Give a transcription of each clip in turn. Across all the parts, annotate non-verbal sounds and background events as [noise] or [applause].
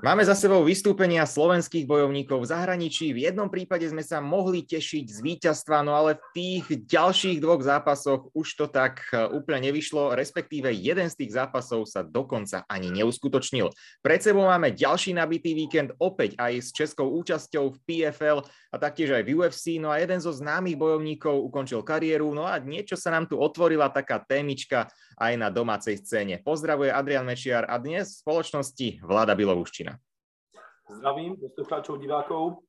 Máme za sebou vystúpenia slovenských bojovníkov v zahraničí. V jednom prípade sme sa mohli tešiť z víťazstva, no ale v tých ďalších dvoch zápasoch už to tak e, úplne nevyšlo, respektíve jeden z tých zápasov sa dokonca ani neuskutočnil. Pred sebou máme ďalší nabitý víkend, opäť aj s českou účasťou v PFL a taktiež aj v UFC. No a jeden zo známych bojovníkov ukončil kariéru, no a niečo sa nám tu otvorila taká témička aj na domácej scéne. Pozdravuje Adrian Mečiar a dnes v spoločnosti Vláda Bilovúščina. Zdravím poslucháčov, divákov.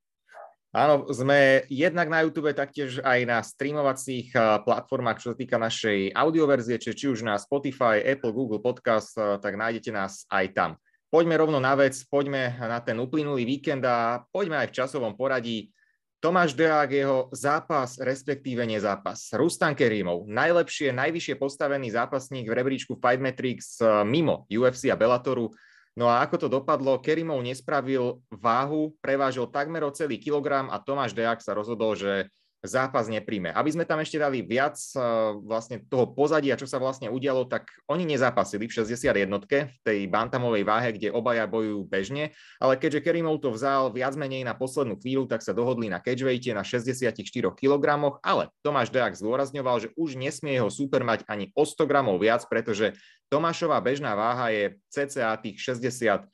Áno, sme jednak na YouTube, taktiež aj na streamovacích platformách, čo sa týka našej audioverzie, či, či už na Spotify, Apple, Google Podcast, tak nájdete nás aj tam. Poďme rovno na vec, poďme na ten uplynulý víkend a poďme aj v časovom poradí. Tomáš Deák, jeho zápas, respektíve nezápas. Rustan Kerimov, najlepšie, najvyššie postavený zápasník v rebríčku Fight Matrix mimo UFC a Bellatoru, No a ako to dopadlo, Kerimov nespravil váhu, prevážil takmer o celý kilogram a Tomáš Dejak sa rozhodol, že zápas nepríjme. Aby sme tam ešte dali viac uh, vlastne toho pozadia, čo sa vlastne udialo, tak oni nezápasili v 61 v tej bantamovej váhe, kde obaja bojujú bežne, ale keďže Kerimov to vzal viac menej na poslednú chvíľu, tak sa dohodli na catchweighte na 64 kg, ale Tomáš Dejak zdôrazňoval, že už nesmie jeho super mať ani o 100 gramov viac, pretože Tomášová bežná váha je cca tých 67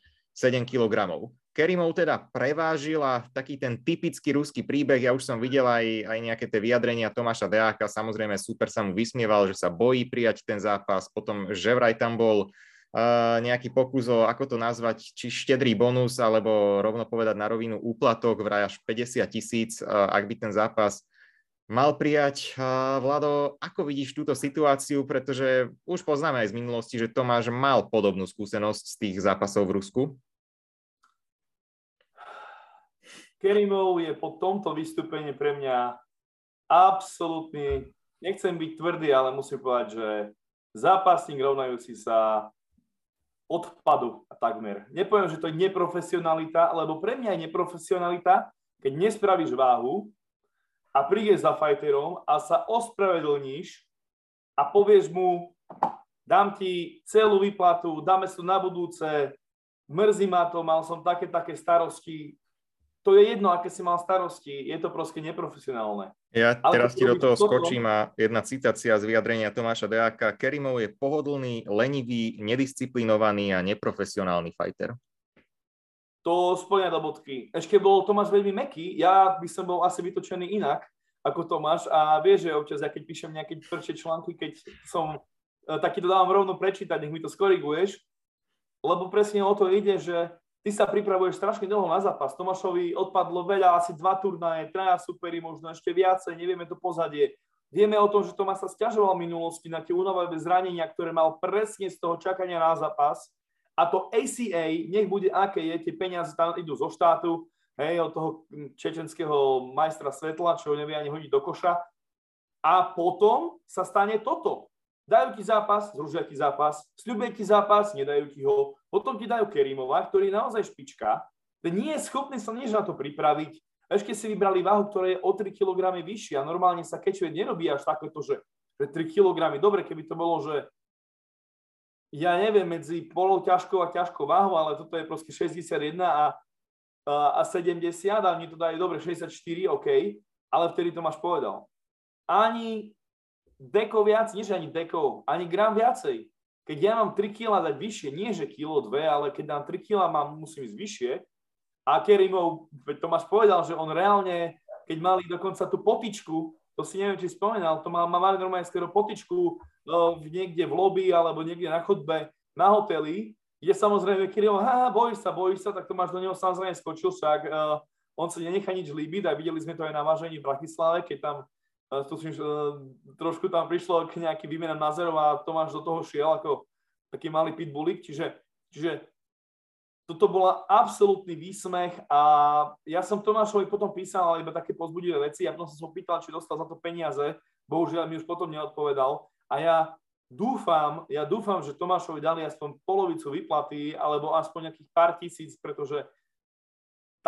kg. Kerimov teda prevážil a taký ten typický ruský príbeh, ja už som videl aj, aj nejaké tie vyjadrenia Tomáša Deáka, samozrejme super sa mu vysmieval, že sa bojí prijať ten zápas, potom že vraj tam bol uh, nejaký pokus o, ako to nazvať, či štedrý bonus, alebo rovno povedať na rovinu úplatok, vraj až 50 tisíc, uh, ak by ten zápas mal prijať. Vlado, ako vidíš túto situáciu, pretože už poznáme aj z minulosti, že Tomáš mal podobnú skúsenosť z tých zápasov v Rusku? Kerimov je po tomto vystúpení pre mňa absolútny, nechcem byť tvrdý, ale musím povedať, že zápasník rovnajúci sa odpadu takmer. Nepoviem, že to je neprofesionalita, lebo pre mňa je neprofesionalita, keď nespravíš váhu a prídeš za fajterom a sa ospravedlníš a povieš mu, dám ti celú výplatu, dáme si na budúce, mrzí ma to, mal som také, také starosti, to je jedno, aké si mal starosti, je to proste neprofesionálne. Ja Ale teraz ti do toho toto... skočím a jedna citácia z vyjadrenia Tomáša Deáka. Kerimov je pohodlný, lenivý, nedisciplinovaný a neprofesionálny fighter. To splňa do bodky. Ešte bol Tomáš veľmi meký, ja by som bol asi vytočený inak ako Tomáš a vieš, že občas, ja keď píšem nejaké tvrdšie články, keď som, e, tak ti to dávam rovno prečítať, nech mi to skoriguješ, lebo presne o to ide, že ty sa pripravuješ strašne dlho na zápas. Tomášovi odpadlo veľa, asi dva turnaje, traja superi, možno ešte viacej, nevieme to pozadie. Vieme o tom, že Tomás sa stiažoval v minulosti na tie únové zranenia, ktoré mal presne z toho čakania na zápas. A to ACA, nech bude aké je, tie peniaze tam idú zo štátu, hej, od toho čečenského majstra svetla, čo nevie ani hodiť do koša. A potom sa stane toto. Dajú ti zápas, zružia ti zápas, sľubia ti zápas, nedajú ti ho. Potom ti dajú Kerimova, ktorý je naozaj špička, ten nie je schopný sa nič na to pripraviť. Ešte si vybrali váhu, ktorá je o 3 kg vyššia. Normálne sa kečuje nerobí až takéto, že, že 3 kg. Dobre, keby to bolo, že ja neviem, medzi polou ťažkou a ťažkou váhou, ale toto je proste 61 a, a 70 a oni to dajú dobre 64, OK, ale vtedy to máš povedal. Ani deko viac, nie že ani deko, ani gram viacej. Keď ja mám 3 kg dať vyššie, nie že kilo 2, ale keď dám 3 kg, mám, musím ísť vyššie. A Kerimov, Tomáš povedal, že on reálne, keď mali dokonca tú potičku, to si neviem, či spomínal, to má mali normálne skoro potičku no, niekde v lobby alebo niekde na chodbe na hoteli, kde samozrejme Kiril, ha, bojíš sa, bojíš sa, tak Tomáš do neho samozrejme skočil, však uh, on sa nenechá nič líbiť a videli sme to aj na vážení v Bratislave, keď tam tuším, že trošku tam prišlo k nejaký výmena názorov a Tomáš do toho šiel ako taký malý pitbullik, čiže, čiže toto bola absolútny výsmech a ja som Tomášovi potom písal iba také pozbudivé veci. A potom som sa pýtal, či dostal za to peniaze, bohužiaľ mi už potom neodpovedal. A ja dúfam, ja dúfam, že Tomášovi dali aspoň polovicu vyplaty alebo aspoň nejakých pár tisíc, pretože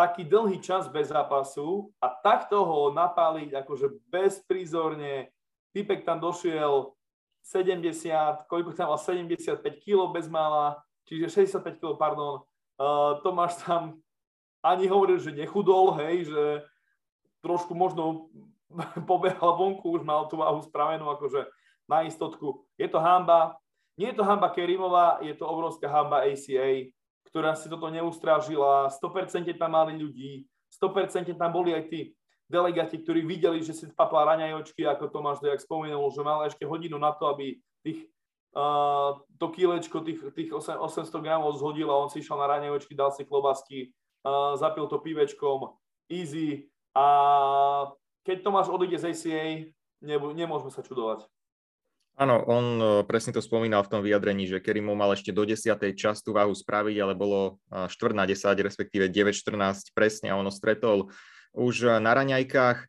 taký dlhý čas bez zápasu a takto ho napáliť akože bezprizorne. Typek tam došiel 70, koľko tam mal, 75 kg bez mála, čiže 65 kg, pardon. Uh, Tomáš tam ani hovoril, že nechudol, hej, že trošku možno [laughs] pobehal vonku, už mal tú váhu spravenú akože na istotku. Je to hamba, nie je to hamba Kerimová, je to obrovská hamba ACA, ktorá si toto neustrážila, 100% tam mali ľudí, 100% tam boli aj tí delegáti, ktorí videli, že si papla raňajočky, ako Tomáš Dejak spomenul, že mal ešte hodinu na to, aby tých, uh, to kilečko, tých, tých 800 gramov zhodil a on si išiel na raňajočky, dal si klobasky, uh, zapil to pivečkom, easy a keď Tomáš odíde z ACA, nemôžeme sa čudovať. Áno, on e, presne to spomínal v tom vyjadrení, že Kerimov mal ešte do 10. čas tú váhu spraviť, ale bolo 4 e, na 10, respektíve 9-14 presne a ono stretol už na raňajkách.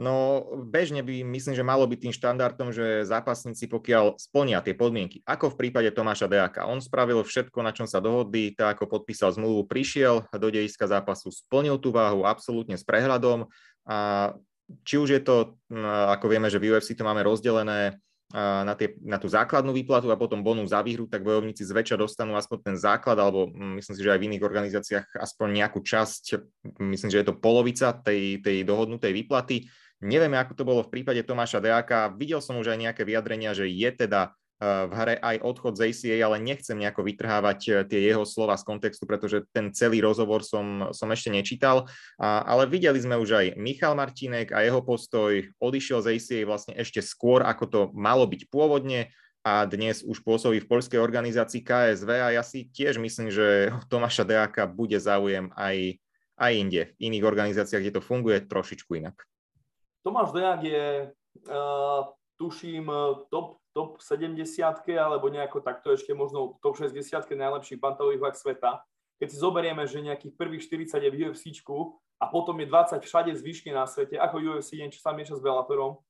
No bežne by myslím, že malo byť tým štandardom, že zápasníci pokiaľ splnia tie podmienky, ako v prípade Tomáša Dejaka. On spravil všetko, na čom sa dohodli, tak ako podpísal zmluvu, prišiel do dejiska zápasu, splnil tú váhu absolútne s prehľadom a či už je to, ako vieme, že v UFC to máme rozdelené na, tie, na tú základnú výplatu a potom bonus za výhru, tak bojovníci zväčša dostanú aspoň ten základ, alebo mm, myslím si, že aj v iných organizáciách aspoň nejakú časť, myslím, že je to polovica tej, tej dohodnutej výplaty. Nevieme, ako to bolo v prípade Tomáša Deáka. Videl som už aj nejaké vyjadrenia, že je teda v hre aj odchod z ACA, ale nechcem nejako vytrhávať eh, tie jeho slova z kontextu, pretože ten celý rozhovor som, som ešte nečítal, a, ale videli sme už aj Michal Martinek a jeho postoj odišiel z ACA vlastne ešte skôr, ako to malo byť pôvodne a dnes už pôsobí v poľskej organizácii KSV a ja si tiež myslím, že Tomáša Deáka bude záujem aj, aj inde, v iných organizáciách, kde to funguje trošičku inak. Tomáš Deák je, uh, tuším, top top 70 alebo nejako takto ešte možno top 60 najlepších bantových váh sveta. Keď si zoberieme, že nejakých prvých 40 je v UFC a potom je 20 všade zvyšne na svete, ako UFC, niečo sa mieša s Bellatorom,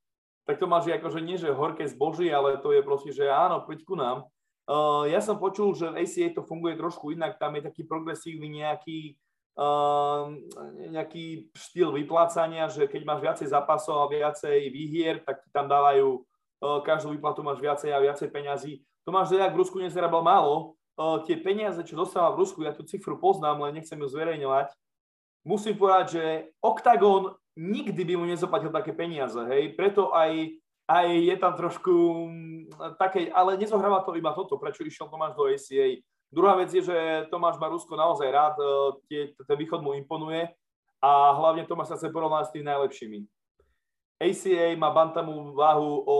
tak to máš akože nie, že horké zboží, ale to je proste, že áno, poď ku nám. Uh, ja som počul, že v ACA to funguje trošku inak, tam je taký progresívny nejaký, uh, nejaký štýl vyplácania, že keď máš viacej zápasov a viacej výhier, tak ti tam dávajú každú výplatu máš viacej a viacej peňazí. Tomáš Dejak v Rusku nezarábal málo, tie peniaze, čo dostáva v Rusku, ja tú cifru poznám, len nechcem ju zverejňovať, musím povedať, že Octagon nikdy by mu nezaplatil také peniaze, hej, preto aj, aj je tam trošku mm, také, ale nezohráva to iba toto, prečo išiel Tomáš do ACA. Druhá vec je, že Tomáš má Rusko naozaj rád, tie, ten východ mu imponuje a hlavne Tomáš sa chce porovnať s tými najlepšími. ACA má bantamu váhu o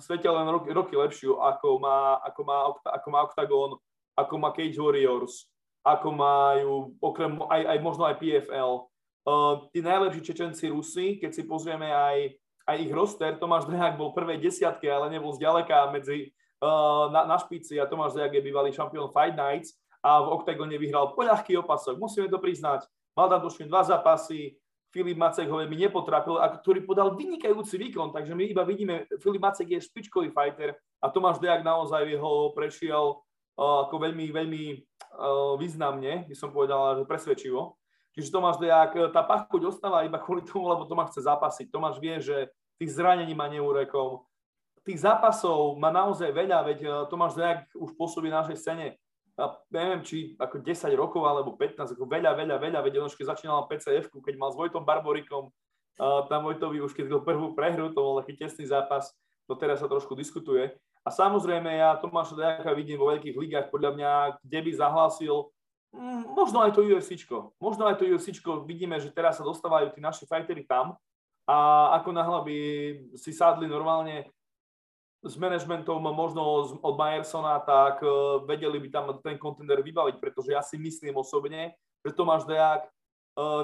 svete len roky, roky lepšiu, ako má, ako, má, ako má Octagon, ako má Cage Warriors, ako majú okrem, aj, aj možno aj PFL. Uh, tí najlepší Čečenci Rusy, keď si pozrieme aj, aj ich roster, Tomáš Dejak bol prvej desiatke, ale nebol zďaleka medzi, uh, na, na špici a Tomáš Dejak je bývalý šampión Fight Nights a v Octagone vyhral poľahký opasok, musíme to priznať. Mal tam tuším dva zápasy, Filip Macek ho veľmi nepotrapil, a ktorý podal vynikajúci výkon, takže my iba vidíme, Filip Macek je špičkový fighter a Tomáš Dejak naozaj jeho prešiel uh, ako veľmi, veľmi uh, významne, by som povedal, že presvedčivo. Čiže Tomáš Dejak, e, tá pachuť ostáva iba kvôli tomu, lebo Tomáš chce zápasiť. Tomáš vie, že tých zranení má neúrekom. Tých zápasov má naozaj veľa, veď Tomáš Dejak už pôsobí na našej scéne a neviem, či ako 10 rokov alebo 15, ako veľa, veľa, veľa, veď on PCF, keď mal s Vojtom Barborikom, uh, tam Vojtovi už keď prvú prehru, to bol taký tesný zápas, to teraz sa trošku diskutuje. A samozrejme, ja Tomáša Dejaka vidím vo veľkých ligách, podľa mňa, kde by zahlásil, mm, možno aj to UFC, možno aj to UFC, vidíme, že teraz sa dostávajú tí naši fightery tam. A ako náhle by si sadli normálne s manažmentom možno od Mayersona, tak e, vedeli by tam ten kontender vybaviť, pretože ja si myslím osobne, že Tomáš Dejak, e,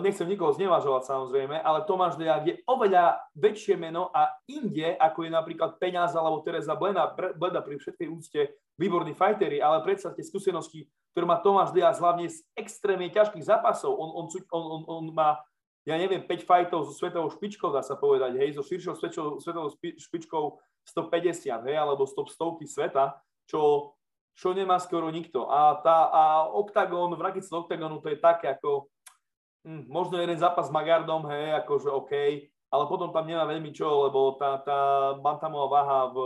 nechcem nikoho znevažovať samozrejme, ale Tomáš Dejak je oveľa väčšie meno a inde, ako je napríklad Peňaz alebo Teresa Bleda, Bleda pri všetkej úcte, výborní fightery, ale predstavte skúsenosti, ktoré má Tomáš Dejak hlavne z extrémne ťažkých zápasov. On, on, on, on, on má ja neviem, 5 fightov so svetovou špičkou, dá sa povedať, hej, so širšou svetovou špičkou 150, hej, alebo stop stovky sveta, čo, čo nemá skoro nikto. A, tá, a Octagon, v rakici Octagonu to je také ako, hm, možno jeden zápas s Magardom, hej, akože OK, ale potom tam nemá veľmi čo, lebo tá, tá bantamová váha v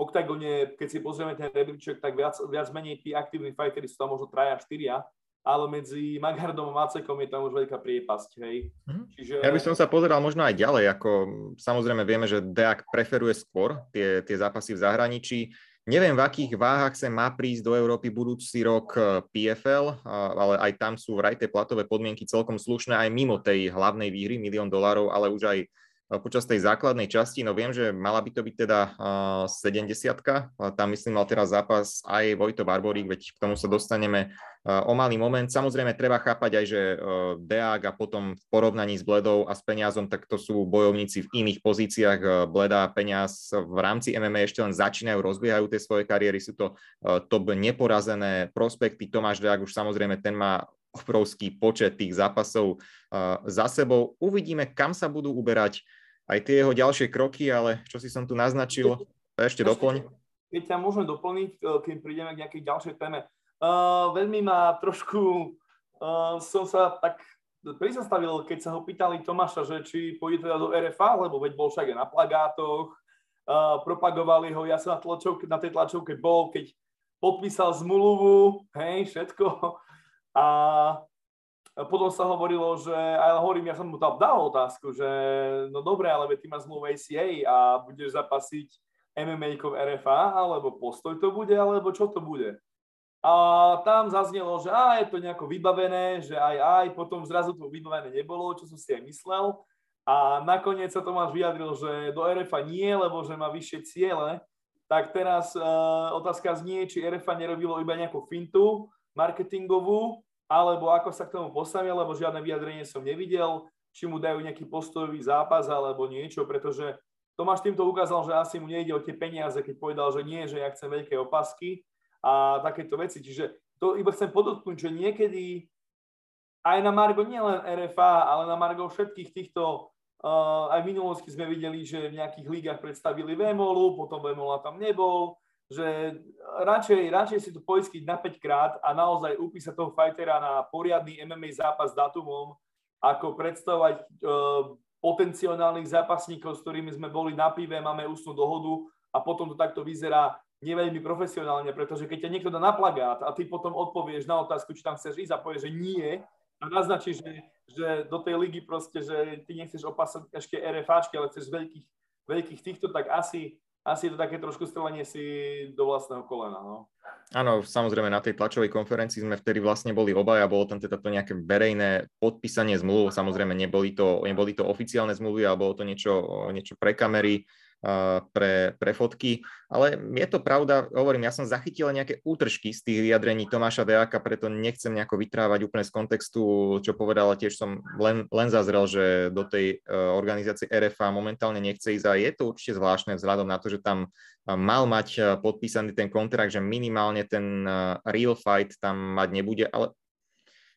Octagone, keď si pozrieme ten rebríček, tak viac, viac menej tí aktívni fightery sú tam možno traja, štyria, ale medzi Magardom a Macekom je tam už veľká priepasť, hej. Mhm. Čiže... Ja by som sa pozeral možno aj ďalej, ako samozrejme vieme, že Deak preferuje skôr tie, tie zápasy v zahraničí. Neviem, v akých váhach sa má prísť do Európy budúci rok eh, PFL, ale aj tam sú vraj tie platové podmienky celkom slušné aj mimo tej hlavnej výhry, milión dolárov, ale už aj počas tej základnej časti, no viem, že mala by to byť teda uh, 70 tam myslím mal teraz zápas aj Vojto Barborík, veď k tomu sa dostaneme uh, o malý moment. Samozrejme, treba chápať aj, že Deák a potom v porovnaní s Bledou a s Peniazom, tak to sú bojovníci v iných pozíciách. Bleda a Peniaz v rámci MMA ešte len začínajú, rozbiehajú tie svoje kariéry, sú to top neporazené prospekty. Tomáš Deák už samozrejme ten má obrovský počet tých zápasov za sebou. Uvidíme, kam sa budú uberať aj tie jeho ďalšie kroky, ale čo si som tu naznačil, ešte doplň. Keď ťa môžeme doplniť, eh, keď prídeme k nejakej ďalšej téme. Uh, veľmi ma trošku, uh, som sa tak prizastavil, keď sa ho pýtali Tomáša, že či pôjde teda do RFA, lebo veď bol však aj na plagátoch, uh, propagovali ho, ja som na, tlačovke, na tej tlačovke bol, keď podpísal zmluvu, hej, všetko. A potom sa hovorilo, že, ale hovorím, ja som mu tam dal otázku, že no dobre, ale ty máš zmluvu ACA a budeš zapasiť MMA v RFA, alebo postoj to bude, alebo čo to bude. A tam zaznelo, že á, je to nejako vybavené, že aj aj, potom zrazu to vybavené nebolo, čo som si aj myslel. A nakoniec sa Tomáš vyjadril, že do RFA nie, lebo že má vyššie ciele. Tak teraz uh, otázka znie, či RFA nerobilo iba nejakú fintu marketingovú, alebo ako sa k tomu postavia, lebo žiadne vyjadrenie som nevidel, či mu dajú nejaký postojový zápas alebo niečo, pretože Tomáš týmto ukázal, že asi mu nejde o tie peniaze, keď povedal, že nie, že ja chcem veľké opasky a takéto veci. Čiže to iba chcem podotknúť, že niekedy aj na Margo nielen RFA, ale na Margo všetkých týchto, uh, aj v minulosti sme videli, že v nejakých lígach predstavili Vemolu, potom Vemola tam nebol, že radšej, radšej si to poistiť na 5 krát a naozaj upísať toho fightera na poriadny MMA zápas s datumom, ako predstavovať uh, potenciálnych zápasníkov, s ktorými sme boli na pive, máme ústnu dohodu a potom to takto vyzerá neveľmi profesionálne, pretože keď ťa niekto dá na plagát a ty potom odpovieš na otázku, či tam chceš ísť a povieš, že nie a naznačíš, že, že do tej ligy proste, že ty nechceš opasať ešte RFáčky, ale chceš veľkých, veľkých týchto, tak asi asi je to také trošku strelenie si do vlastného kolena. No. Áno, samozrejme na tej tlačovej konferencii sme vtedy vlastne boli obaja, bolo tam teda to nejaké verejné podpísanie zmluv, samozrejme neboli to, neboli to oficiálne zmluvy, ale bolo to niečo, niečo pre kamery, pre, pre fotky. Ale je to pravda, hovorím, ja som zachytil nejaké útržky z tých vyjadrení Tomáša Deáka, preto nechcem nejako vytrávať úplne z kontextu, čo povedal, tiež som len, len zazrel, že do tej e, organizácie RFA momentálne nechce ísť a je to určite zvláštne vzhľadom na to, že tam e, mal mať e, podpísaný ten kontrakt, že minimálne ten real fight tam mať nebude, ale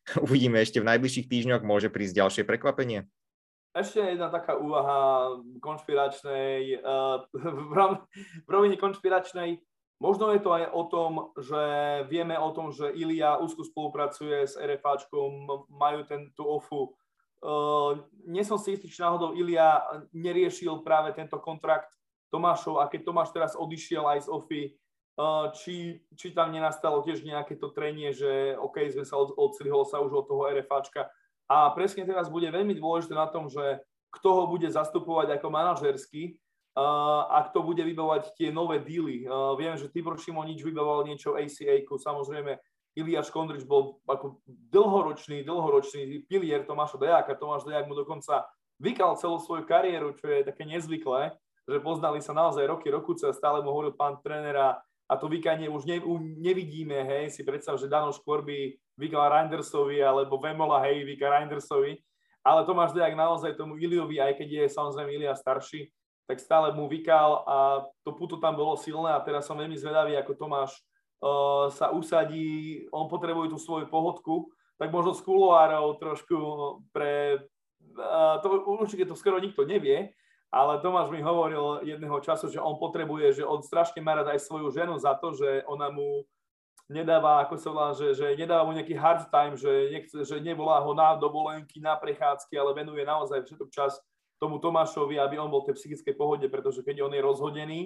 [laughs] uvidíme ešte v najbližších týždňoch, môže prísť ďalšie prekvapenie. Ešte jedna taká úvaha konšpiračnej, uh, [laughs] v rovine konšpiračnej, možno je to aj o tom, že vieme o tom, že Ilia úzko spolupracuje s RFAčkom, majú ten, tú ofu. Uh, nie som si istý, či náhodou Ilia neriešil práve tento kontrakt Tomášov a keď Tomáš teraz odišiel aj z OFI, uh, či, či tam nenastalo tiež nejaké to trenie, že OK, sme sa od, odstrihol sa už od toho RFAčka, a presne teraz bude veľmi dôležité na tom, že kto ho bude zastupovať ako manažersky a kto bude vybavovať tie nové díly. Viem, že Tibor Šimonič vybavoval niečo ACA, samozrejme Iliáš Kondrič bol ako dlhoročný, dlhoročný pilier Tomáša Dejáka. Tomáš Dejak mu dokonca vykal celú svoju kariéru, čo je také nezvyklé, že poznali sa naozaj roky, rokuce a stále mu hovoril pán trénera a to vykanie už ne, nevidíme, hej, si predstav, že Dano Škorby vykal Reindersovi, alebo Vemola, hej, vyka Reindersovi, ale Tomáš Dejak naozaj tomu Iliovi, aj keď je samozrejme Ilia starší, tak stále mu vykal a to puto tam bolo silné a teraz som veľmi zvedavý, ako Tomáš uh, sa usadí, on potrebuje tú svoju pohodku, tak možno z kuloárov trošku pre, uh, to určite to skoro nikto nevie, ale Tomáš mi hovoril jedného času, že on potrebuje, že on strašne má rád aj svoju ženu za to, že ona mu nedáva, ako sa volá, že, že nedáva mu nejaký hard time, že, nechce, že nevolá ho na dovolenky, na prechádzky, ale venuje naozaj všetok čas tomu Tomášovi, aby on bol v tej psychickej pohode, pretože keď on je rozhodený,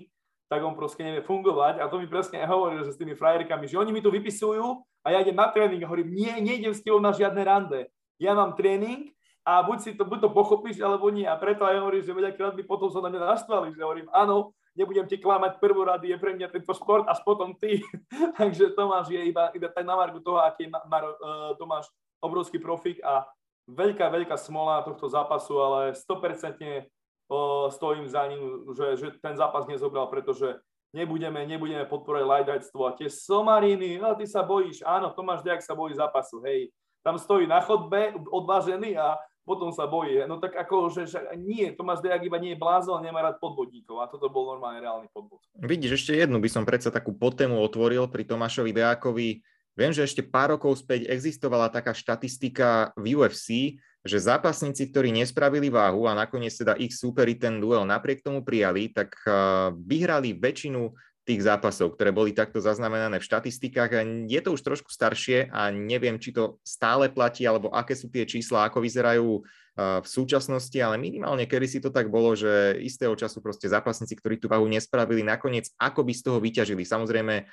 tak on proste nevie fungovať. A to mi presne hovoril, že s tými frajerkami, že oni mi tu vypisujú a ja idem na tréning a hovorím, nie, nejdem s tebou na žiadne rande. Ja mám tréning a buď si to, buď to pochopíš, alebo nie. A preto aj hovorím, že veľakrát by potom sa na mňa naštvali, že hovorím, áno, nebudem ti klamať, prvorady je pre mňa tento šport a potom ty. [laughs] Takže Tomáš je iba, iba tak na margu toho, aký je uh, Tomáš obrovský profik a veľká, veľká smola tohto zápasu, ale 100% uh, stojím za ním, že, že ten zápas nezobral, pretože nebudeme, nebudeme podporovať lajdajstvo a tie somariny, no ty sa bojíš, áno, Tomáš Dejak sa bojí zápasu, hej, tam stojí na chodbe odvážený a potom sa bojí. No tak ako, že, že nie, Tomáš Dejak iba nie je blázon, nemá rád podvodníkov a toto bol normálne reálny podvod. Vidíš, ešte jednu by som predsa takú potému otvoril pri Tomášovi Dejakovi. Viem, že ešte pár rokov späť existovala taká štatistika v UFC, že zápasníci, ktorí nespravili váhu a nakoniec teda ich superi ten duel napriek tomu prijali, tak vyhrali väčšinu tých zápasov, ktoré boli takto zaznamenané v štatistikách. Je to už trošku staršie a neviem, či to stále platí, alebo aké sú tie čísla, ako vyzerajú v súčasnosti, ale minimálne kedy si to tak bolo, že istého času proste zápasníci, ktorí tú váhu nespravili, nakoniec ako by z toho vyťažili. Samozrejme,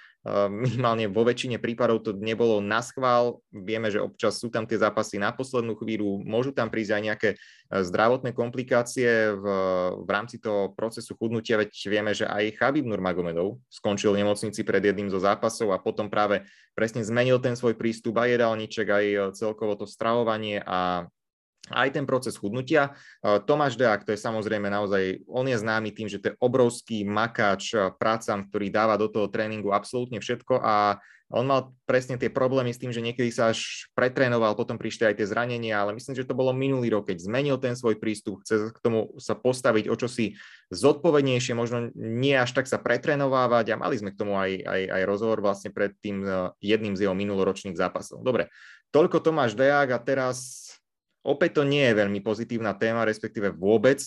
minimálne vo väčšine prípadov to nebolo na schvál. Vieme, že občas sú tam tie zápasy na poslednú chvíľu, môžu tam prísť aj nejaké zdravotné komplikácie v, v rámci toho procesu chudnutia, veď vieme, že aj Chabib Nurmagomedov skončil v nemocnici pred jedným zo zápasov a potom práve presne zmenil ten svoj prístup aj jedálniček, aj celkovo to stravovanie a aj ten proces chudnutia. Tomáš Deák, to je samozrejme naozaj, on je známy tým, že to je obrovský makáč, prácam, ktorý dáva do toho tréningu absolútne všetko a on mal presne tie problémy s tým, že niekedy sa až pretrénoval, potom prišli aj tie zranenia, ale myslím, že to bolo minulý rok, keď zmenil ten svoj prístup, chce k tomu sa postaviť o čosi zodpovednejšie, možno nie až tak sa pretrénovávať a mali sme k tomu aj, aj, aj rozhovor vlastne pred tým jedným z jeho minuloročných zápasov. Dobre, toľko Tomáš Deák a teraz Opäť to nie je veľmi pozitívna téma, respektíve vôbec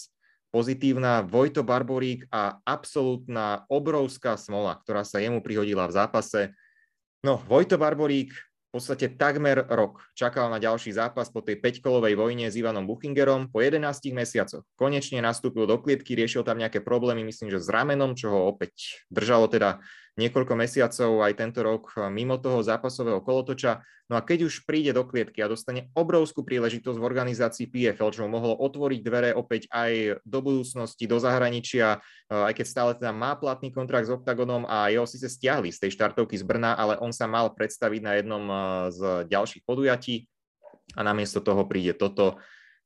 pozitívna. Vojto Barborík a absolútna obrovská smola, ktorá sa jemu prihodila v zápase. No, Vojto Barborík v podstate takmer rok čakal na ďalší zápas po tej 5-kolovej vojne s Ivanom Buchingerom. Po 11 mesiacoch konečne nastúpil do klietky, riešil tam nejaké problémy, myslím, že s ramenom, čo ho opäť držalo teda niekoľko mesiacov aj tento rok mimo toho zápasového kolotoča. No a keď už príde do klietky a dostane obrovskú príležitosť v organizácii PFL, čo mu mohlo otvoriť dvere opäť aj do budúcnosti, do zahraničia, aj keď stále teda má platný kontrakt s Octagonom a jeho síce stiahli z tej štartovky z Brna, ale on sa mal predstaviť na jednom z ďalších podujatí a namiesto toho príde toto.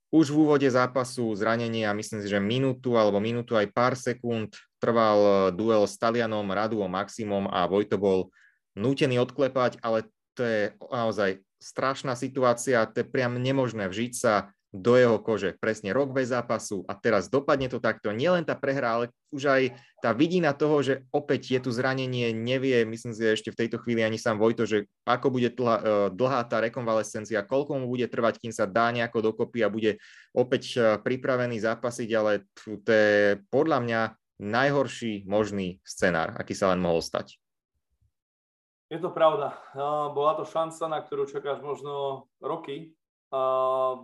Už v úvode zápasu zranenie a myslím si, že minútu alebo minútu aj pár sekúnd trval duel s Talianom, Raduom, Maximom a Vojto bol nútený odklepať, ale to je naozaj strašná situácia, to je priam nemožné vžiť sa do jeho kože. Presne rok bez zápasu a teraz dopadne to takto. Nielen tá prehra, ale už aj tá vidina toho, že opäť je tu zranenie, nevie, myslím si, ešte v tejto chvíli ani sám Vojto, že ako bude tla, e, dlhá tá rekonvalescencia, koľko mu bude trvať, kým sa dá nejako dokopy a bude opäť e, pripravený zápasiť, ale to je podľa mňa najhorší možný scenár, aký sa len mohol stať. Je to pravda. Bola to šanca, na ktorú čakáš možno roky,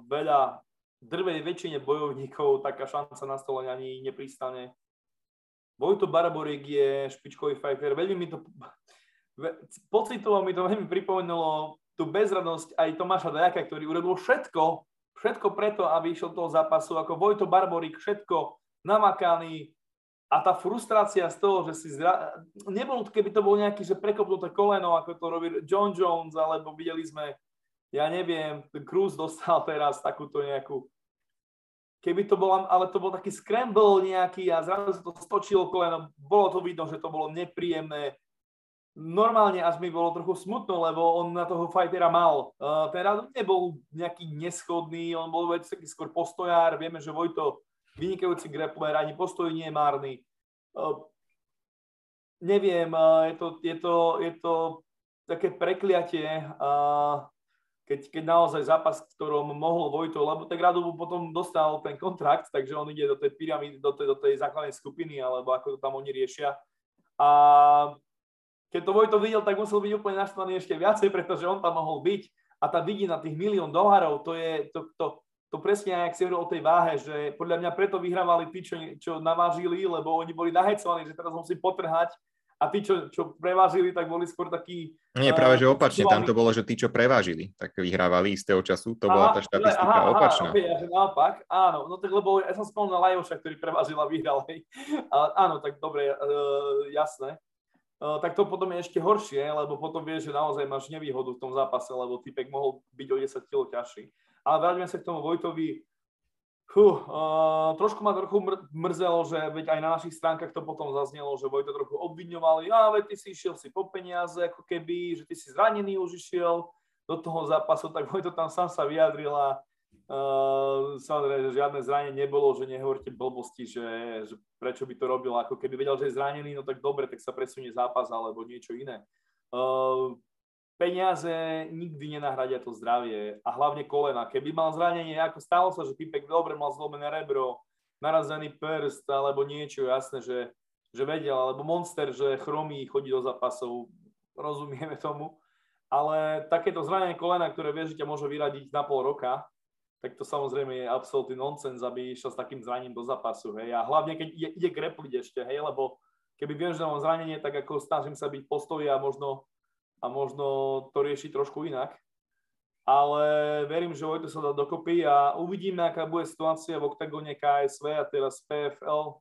veľa, drvej väčšine bojovníkov taká šanca na stole ani nepristane. Vojto Barborík je špičkový fighter. Veľmi mi to, pocitovo mi to veľmi pripomenulo tú bezradnosť aj Tomáša Dajaka, ktorý urobil všetko, všetko preto, aby išiel toho zápasu, ako Vojto Barborík, všetko namakaný, a tá frustrácia z toho, že si zra... nebolo, keby to bol nejaký, že prekopnuté koleno, ako to robí John Jones, alebo videli sme ja neviem, Cruz dostal teraz takúto nejakú, keby to bolo, ale to bol taký scramble nejaký a zrazu sa to stočilo koleno, bolo to vidno, že to bolo nepríjemné. Normálne až mi bolo trochu smutno, lebo on na toho fightera mal. Uh, ten rád nebol nejaký neschodný, on bol veď taký skôr postojár, vieme, že Vojto vynikajúci grappler, ani postoj nie je márny. Neviem, je, to, je, to, je to také prekliatie. Keď, keď naozaj zápas, v ktorom mohol Vojto, lebo tak Radovu potom dostal ten kontrakt, takže on ide do tej pyramídy, do tej, do tej základnej skupiny, alebo ako to tam oni riešia. A keď to Vojto videl, tak musel byť úplne naštvaný ešte viacej, pretože on tam mohol byť. A tá vidina tých milión dolárov, to je to, to, to presne, jak si hovoril o tej váhe, že podľa mňa preto vyhrávali tí, čo, čo navážili, lebo oni boli nahecovaní, že teraz musí potrhať a tí, čo, čo prevážili, tak boli skôr takí... Nie, práve že opačne, tam to bolo, že tí, čo prevážili, tak vyhrávali istého času, to aha, bola tá štatistika aha, opačná. Aha, okay, že naopak, áno, no tak lebo ja som spomínal Lajoša, ktorý prevážil a vyhral, hej. [laughs] A, áno, tak dobre, uh, jasné. Uh, tak to potom je ešte horšie, lebo potom vieš, že naozaj máš nevýhodu v tom zápase, lebo typek mohol byť o 10 kg ťažší. Ale vráťme sa k tomu Vojtovi, Fú, uh, trošku ma trochu mr- mrzelo, že veď aj na našich stránkach to potom zaznelo, že Vojto trochu obviňovali, a veď ty si išiel si po peniaze, ako keby, že ty si zranený už išiel do toho zápasu, tak Vojto tam sám sa vyjadril a uh, samozrejme, že žiadne zranenie nebolo, že nehovorte blbosti, že, že prečo by to robil, ako keby vedel, že je zranený, no tak dobre, tak sa presunie zápas alebo niečo iné. Uh, peniaze nikdy nenahradia to zdravie a hlavne kolena. Keby mal zranenie, ako stalo sa, že typek dobre mal zlomené rebro, narazený prst alebo niečo, jasné, že, že vedel, alebo monster, že chromí chodí do zápasov, rozumieme tomu. Ale takéto zranenie kolena, ktoré vie, že ťa môže vyradiť na pol roka, tak to samozrejme je absolútny nonsens, aby išiel s takým zranením do zápasu. Hej. A hlavne, keď ide, ide grepliť ešte, hej, lebo keby viem, že mám zranenie, tak ako snažím sa byť postoji a možno a možno to riešiť trošku inak. Ale verím, že Vojto sa dá dokopy a uvidíme, aká bude situácia v oktagóne KSV a teraz PFL.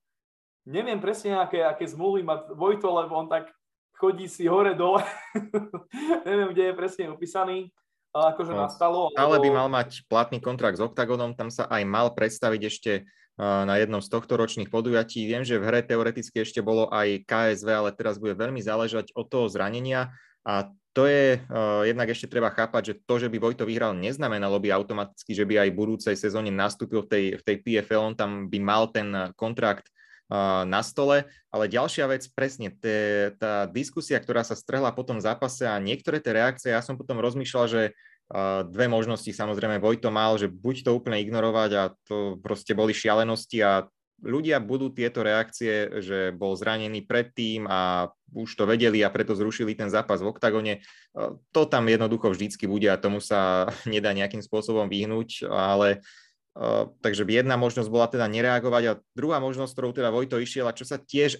Neviem presne, aké, aké zmluvy má Vojto, lebo on tak chodí si hore dole. [laughs] Neviem, kde je presne opísaný. Akože no, nastalo. Ale by mal mať platný kontrakt s Octagonom, tam sa aj mal predstaviť ešte na jednom z tohto ročných podujatí. Viem, že v hre teoreticky ešte bolo aj KSV, ale teraz bude veľmi záležať od toho zranenia a to je uh, jednak ešte treba chápať, že to, že by Vojto vyhral, neznamenalo by automaticky, že by aj v budúcej sezóne nastúpil v tej, v tej PFL, on tam by mal ten kontrakt uh, na stole. Ale ďalšia vec, presne, te, tá diskusia, ktorá sa strhla po tom zápase a niektoré tie reakcie, ja som potom rozmýšľal, že dve možnosti samozrejme Vojto mal, že buď to úplne ignorovať a to proste boli šialenosti a ľudia budú tieto reakcie, že bol zranený predtým a už to vedeli a preto zrušili ten zápas v oktagone. E, to tam jednoducho vždycky bude a tomu sa [laughs] nedá nejakým spôsobom vyhnúť, ale e, takže jedna možnosť bola teda nereagovať a druhá možnosť, ktorou teda Vojto išiel a čo sa tiež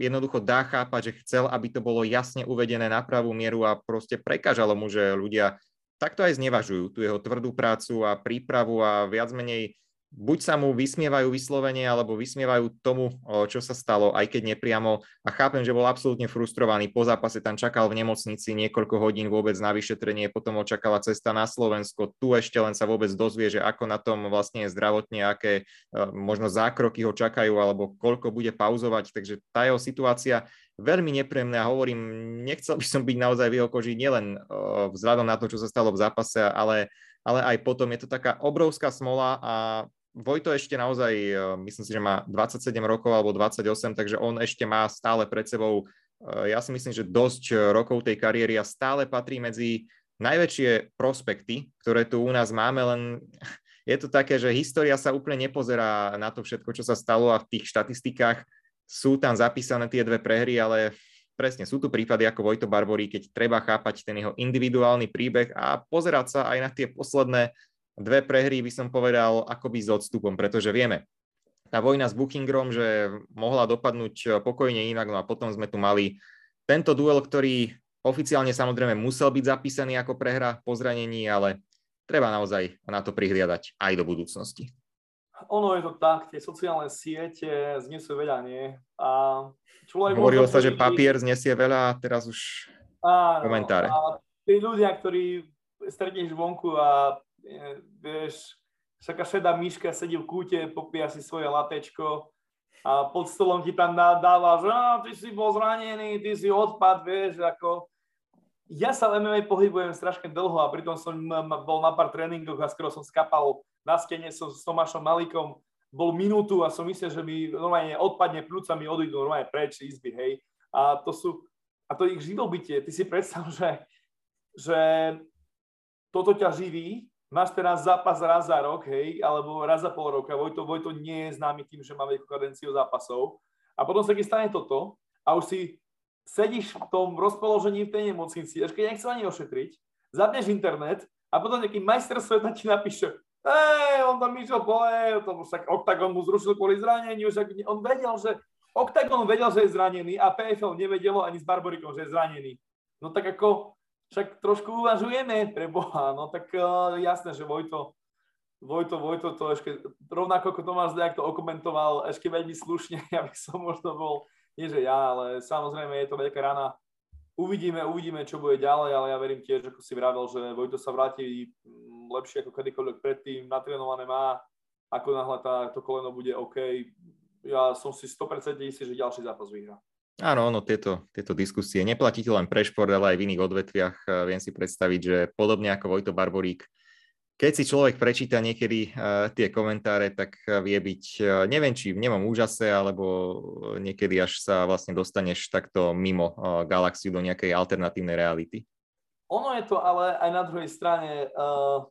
jednoducho dá chápať, že chcel, aby to bolo jasne uvedené na pravú mieru a proste prekážalo mu, že ľudia takto aj znevažujú tú jeho tvrdú prácu a prípravu a viac menej buď sa mu vysmievajú vyslovene, alebo vysmievajú tomu, čo sa stalo, aj keď nepriamo. A chápem, že bol absolútne frustrovaný. Po zápase tam čakal v nemocnici niekoľko hodín vôbec na vyšetrenie, potom očakala cesta na Slovensko. Tu ešte len sa vôbec dozvie, že ako na tom vlastne je zdravotne, aké možno zákroky ho čakajú, alebo koľko bude pauzovať. Takže tá jeho situácia veľmi nepríjemné a hovorím, nechcel by som byť naozaj v jeho koži nielen vzhľadom na to, čo sa stalo v zápase, ale ale aj potom je to taká obrovská smola a Vojto ešte naozaj, e, myslím si, že má 27 rokov alebo 28, takže on ešte má stále pred sebou, e, ja si myslím, že dosť rokov tej kariéry a stále patrí medzi najväčšie prospekty, ktoré tu u nás máme, len [laughs] je to také, že história sa úplne nepozerá na to všetko, čo sa stalo a v tých štatistikách sú tam zapísané tie dve prehry, ale presne sú tu prípady ako Vojto Barbory, keď treba chápať ten jeho individuálny príbeh a pozerať sa aj na tie posledné dve prehry by som povedal akoby s odstupom, pretože vieme, tá vojna s Bookingrom, že mohla dopadnúť pokojne inak, no a potom sme tu mali tento duel, ktorý oficiálne samozrejme musel byť zapísaný ako prehra po zranení, ale treba naozaj na to prihliadať aj do budúcnosti. Ono je to tak, tie sociálne siete znesú veľa, nie? A človek Hovorilo sa, že papier znesie veľa a teraz už áno, komentáre. A tí ľudia, ktorí stretneš vonku a vieš, taká šedá myška sedí v kúte, popíja si svoje latečko a pod stolom ti tam dáva, že ty si bol zranený, ty si odpad, vieš, ako... Ja sa v MMA pohybujem strašne dlho a pritom som bol na pár tréningoch a skoro som skapal na stene som s Tomášom Malikom, bol minútu a som myslel, že mi normálne odpadne plúca, mi odídu normálne preč izby, hej. A to sú, a to ich živobytie. Ty si predstav, že, že toto ťa živí máš teraz zápas raz za rok, hej, alebo raz za pol roka, Vojto, Vojto nie je známy tým, že má veľkú kadenciu zápasov a potom sa ti stane toto a už si sedíš v tom rozpoložení v tej nemocnici, až keď nechcel ani ošetriť, zapneš internet a potom nejaký majster sveta ti napíše, hej, on tam išiel pole, to však Octagon mu zrušil kvôli zraneniu, že on vedel, že Octagon vedel, že je zranený a PFL nevedelo ani s Barborikom, že je zranený. No tak ako, však trošku uvažujeme pre Boha, no tak uh, jasné, že Vojto, Vojto, Vojto to ešte, rovnako ako Tomáš Dejak to okomentoval, ešte veľmi slušne, [laughs] ja by som možno bol, nie že ja, ale samozrejme je to veľká rana. Uvidíme, uvidíme, čo bude ďalej, ale ja verím tiež, ako si vravel, že Vojto sa vráti mm, lepšie ako kedykoľvek predtým, natrénované má, ako náhle to koleno bude OK. Ja som si 100% istý, že ďalší zápas vyhrá. Áno, ono, tieto, tieto diskusie neplatí len pre šport, ale aj v iných odvetviach. Viem si predstaviť, že podobne ako Vojto Barborík, keď si človek prečíta niekedy uh, tie komentáre, tak vie byť, neviem, či v nemom úžase, alebo niekedy až sa vlastne dostaneš takto mimo galaxiu do nejakej alternatívnej reality. Ono je to ale aj na druhej strane, uh,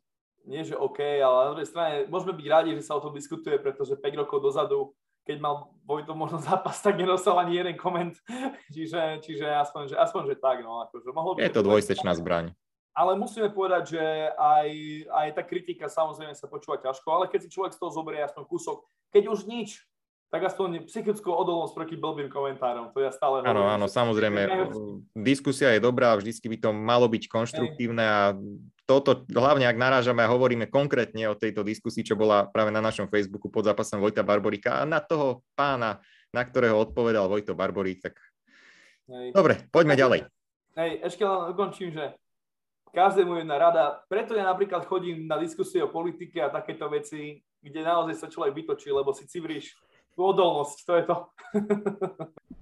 nie že OK, ale na druhej strane môžeme byť rádi, že sa o tom diskutuje, pretože 5 rokov dozadu keď mal Vojto možno zápas, tak nedostal ani jeden koment. [laughs] čiže, čiže aspoň, že, aspoň, že tak. No, akože mohol by je to dvojsečná zbraň. Ale musíme povedať, že aj, aj tá kritika samozrejme sa počúva ťažko, ale keď si človek z toho zoberie aspoň kúsok, keď už nič, tak aspoň psychickú odolnosť proti blbým komentárom. To ja stále Áno, áno, samozrejme. Diskusia je dobrá, vždycky by to malo byť konštruktívne a toto, hlavne ak narážame a hovoríme konkrétne o tejto diskusii, čo bola práve na našom Facebooku pod zápasom Vojta Barborika a na toho pána, na ktorého odpovedal Vojto Barborík, tak Hej. dobre, poďme ďalej. Hej, ešte len ukončím, že každému jedna rada. Preto ja napríklad chodím na diskusie o politike a takéto veci, kde naozaj sa človek vytočí, lebo si civríš odolnosť, to je to.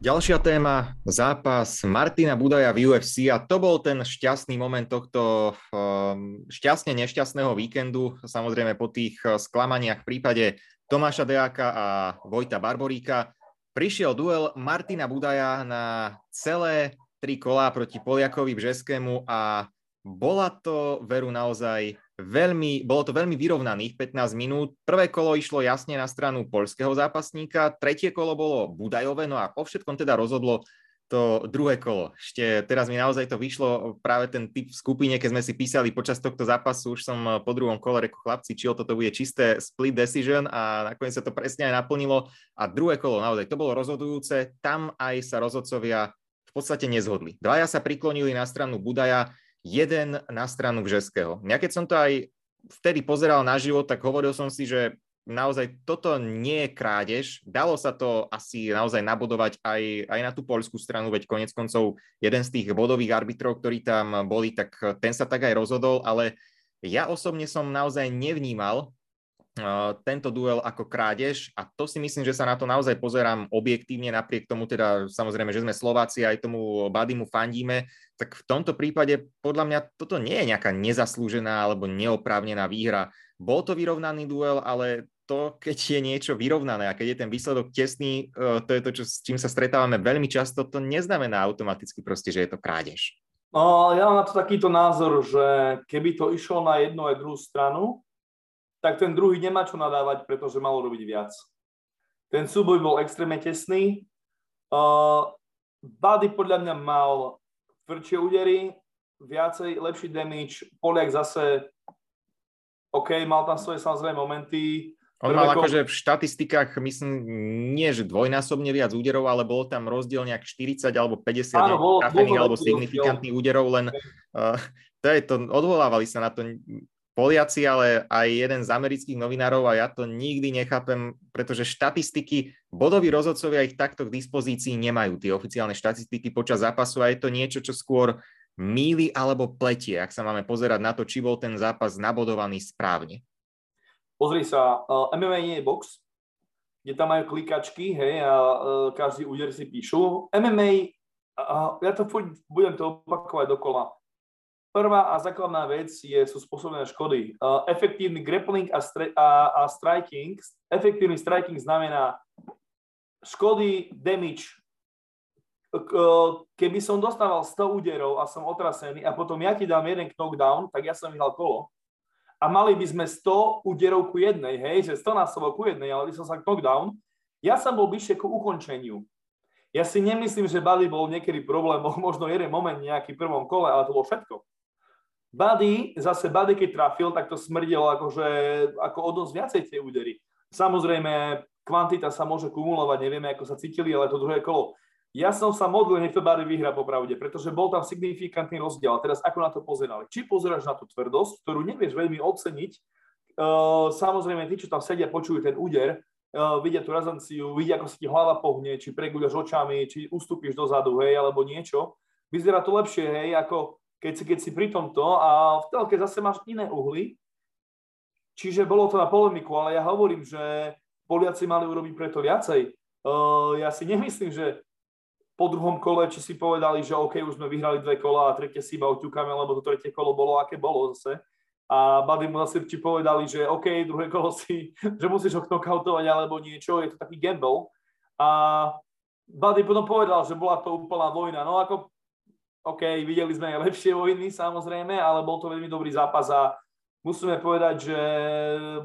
Ďalšia téma, zápas Martina Budaja v UFC a to bol ten šťastný moment tohto um, šťastne nešťastného víkendu, samozrejme po tých uh, sklamaniach v prípade Tomáša Deáka a Vojta Barboríka. Prišiel duel Martina Budaja na celé tri kolá proti Poliakovi Bžeskému a bola to veru naozaj veľmi, bolo to veľmi vyrovnaných 15 minút. Prvé kolo išlo jasne na stranu poľského zápasníka, tretie kolo bolo Budajové, no a po všetkom teda rozhodlo to druhé kolo. Ešte teraz mi naozaj to vyšlo práve ten typ v skupine, keď sme si písali počas tohto zápasu, už som po druhom kole reku chlapci, či o toto bude čisté split decision a nakoniec sa to presne aj naplnilo. A druhé kolo naozaj to bolo rozhodujúce, tam aj sa rozhodcovia v podstate nezhodli. Dvaja sa priklonili na stranu Budaja, jeden na stranu Vžeského. Ja keď som to aj vtedy pozeral na život, tak hovoril som si, že naozaj toto nie je krádež. Dalo sa to asi naozaj nabodovať aj, aj na tú poľskú stranu, veď konec koncov jeden z tých bodových arbitrov, ktorí tam boli, tak ten sa tak aj rozhodol, ale ja osobne som naozaj nevnímal tento duel ako krádež a to si myslím, že sa na to naozaj pozerám objektívne, napriek tomu teda samozrejme, že sme Slováci aj tomu Badimu fandíme, tak v tomto prípade podľa mňa toto nie je nejaká nezaslúžená alebo neoprávnená výhra. Bol to vyrovnaný duel, ale to, keď je niečo vyrovnané a keď je ten výsledok tesný, e, to je to, čo, s čím sa stretávame veľmi často, to neznamená automaticky proste, že je to krádež. No, ja mám na to takýto názor, že keby to išlo na jednu aj druhú stranu, tak ten druhý nemá čo nadávať, pretože malo robiť viac. Ten súboj bol extrémne tesný. Uh, Buddy podľa mňa mal tvrdšie údery, viacej, lepší damage. Poliak zase, OK, mal tam svoje samozrejme momenty. On mal akože v štatistikách, myslím, nie že dvojnásobne viac úderov, ale bolo tam rozdiel nejak 40 alebo 50 Áno, bol, trafených alebo signifikantných úderov, len uh, to je to, odvolávali sa na to Poliaci, ale aj jeden z amerických novinárov a ja to nikdy nechápem, pretože štatistiky, bodoví rozhodcovia ich takto k dispozícii nemajú, tie oficiálne štatistiky počas zápasu a je to niečo, čo skôr míli alebo pletie, ak sa máme pozerať na to, či bol ten zápas nabodovaný správne. Pozri sa, uh, MMA nie je box, kde tam majú klikačky, hej, a uh, každý úder si píšu. MMA, uh, ja to budem to opakovať dokola Prvá a základná vec je, sú spôsobené škody. Uh, efektívny grappling a, stre, a, a striking. Efektívny striking znamená škody, damage. Uh, keby som dostával 100 úderov a som otrasený a potom ja ti dám jeden knockdown, tak ja som vyhral kolo. A mali by sme 100 úderov ku jednej, hej, že 100 násobok ku jednej, ale by som sa knockdown. Ja som bol bližšie ku ukončeniu. Ja si nemyslím, že Buddy bol niekedy problém, [laughs] možno jeden moment nejaký v prvom kole, ale to bolo všetko. Buddy, zase Buddy, keď trafil, tak to smrdilo akože, ako o dosť viacej tie údery. Samozrejme, kvantita sa môže kumulovať, nevieme, ako sa cítili, ale to druhé kolo. Ja som sa modlil, nech to Bari vyhra popravde, pretože bol tam signifikantný rozdiel. A teraz ako na to pozerali? Či pozeráš na tú tvrdosť, ktorú nevieš veľmi oceniť, uh, samozrejme tí, čo tam sedia, počujú ten úder, uh, vidia tú razanciu, vidia, ako sa ti hlava pohne, či preguľaš očami, či ustúpiš dozadu, hej, alebo niečo. Vyzerá to lepšie, hej, ako keď si, keď si pri tomto a v telke zase máš iné uhly, čiže bolo to na polemiku, ale ja hovorím, že Poliaci mali urobiť preto viacej. Uh, ja si nemyslím, že po druhom kole, či si povedali, že OK, už sme vyhrali dve kola a tretie si iba oťukáme, lebo to tretie kolo bolo, aké bolo zase. A Buddy mu zase ti povedali, že OK, druhé kolo si, [laughs] že musíš ho knockoutovať alebo niečo, je to taký gamble. A Buddy potom povedal, že bola to úplná vojna. No ako, OK, videli sme aj lepšie vojny samozrejme, ale bol to veľmi dobrý zápas a musíme povedať, že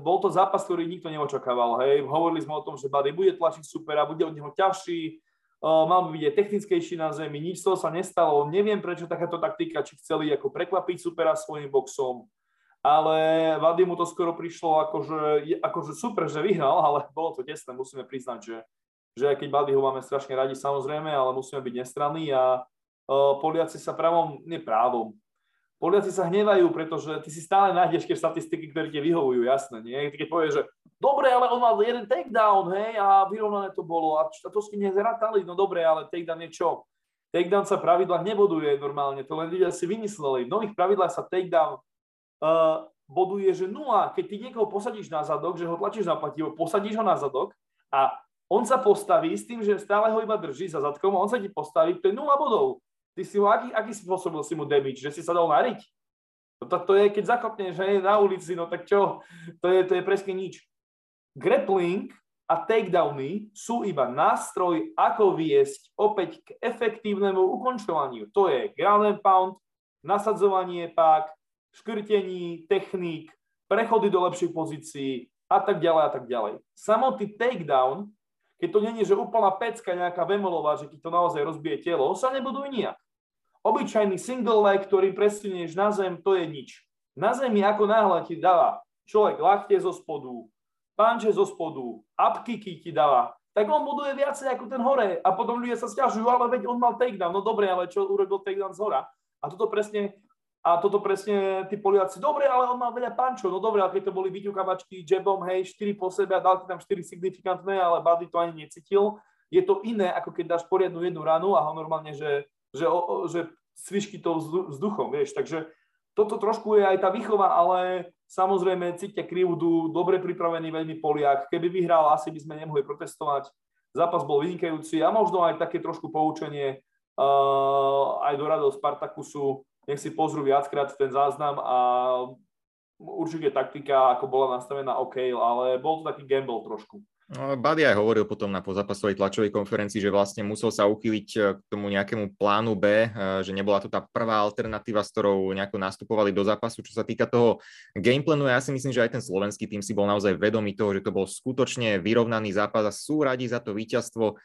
bol to zápas, ktorý nikto neočakával. Hej. Hovorili sme o tom, že Buddy bude tlačiť supera, bude od neho ťažší, mal by byť aj technickejší na zemi, nič toho sa nestalo. Neviem, prečo takáto taktika, či chceli ako prekvapiť supera svojim boxom, ale Vady mu to skoro prišlo akože, akože super, že vyhral, ale bolo to tesné, musíme priznať, že, že keď Vady ho máme strašne radi samozrejme, ale musíme byť nestranní a Poliaci sa právom, nie právom, Poliaci sa hnevajú, pretože ty si stále nájdeš tie štatistiky, ktoré ti vyhovujú, jasné, nie? Keď povieš, že dobre, ale on mal jeden takedown, hej, a vyrovnané to bolo, a to ste nezratali, no dobre, ale takedown je čo? Takedown sa pravidlách neboduje normálne, to len ľudia si vymysleli. V nových pravidlách sa takedown uh, boduje, že nula, keď ty niekoho posadíš na zadok, že ho tlačíš na plativo, posadíš ho na zadok a on sa postaví s tým, že stále ho iba drží za zadkom, on sa ti postaví, to je nula bodov. Ty si ho, aký, aký spôsobil si mu damage? Že si sa dal nariť? No to, to je, keď zakopneš hej, na ulici, no tak čo? To je, to je presne nič. Grappling a takedowny sú iba nástroj, ako viesť opäť k efektívnemu ukončovaniu. To je ground and pound, nasadzovanie pak, škrtení, techník, prechody do lepších pozícií a tak ďalej a tak ďalej. Samotný takedown, keď to není, že úplná pecka nejaká vemolová, že ti to naozaj rozbije telo, sa nebudujú nijak. Obyčajný single leg, ktorý presunieš na zem, to je nič. Na zemi ako náhle ti dáva človek lakte zo spodu, panče zo spodu, upkicky ti dáva, tak on buduje viacej ako ten hore. A potom ľudia sa stiažujú, ale veď on mal takedown. No dobre, ale čo urobil takedown z hora? A toto presne, a toto presne tí Poliaci, dobre, ale on mal veľa pančov, no dobre, ale keď to boli vyťukavačky jabom, hej, 4 po sebe a dal ti tam 4 signifikantné, ale Buddy to ani necítil. Je to iné, ako keď dáš poriadnu jednu ranu a ho normálne, že že, že svišky to vzduchom, vieš. Takže toto trošku je aj tá výchova, ale samozrejme cítia krivdu, dobre pripravený veľmi Poliak. Keby vyhral, asi by sme nemohli protestovať. Zápas bol vynikajúci a možno aj také trošku poučenie uh, aj do radov Spartakusu. Nech si pozrú viackrát ten záznam a určite taktika, ako bola nastavená OK, ale bol to taký gamble trošku. No, Buddy aj hovoril potom na pozapasovej tlačovej konferencii, že vlastne musel sa uchyliť eh, k tomu nejakému plánu B, eh, že nebola to tá prvá alternatíva, s ktorou nejako nastupovali do zápasu. Čo sa týka toho gameplanu, ja si myslím, že aj ten slovenský tým si bol naozaj vedomý toho, že to bol skutočne vyrovnaný zápas a sú radi za to víťazstvo.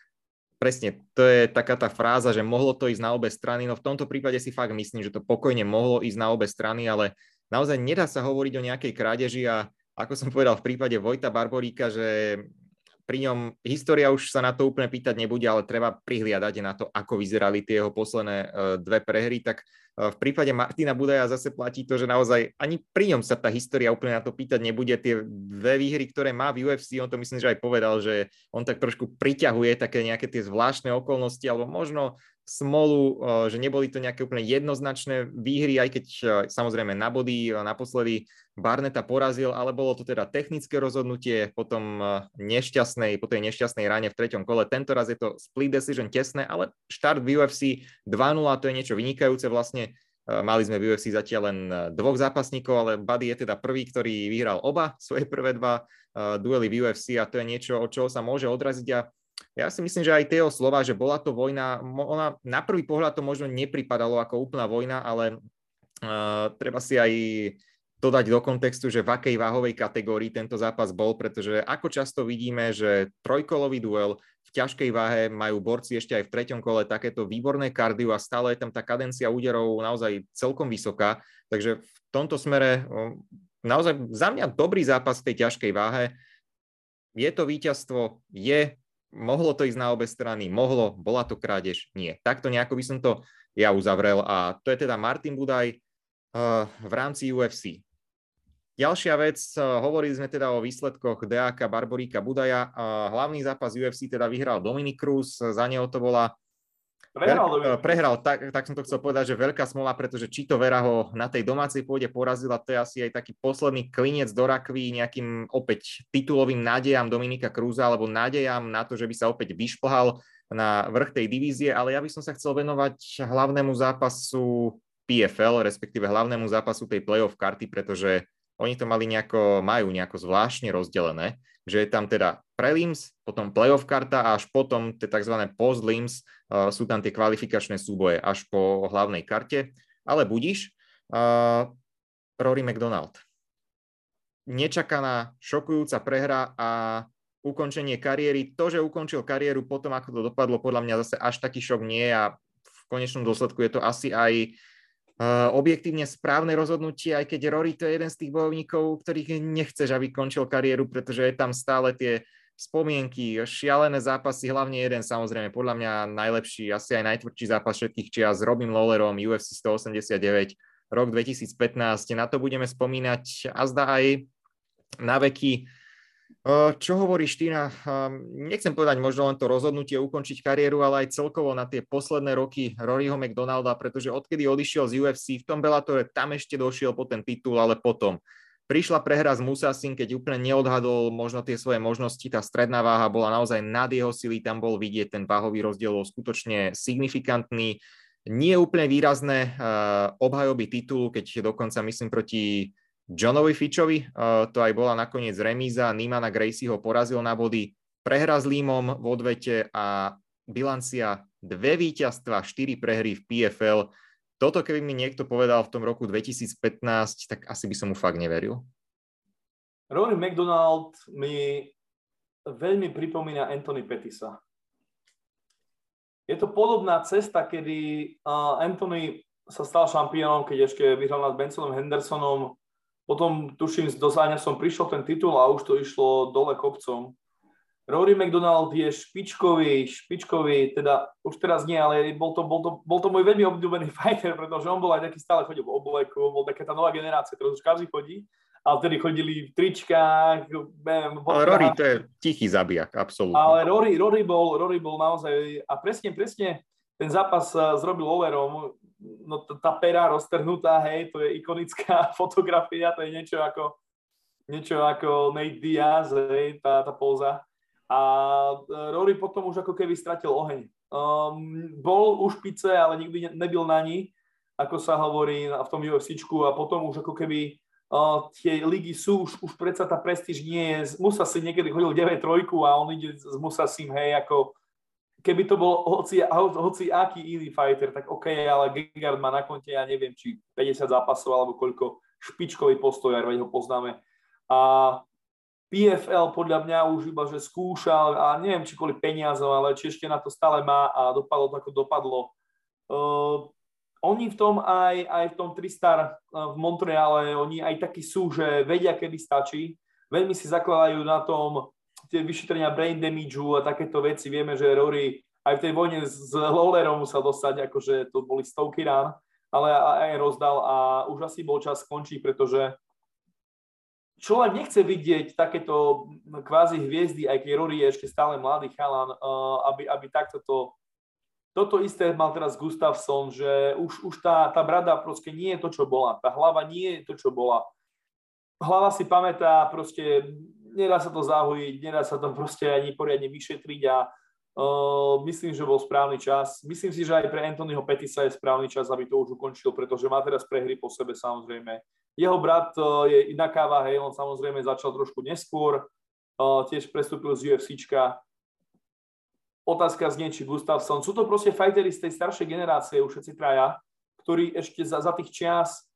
Presne, to je taká tá fráza, že mohlo to ísť na obe strany, no v tomto prípade si fakt myslím, že to pokojne mohlo ísť na obe strany, ale naozaj nedá sa hovoriť o nejakej krádeži a ako som povedal v prípade Vojta Barboríka, že pri ňom história už sa na to úplne pýtať nebude, ale treba prihliadať na to, ako vyzerali tie jeho posledné e, dve prehry, tak e, v prípade Martina Budaja zase platí to, že naozaj ani pri ňom sa tá história úplne na to pýtať nebude. Tie dve výhry, ktoré má v UFC, on to myslím, že aj povedal, že on tak trošku priťahuje také nejaké tie zvláštne okolnosti, alebo možno smolu, že neboli to nejaké úplne jednoznačné výhry, aj keď samozrejme na body naposledy Barneta porazil, ale bolo to teda technické rozhodnutie, potom nešťastnej, po tej nešťastnej ráne v treťom kole. Tento raz je to split decision tesné, ale štart v UFC 2-0, to je niečo vynikajúce vlastne. Mali sme v UFC zatiaľ len dvoch zápasníkov, ale Buddy je teda prvý, ktorý vyhral oba svoje prvé dva duely v UFC a to je niečo, od čoho sa môže odraziť a ja si myslím, že aj tie slova, že bola to vojna, ona na prvý pohľad to možno nepripadalo ako úplná vojna, ale uh, treba si aj dodať do kontextu, že v akej váhovej kategórii tento zápas bol, pretože ako často vidíme, že trojkolový duel v ťažkej váhe majú borci ešte aj v treťom kole takéto výborné kardio a stále je tam tá kadencia úderov naozaj celkom vysoká. Takže v tomto smere naozaj za mňa dobrý zápas v tej ťažkej váhe je to víťazstvo, je, mohlo to ísť na obe strany, mohlo, bola to krádež, nie. Takto nejako by som to ja uzavrel a to je teda Martin Budaj uh, v rámci UFC. Ďalšia vec, hovorili sme teda o výsledkoch Deáka Barboríka Budaja. Hlavný zápas UFC teda vyhral Dominik Cruz, za neho to bola Prehral, Veľk, prehral tak, tak som to chcel povedať, že veľká smola, pretože Čito Vera ho na tej domácej pôde porazila, to je asi aj taký posledný klinec do rakvy nejakým opäť titulovým nádejam Dominika Krúza, alebo nádejam na to, že by sa opäť vyšplhal na vrch tej divízie, ale ja by som sa chcel venovať hlavnému zápasu PFL, respektíve hlavnému zápasu tej playoff karty, pretože oni to mali nejako, majú nejako zvláštne rozdelené, že je tam teda prelims, potom playoff karta a až potom tie tzv. post-lims uh, sú tam tie kvalifikačné súboje až po hlavnej karte. Ale budíš, uh, Rory McDonald. Nečakaná, šokujúca prehra a ukončenie kariéry. To, že ukončil kariéru potom, ako to dopadlo, podľa mňa zase až taký šok nie a v konečnom dôsledku je to asi aj objektívne správne rozhodnutie, aj keď Rory to je jeden z tých bojovníkov, ktorých nechceš, aby končil kariéru, pretože je tam stále tie spomienky, šialené zápasy, hlavne jeden samozrejme, podľa mňa najlepší, asi aj najtvrdší zápas všetkých čias s Robin Lawlerom, UFC 189, rok 2015, na to budeme spomínať a zdá aj na veky. Čo hovoríš ty na, nechcem povedať možno len to rozhodnutie ukončiť kariéru, ale aj celkovo na tie posledné roky Roryho McDonalda, pretože odkedy odišiel z UFC, v tom Bellatore tam ešte došiel po ten titul, ale potom prišla prehra s Musasin, keď úplne neodhadol možno tie svoje možnosti, tá stredná váha bola naozaj nad jeho sily, tam bol vidieť ten váhový rozdiel skutočne signifikantný, nie úplne výrazné obhajoby titulu, keď dokonca myslím proti Johnovi Fitchovi, to aj bola nakoniec remíza, Nimana Gracie ho porazil na body, prehra s Límom v odvete a bilancia dve víťazstva, štyri prehry v PFL. Toto keby mi niekto povedal v tom roku 2015, tak asi by som mu fakt neveril. Rory McDonald mi veľmi pripomína Anthony Petisa. Je to podobná cesta, kedy Anthony sa stal šampiónom, keď ešte vyhral nad Bensonom Hendersonom potom tuším, do Záňa som prišiel ten titul a už to išlo dole kopcom. Rory McDonald je špičkový, špičkový, teda už teraz nie, ale bol to, bol to, bol to môj veľmi obľúbený [laughs] fighter, pretože on bol aj taký stále chodil v obleku, bol taká tá nová generácia, ktorá už každý chodí, ale vtedy chodili v tričkách. Bam, ale Rory to je tichý zabijak, absolútne. Ale Rory, Rory, bol, Rory bol naozaj, a presne, presne ten zápas zrobil Overom, no tá pera roztrhnutá, hej, to je ikonická [laughs] fotografia, to je niečo ako, niečo ako Nate Diaz, hej, tá, tá póza. A e, Rory potom už ako keby stratil oheň. Um, bol u špice, ale nikdy nebyl na ní, ako sa hovorí v tom UFCčku a potom už ako keby uh, tie ligy sú, už, už predsa tá prestíž nie je, Musa si niekedy chodil 9-3 a on ide s Musasim, hej, ako keby to bol hoci, hoci aký iný fighter, tak OK, ale Gegard má na konte, ja neviem, či 50 zápasov alebo koľko špičkový postoj, veď ho poznáme. A PFL podľa mňa už iba, že skúšal a neviem, či kvôli peniazom, ale či ešte na to stále má a dopadlo to, ako dopadlo. Uh, oni v tom aj, aj v tom Tristar uh, v Montreale, oni aj takí sú, že vedia, kedy stačí. Veľmi si zakladajú na tom, tie vyšetrenia brain damage a takéto veci. Vieme, že Rory aj v tej vojne s Lawlerom musel dostať, akože to boli stovky rán, ale aj rozdal a už asi bol čas skončiť, pretože človek nechce vidieť takéto kvázi hviezdy, aj keď Rory je ešte stále mladý chalan, aby, aby takto to toto isté mal teraz Gustafsson, že už, už tá, tá brada proste nie je to, čo bola. Tá hlava nie je to, čo bola. Hlava si pamätá proste nedá sa to zahojiť, nedá sa to proste ani poriadne vyšetriť a uh, myslím, že bol správny čas. Myslím si, že aj pre Anthonyho Petisa je správny čas, aby to už ukončil, pretože má teraz prehry po sebe samozrejme. Jeho brat uh, je iná káva, hej, on samozrejme začal trošku neskôr, uh, tiež prestúpil z UFCčka. Otázka znie, či Gustafsson. Sú to proste fightery z tej staršej generácie, už všetci traja, ktorí ešte za, za tých čias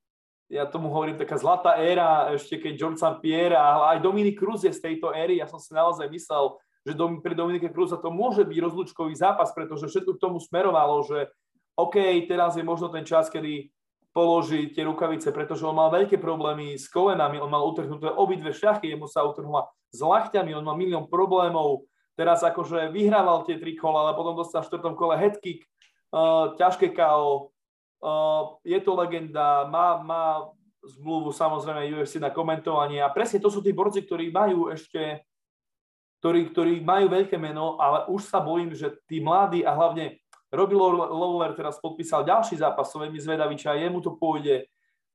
ja tomu hovorím taká zlatá éra, ešte keď George St. Pierre a aj Dominik Cruz je z tejto éry. Ja som si naozaj myslel, že dom, pre Dominika Cruza to môže byť rozlúčkový zápas, pretože všetko k tomu smerovalo, že OK, teraz je možno ten čas, kedy položiť tie rukavice, pretože on mal veľké problémy s kolenami, on mal utrhnuté obidve šľachy, jemu sa utrhla s lachťami, on mal milión problémov, teraz akože vyhrával tie tri kola, ale potom dostal v štvrtom kole headkick, uh, ťažké KO, uh, je to legenda, má, má zmluvu samozrejme UFC na komentovanie a presne to sú tí borci, ktorí majú ešte ktorí, ktorí majú veľké meno, ale už sa bojím, že tí mladí a hlavne Robbie Lawler teraz podpísal ďalší zápas, som veľmi zvedavý, či aj jemu to pôjde.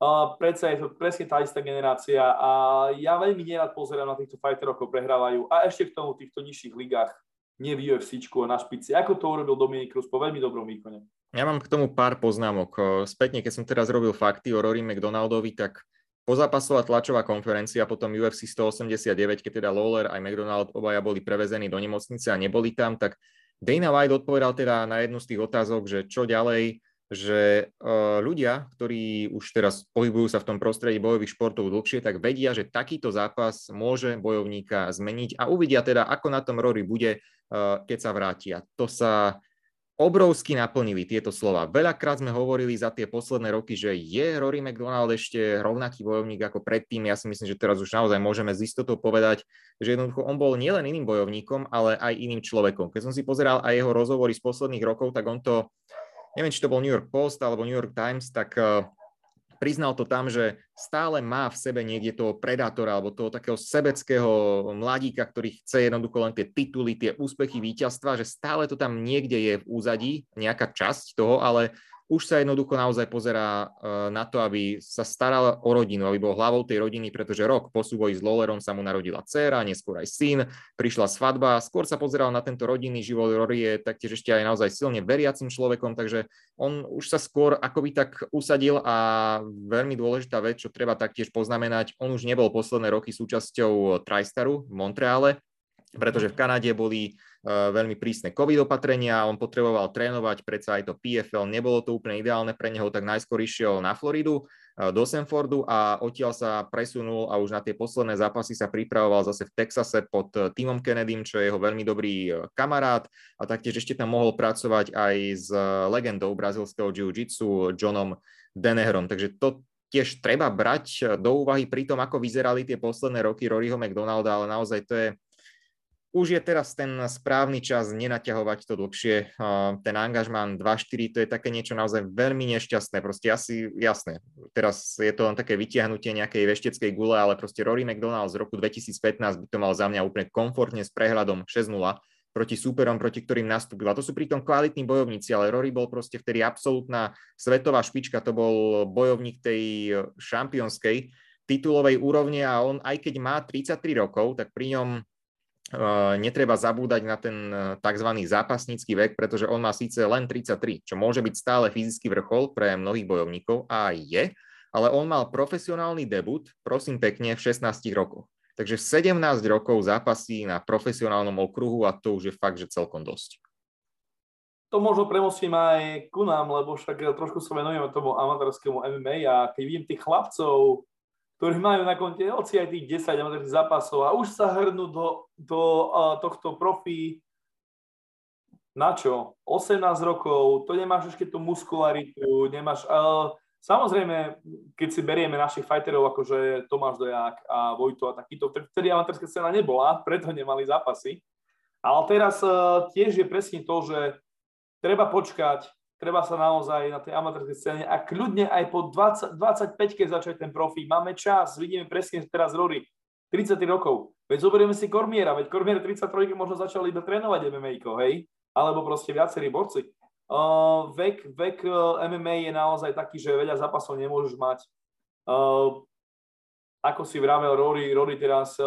Uh, predsa je to presne tá istá generácia a ja veľmi nerad pozerám na týchto fighterov, ako prehrávajú a ešte k tomu v týchto nižších ligách, nie v UFC a na špici, ako to urobil Dominik Cruz po veľmi dobrom výkone. Ja mám k tomu pár poznámok. Spätne, keď som teraz robil fakty o Rory McDonaldovi, tak Pozápasová tlačová konferencia, potom UFC 189, keď teda Lawler aj McDonald obaja boli prevezení do nemocnice a neboli tam, tak Dana White odpovedal teda na jednu z tých otázok, že čo ďalej, že uh, ľudia, ktorí už teraz pohybujú sa v tom prostredí bojových športov dlhšie, tak vedia, že takýto zápas môže bojovníka zmeniť a uvidia teda, ako na tom Rory bude, uh, keď sa vrátia. To sa obrovsky naplnili tieto slova. Veľakrát sme hovorili za tie posledné roky, že je Rory McDonald ešte rovnaký bojovník ako predtým. Ja si myslím, že teraz už naozaj môžeme z istotou povedať, že jednoducho on bol nielen iným bojovníkom, ale aj iným človekom. Keď som si pozeral aj jeho rozhovory z posledných rokov, tak on to, neviem, či to bol New York Post alebo New York Times, tak eh, priznal to tam, že stále má v sebe niekde toho predátora alebo toho takého sebeckého mladíka, ktorý chce jednoducho len tie tituly, tie úspechy, víťazstva, že stále to tam niekde je v úzadí, nejaká časť toho, ale už sa jednoducho naozaj pozerá e, na to, aby sa staral o rodinu, aby bol hlavou tej rodiny, pretože rok po súboji s Lollerom sa mu narodila dcéra, neskôr aj syn, prišla svadba, skôr sa pozeral na tento rodinný život. Rory je taktiež ešte aj naozaj silne veriacim človekom, takže on už sa skôr akoby tak usadil a veľmi dôležitá vec, čo treba taktiež poznamenať, on už nebol posledné roky súčasťou Tristaru v Montreale, pretože v Kanade boli Eh, veľmi prísne COVID opatrenia, on potreboval trénovať, predsa aj to PFL, nebolo to úplne ideálne pre neho, tak najskôr išiel na Floridu eh, do Sanfordu a odtiaľ sa presunul a už na tie posledné zápasy sa pripravoval zase v Texase pod eh, Timom Kennedym, čo je jeho veľmi dobrý kamarát a taktiež ešte tam mohol pracovať aj s legendou brazilského jiu-jitsu Johnom Denehrom. Takže to tiež treba brať do úvahy pri tom, ako vyzerali tie posledné roky Roryho McDonalda, ale naozaj to je už je teraz ten správny čas nenaťahovať to dlhšie. Ten angažmán 2-4, to je také niečo naozaj veľmi nešťastné. Proste asi, jasné, teraz je to len také vytiahnutie nejakej vešteckej gule, ale proste Rory McDonald z roku 2015 by to mal za mňa úplne komfortne s prehľadom 6-0 proti súperom, proti ktorým nastúpil. A to sú pritom kvalitní bojovníci, ale Rory bol proste vtedy absolútna svetová špička, to bol bojovník tej šampiónskej titulovej úrovne a on, aj keď má 33 rokov, tak pri ňom netreba zabúdať na ten e, tzv. zápasnícky vek, pretože on má síce len 33, čo môže byť stále fyzický vrchol pre mnohých bojovníkov a je, ale on mal profesionálny debut, prosím pekne, v 16 rokoch. Takže 17 rokov zápasí na profesionálnom okruhu a to už je fakt, že celkom dosť. To možno premostím aj ku nám, lebo však trošku sa venujeme tomu amatérskému MMA a keď vidím tých chlapcov, ktorí majú na konte hoci aj tých 10 amatérských zápasov a už sa hrnú do, do uh, tohto profi na čo? 18 rokov, to nemáš ešte tú muskularitu, nemáš... Uh, samozrejme, keď si berieme našich fighterov, akože Tomáš Dojak a Vojto a takýto, vtedy amatérska scéna nebola, preto nemali zápasy. Ale teraz uh, tiež je presne to, že treba počkať, treba sa naozaj na tej amatérskej scéne a kľudne aj po 20, 25 keď začať ten profí. Máme čas, vidíme presne teraz Rory, 33 rokov. Veď zoberieme si Kormiera, veď Kormier 33 možno začal iba trénovať MMA, hej? Alebo proste viacerí borci. Uh, vek, vek MMA je naozaj taký, že veľa zápasov nemôžeš mať. Uh, ako si vravel Rory, Rory teraz uh,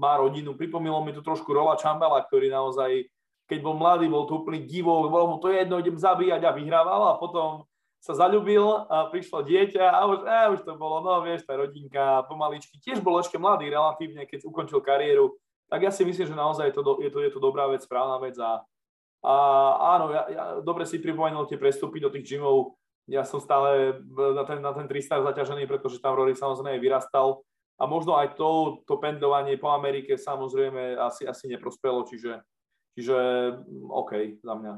má rodinu. Pripomínalo mi to trošku Rola Čambala, ktorý naozaj keď bol mladý, bol to úplný divok, bolo mu to jedno, idem zabíjať a vyhrával a potom sa zalúbil a prišlo dieťa a už, eh, už to bolo, no vieš, tá rodinka pomaličky. Tiež bol ešte mladý relatívne, keď ukončil kariéru. Tak ja si myslím, že naozaj to, je to, je to dobrá vec, správna vec a, a áno, ja, ja, dobre si pripomenul tie prestupy do tých gymov. Ja som stále na ten, na ten 300 zaťažený, pretože tam Rory samozrejme vyrastal a možno aj to, to pendovanie po Amerike samozrejme asi, asi neprospelo, čiže Čiže mm, OK za mňa.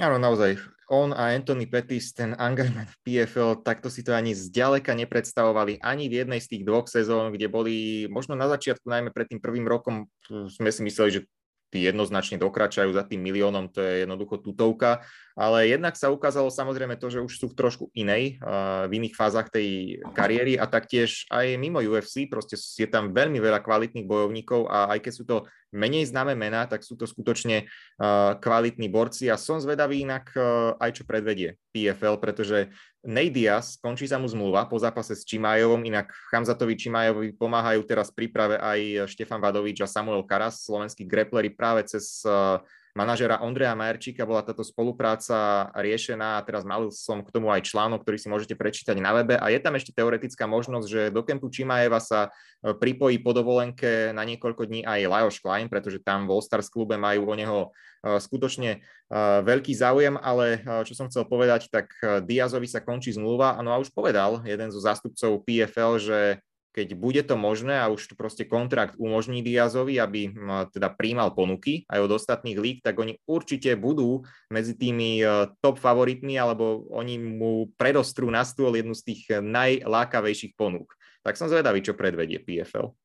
Áno, naozaj. On a Anthony Pettis, ten angažment v PFL, takto si to ani zďaleka nepredstavovali ani v jednej z tých dvoch sezón, kde boli možno na začiatku, najmä pred tým prvým rokom, sme si mysleli, že tí jednoznačne dokračajú za tým miliónom, to je jednoducho tutovka, ale jednak sa ukázalo samozrejme to, že už sú v trošku inej, v iných fázach tej kariéry a taktiež aj mimo UFC, proste je tam veľmi veľa kvalitných bojovníkov a aj keď sú to menej známe mená, tak sú to skutočne kvalitní borci a som zvedavý inak aj čo predvedie PFL, pretože Nate Diaz, končí sa mu zmluva po zápase s Čimajovom, inak Chamzatovi Čimajovi pomáhajú teraz v príprave aj Štefan Vadovič a Samuel Karas, slovenskí grepleri práve cez uh, manažera Ondreja Majerčíka bola táto spolupráca riešená. A teraz mal som k tomu aj článok, ktorý si môžete prečítať na webe. A je tam ešte teoretická možnosť, že do kempu Čimajeva sa uh, pripojí po dovolenke na niekoľko dní aj Lajos Klein, pretože tam v All Stars klube majú o neho uh, skutočne veľký záujem, ale čo som chcel povedať, tak Diazovi sa končí zmluva, no a už povedal jeden zo zástupcov PFL, že keď bude to možné a už proste kontrakt umožní Diazovi, aby teda príjmal ponuky aj od ostatných lík, tak oni určite budú medzi tými top favoritmi, alebo oni mu predostrú na stôl jednu z tých najlákavejších ponúk. Tak som zvedavý, čo predvedie PFL.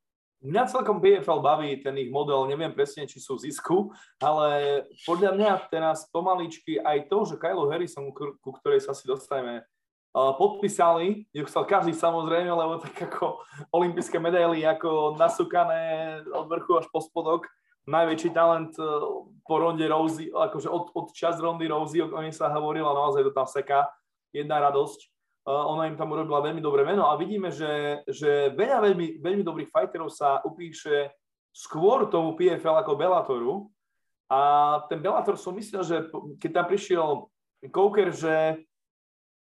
Mňa celkom BFL baví ten ich model, neviem presne, či sú v zisku, ale podľa mňa teraz pomaličky aj to, že Kylo Harrison, ku ktorej sa si dostaneme, podpísali, ju chcel každý samozrejme, lebo tak ako olympijské medaily ako nasúkané od vrchu až po spodok, najväčší talent e, po ronde Rosie, akože od, od čas rondy Rosie, o nej sa hovorilo, naozaj to tam seká, jedna radosť. Ona im tam urobila veľmi dobré meno a vidíme, že, že veľa veľmi, veľmi dobrých fighterov sa upíše skôr tomu PFL ako Bellatoru. A ten Bellator som myslel, že keď tam prišiel Coker, že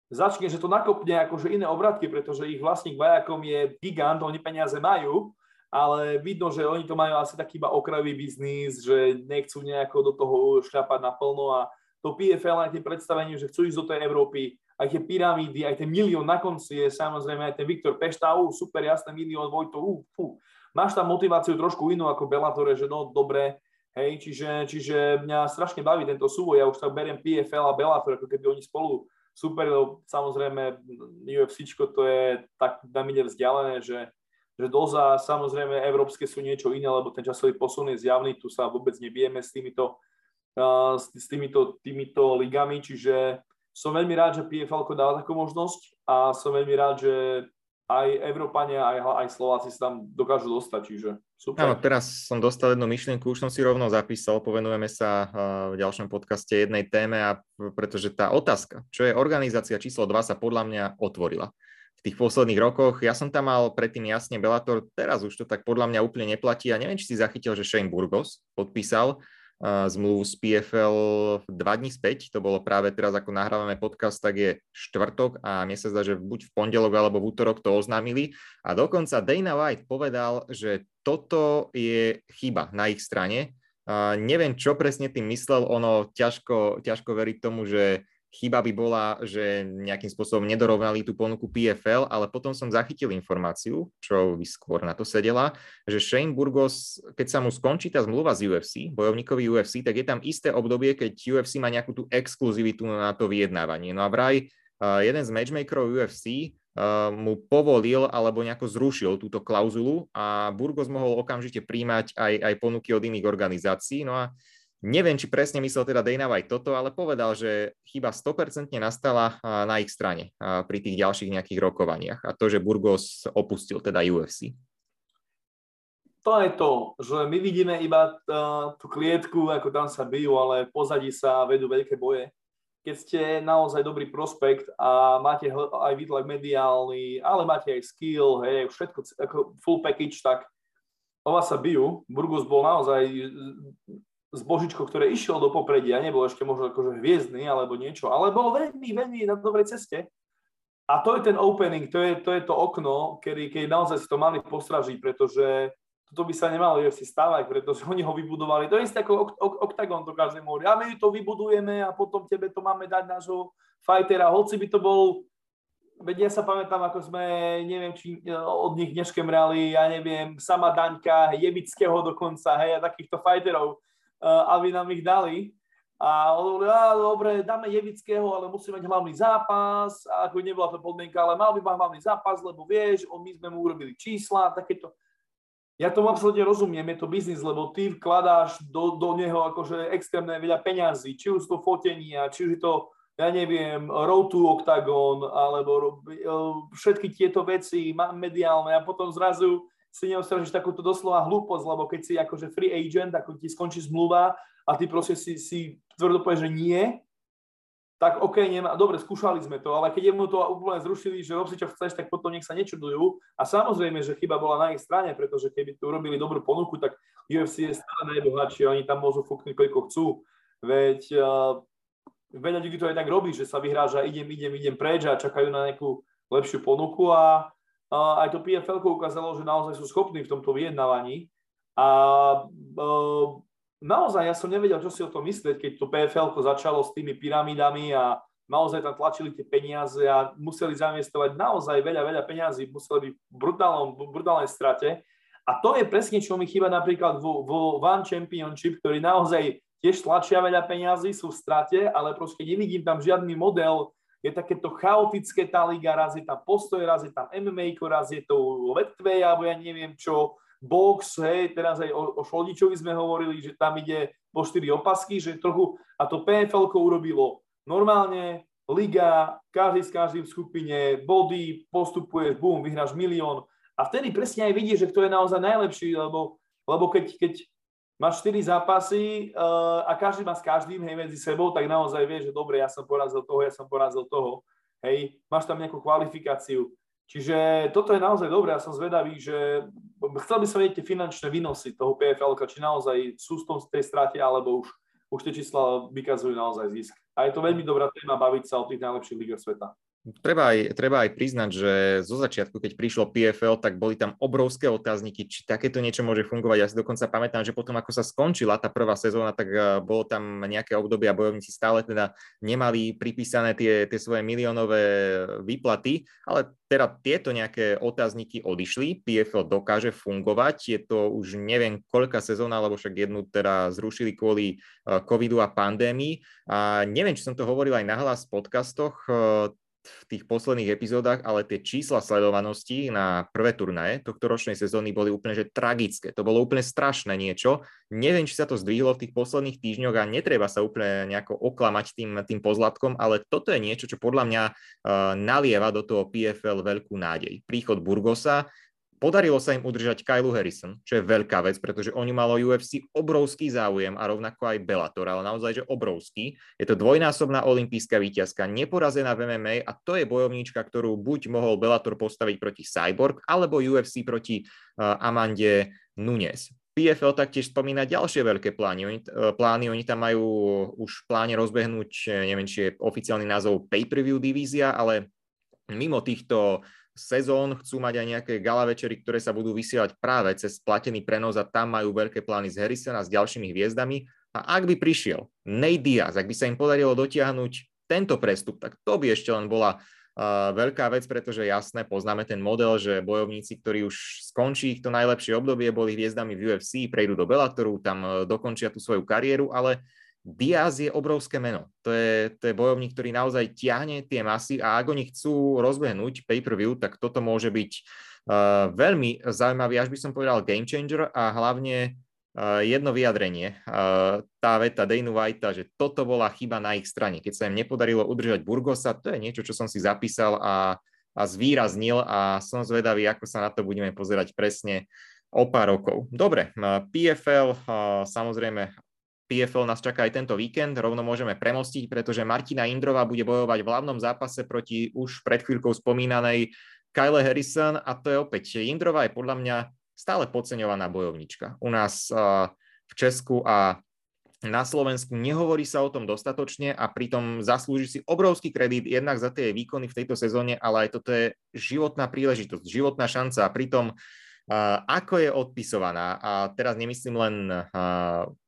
začne, že to nakopne akože iné obratky, pretože ich vlastník Vajakom je gigant, oni peniaze majú, ale vidno, že oni to majú asi taký iba okrajový biznis, že nechcú nejako do toho šľapať naplno a to PFL aj tým predstavením, že chcú ísť do tej Európy, aj tie pyramídy, aj ten milión na konci je samozrejme aj ten Viktor Pešta, uh, super, jasné, milión, Vojto, uh, fú. Máš tam motiváciu trošku inú ako Bellatore, že no dobre, hej, čiže, čiže mňa strašne baví tento súboj, ja už tak beriem PFL a Bellator, ako keby oni spolu super, no, samozrejme UFC to je tak na mine vzdialené, že, že doza, samozrejme európske sú niečo iné, lebo ten časový posun je zjavný, tu sa vôbec nebijeme s týmito, uh, s, týmito, týmito ligami, čiže som veľmi rád, že PFL dáva takú možnosť a som veľmi rád, že aj Európania, aj, aj Slováci sa tam dokážu dostať, čiže super. Áno, teraz som dostal jednu myšlienku, už som si rovno zapísal, povenujeme sa v ďalšom podcaste jednej téme, a pretože tá otázka, čo je organizácia číslo 2, sa podľa mňa otvorila v tých posledných rokoch. Ja som tam mal predtým jasne Bellator, teraz už to tak podľa mňa úplne neplatí a neviem, či si zachytil, že Shane Burgos podpísal zmluvu z PFL dva dní späť. To bolo práve teraz, ako nahrávame podcast, tak je štvrtok a mne sa zdá, že buď v pondelok alebo v útorok to oznámili. A dokonca Dana White povedal, že toto je chyba na ich strane. Uh, neviem, čo presne tým myslel, ono ťažko, ťažko veriť tomu, že Chyba by bola, že nejakým spôsobom nedorovnali tú ponuku PFL, ale potom som zachytil informáciu, čo by skôr na to sedela, že Shane Burgos, keď sa mu skončí tá zmluva z UFC, bojovníkovi UFC, tak je tam isté obdobie, keď UFC má nejakú tú exkluzivitu na to vyjednávanie. No a vraj jeden z matchmakerov UFC mu povolil alebo nejako zrušil túto klauzulu a Burgos mohol okamžite príjmať aj, aj ponuky od iných organizácií. No a Neviem, či presne myslel teda Dana White toto, ale povedal, že chyba 100% nastala na ich strane pri tých ďalších nejakých rokovaniach a to, že Burgos opustil teda UFC. To je to, že my vidíme iba tú klietku, ako tam sa bijú, ale pozadí sa vedú veľké boje. Keď ste naozaj dobrý prospekt a máte aj výtlak mediálny, ale máte aj skill, hej, všetko ako full package, tak o vás sa bijú. Burgos bol naozaj zbožičko, ktoré išiel do popredia, nebol ešte možno akože hviezdny alebo niečo, ale bol veľmi, veľmi na dobrej ceste. A to je ten opening, to je to, je to okno, kedy, keď naozaj si to mali postražiť, pretože toto by sa nemalo si stávať, pretože oni ho vybudovali. To je isté ako Octagon, to každý hovorí. A my to vybudujeme a potom tebe to máme dať nášho fightera. Hoci by to bol, veď ja sa pamätám, ako sme, neviem, či e, od nich neškemrali, ja neviem, sama Daňka, Jebického dokonca, hej, a takýchto fighterov aby nám ich dali. A on hovorí, a dobre, dáme Jevického, ale musí mať hlavný zápas. A ako nebola to podmienka, ale mal by mať hlavný zápas, lebo vieš, on, my sme mu urobili čísla, takéto. Ja tomu absolútne rozumiem, je to biznis, lebo ty vkladáš do, do neho akože extrémne veľa peňazí, či už to fotenia, či už to, ja neviem, road to octagon, alebo e, všetky tieto veci mediálne a potom zrazu si neostražíš takúto doslova hlúposť, lebo keď si akože free agent, ako ti skončí zmluva a ty proste si, si tvrdo povieš, že nie, tak OK, nemá, dobre, skúšali sme to, ale keď mu to úplne zrušili, že rob si čo chceš, tak potom nech sa nečudujú. A samozrejme, že chyba bola na ich strane, pretože keby tu urobili dobrú ponuku, tak UFC je stále najbohatší, oni tam môžu fúknuť koľko chcú. Veď uh, veľa ľudí to aj tak robí, že sa vyhráža, idem, idem, idem preč a čakajú na nejakú lepšiu ponuku a aj to PFL ukázalo, že naozaj sú schopní v tomto vyjednávaní. A uh, naozaj ja som nevedel, čo si o tom myslieť, keď to PFL začalo s tými pyramidami a naozaj tam tlačili tie peniaze a museli zainvestovať naozaj veľa, veľa peniazy, museli byť v brutálnom, brutálnej strate. A to je presne, čo mi chýba napríklad vo, vo One Championship, ktorý naozaj tiež tlačia veľa peniazy, sú v strate, ale proste nevidím tam žiadny model, je takéto chaotické tá liga, raz je tam postoj, raz je tam MMA, raz je to Letway, alebo ja neviem čo, box, hej, teraz aj o, o Šoldičovi sme hovorili, že tam ide po 4 opasky, že trochu, a to PFL urobilo normálne, liga, každý s každým v skupine, body, postupuješ, bum, vyhráš milión. A vtedy presne aj vidíš, že kto je naozaj najlepší, lebo, lebo keď, keď máš 4 zápasy uh, a každý má s každým, hej, medzi sebou, tak naozaj vieš, že dobre, ja som porazil toho, ja som porazil toho. Hej, máš tam nejakú kvalifikáciu. Čiže toto je naozaj dobré, ja som zvedavý, že chcel by som vedieť tie finančné výnosy toho PFL, či naozaj sú v tom tej strate, alebo už, už tie čísla vykazujú naozaj zisk. A je to veľmi dobrá téma baviť sa o tých najlepších ligách sveta. Treba aj, treba aj priznať, že zo začiatku, keď prišlo PFL, tak boli tam obrovské otázniky, či takéto niečo môže fungovať. Ja si dokonca pamätám, že potom, ako sa skončila tá prvá sezóna, tak eh, bolo tam nejaké obdobie a bojovníci stále teda nemali pripísané tie, tie svoje miliónové výplaty, ale teda tieto nejaké otázniky odišli, PFL dokáže fungovať, je to už neviem koľka sezóna, lebo však jednu teda zrušili kvôli eh, covidu a pandémii. A neviem, či som to hovoril aj nahlas v podcastoch, eh, v tých posledných epizódach, ale tie čísla sledovanosti na prvé turnaje tohto ročnej sezóny boli úplne že tragické. To bolo úplne strašné niečo. Neviem, či sa to zdvihlo v tých posledných týždňoch a netreba sa úplne nejako oklamať tým, tým pozlatkom, ale toto je niečo, čo podľa mňa uh, nalieva do toho PFL veľkú nádej. Príchod Burgosa, Podarilo sa im udržať Kylu Harrison, čo je veľká vec, pretože oni malo UFC obrovský záujem a rovnako aj Bellator, ale naozaj, že obrovský. Je to dvojnásobná olimpijská víťazka, neporazená v MMA a to je bojovníčka, ktorú buď mohol Bellator postaviť proti Cyborg, alebo UFC proti uh, Amande Nunes. PFL taktiež spomína ďalšie veľké plány. Oni, uh, plány. Oni tam majú už v pláne rozbehnúť, eh, neviem, či je oficiálny názov pay-per-view divízia, ale mimo týchto sezón chcú mať aj nejaké gala večery, ktoré sa budú vysielať práve cez platený prenos a tam majú veľké plány z Harrisona s ďalšími hviezdami. A ak by prišiel Nate Diaz, ak by sa im podarilo dotiahnuť tento prestup, tak to by ešte len bola uh, veľká vec, pretože jasné, poznáme ten model, že bojovníci, ktorí už skončí ich to najlepšie obdobie, boli hviezdami v UFC, prejdú do Bellatoru, tam uh, dokončia tú svoju kariéru, ale Diaz je obrovské meno. To je, to je bojovník, ktorý naozaj tiahne tie masy a ak oni chcú rozbehnúť pay-per-view, tak toto môže byť uh, veľmi zaujímavý, až by som povedal game changer a hlavne uh, jedno vyjadrenie. Uh, tá veta Dana Whitea, že toto bola chyba na ich strane. Keď sa im nepodarilo udržať Burgosa, to je niečo, čo som si zapísal a, a zvýraznil a som zvedavý, ako sa na to budeme pozerať presne o pár rokov. Dobre, PFL samozrejme PFL nás čaká aj tento víkend, rovno môžeme premostiť, pretože Martina Indrová bude bojovať v hlavnom zápase proti už pred chvíľkou spomínanej Kyle Harrison a to je opäť, Indrová je podľa mňa stále podceňovaná bojovnička. U nás v Česku a na Slovensku nehovorí sa o tom dostatočne a pritom zaslúži si obrovský kredit jednak za tie výkony v tejto sezóne, ale aj toto je životná príležitosť, životná šanca a pritom ako je odpisovaná. A teraz nemyslím len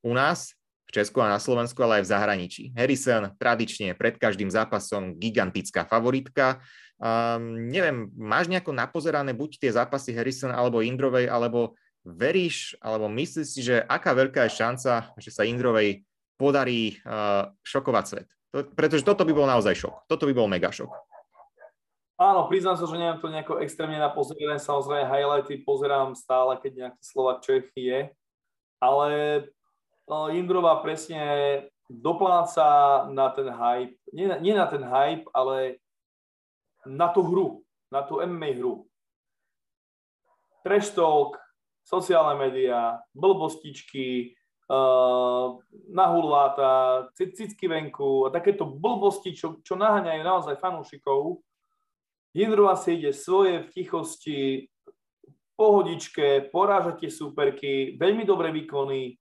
u nás, v Česku a na Slovensku, ale aj v zahraničí. Harrison tradične pred každým zápasom gigantická favoritka. Um, neviem, máš nejako napozerané buď tie zápasy Harrison alebo Indrovej, alebo veríš, alebo myslíš si, že aká veľká je šanca, že sa Indrovej podarí šokovať svet. Pretože toto by bol naozaj šok. Toto by bol mega šok. Áno, priznám sa, že neviem to nejako extrémne napozerať, samozrejme highlighty pozerám stále, keď nejaký Slovak Čech je, ale Indrova presne dopláca na ten hype, nie, nie na ten hype, ale na tú hru, na tú MMA hru. Trash talk, sociálne médiá, blbostičky, uh, nahulváta, cicky venku a takéto blbosti, čo, čo naháňajú naozaj fanúšikov. Jindrova si ide svoje v tichosti, pohodičke, poráža tie súperky, veľmi dobré výkony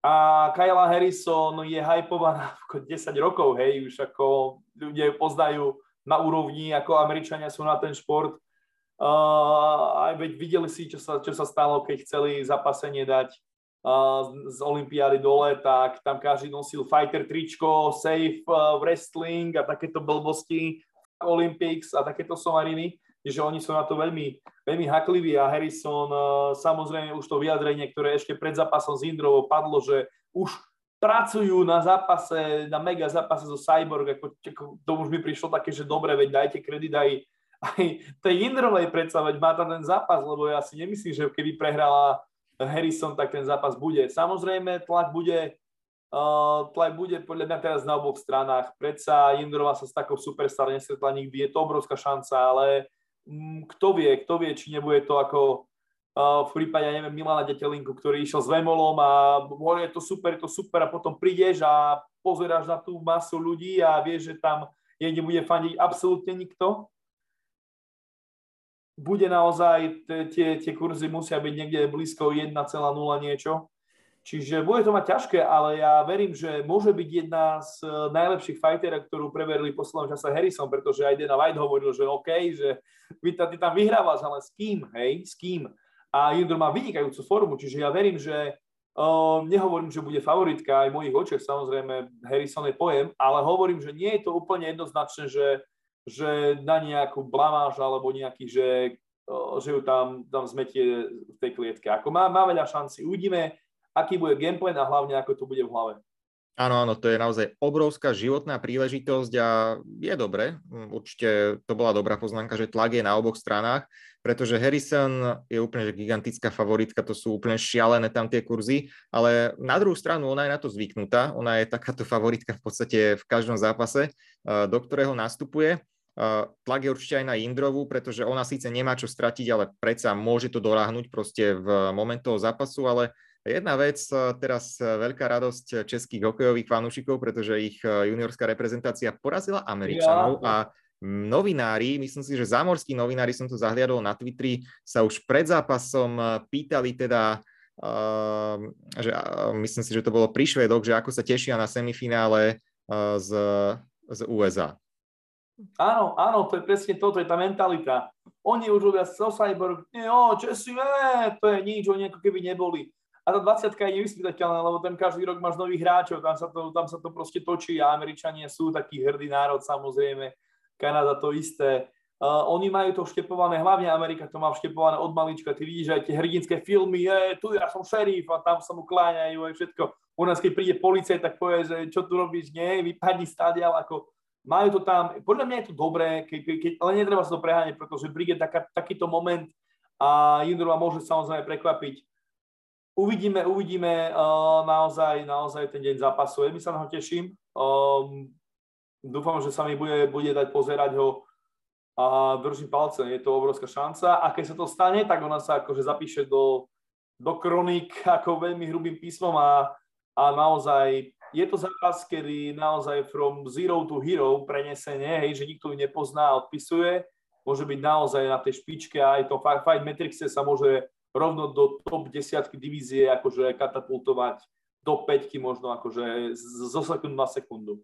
a Kyla Harrison je hypovaná [laughs] ako 10 rokov, hej, už ako ľudia ju poznajú na úrovni, ako Američania sú na ten šport. Uh, aj veď videli si, čo sa, čo sa stalo, keď chceli zapasenie dať uh, z Olympiády dole, tak tam každý nosil fighter tričko, safe uh, wrestling a takéto blbosti, Olympics a takéto somariny, že oni sú na to veľmi, veľmi hakliví a Harrison, uh, samozrejme už to vyjadrenie, ktoré ešte pred zápasom s Indrovou padlo, že už pracujú na zápase, na mega zápase zo Cyborg, ako, ako to už mi prišlo také, že dobre, veď dajte kredit aj, aj tej Indrovej predsa, veď má tam ten zápas, lebo ja si nemyslím, že keby prehrala Harrison, tak ten zápas bude. Samozrejme, tlak bude, uh, tlak bude podľa mňa teraz na oboch stranách. Predsa Indrova sa s takou superstar nesvetla nikdy, je to obrovská šanca, ale kto vie, kto vie, či nebude to ako v prípade, ja neviem, Milana Detelinku, ktorý išiel s Vemolom a bol, je to super, je to super a potom prídeš a pozeráš na tú masu ľudí a vieš, že tam niekde bude fandiť absolútne nikto. Bude naozaj, tie, tie kurzy musia byť niekde blízko 1,0 niečo. Čiže bude to mať ťažké, ale ja verím, že môže byť jedna z najlepších fighterov, ktorú preverili v poslednom čase Harrison, pretože aj Dana White hovoril, že OK, že ty tam vyhrávaš, ale s kým, hej, s kým? a Jindor má vynikajúcu formu, čiže ja verím, že uh, nehovorím, že bude favoritka aj v mojich očiach, samozrejme Harrison je pojem, ale hovorím, že nie je to úplne jednoznačné, že, že na nejakú blamáž alebo nejaký, že, uh, že ju tam, tam zmetie v tej klietke. Ako má, má veľa šanci, uvidíme, aký bude gameplay a hlavne ako to bude v hlave. Áno, áno, to je naozaj obrovská životná príležitosť a je dobre. Určite to bola dobrá poznámka, že tlak je na oboch stranách, pretože Harrison je úplne že gigantická favoritka, to sú úplne šialené tam tie kurzy, ale na druhú stranu ona je na to zvyknutá, ona je takáto favoritka v podstate v každom zápase, do ktorého nastupuje. Tlak je určite aj na Indrovu, pretože ona síce nemá čo stratiť, ale predsa môže to doráhnuť proste v moment toho zápasu, ale Jedna vec, eh, teraz eh, veľká radosť českých hokejových fanúšikov, pretože ich juniorská reprezentácia porazila Američanov ja. a novinári, myslím si, že zámorskí novinári, som to zahliadol na Twitteri, sa už pred zápasom pýtali teda, že, myslím si, že to bolo pri Švedok, že ako sa tešia na semifinále z, z USA. Áno, áno, to je presne to, to je tá mentalita. Oni už robia so Cyborg, nie, o, Česi, ne, to je nič, oni ako keby neboli a tá 20 je nevyspytateľná, lebo tam každý rok máš nových hráčov, tam sa to, tam sa to proste točí a Američania sú taký hrdý národ samozrejme, Kanada to isté. Uh, oni majú to vštepované, hlavne Amerika to má vštepované od malička, ty vidíš aj tie hrdinské filmy, je, tu ja som šerif a tam sa mu kláňajú aj všetko. U nás keď príde policaj, tak povie, že čo tu robíš, nie, vypadni stadial, ako majú to tam, podľa mňa je to dobré, keď, keď, ale netreba sa to preháňať, pretože príde taká, takýto moment a Jindrova môže samozrejme prekvapiť uvidíme, uvidíme uh, naozaj, naozaj ten deň zápasu. My sa na ho teším. Um, dúfam, že sa mi bude, bude dať pozerať ho a držím palce. Je to obrovská šanca a keď sa to stane, tak ona sa akože zapíše do, do kronik [laughs] ako veľmi hrubým písmom a, a naozaj je to zápas, kedy naozaj from zero to hero prenesenie, hej, že nikto ju nepozná a odpisuje, môže byť naozaj na tej špičke a aj to Fight Matrixe sa môže rovno do top desiatky divízie akože katapultovať do 5 možno akože zo sekundu na sekundu.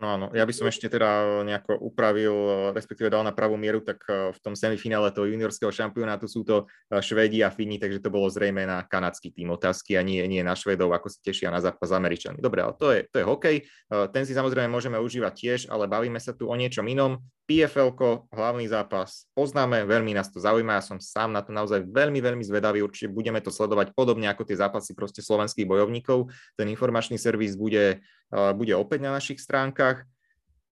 No áno, ja by som ešte teda nejako upravil, respektíve dal na pravú mieru, tak eh, v tom semifinále toho juniorského šampionátu sú to eh, Švédi a Fíni, takže to bolo zrejme na kanadský tým otázky a nie, nie na Švedov, ako sa tešia na zápas Američany. Dobre, ale to je, to je hokej, eh, ten si samozrejme môžeme užívať tiež, ale bavíme sa tu o niečom inom. PFL, hlavný zápas, poznáme, veľmi nás to zaujíma, ja som sám na to naozaj veľmi, veľmi zvedavý, určite budeme to sledovať podobne ako tie zápasy proste slovenských bojovníkov. Ten informačný servis bude, bude opäť na našich stránkach.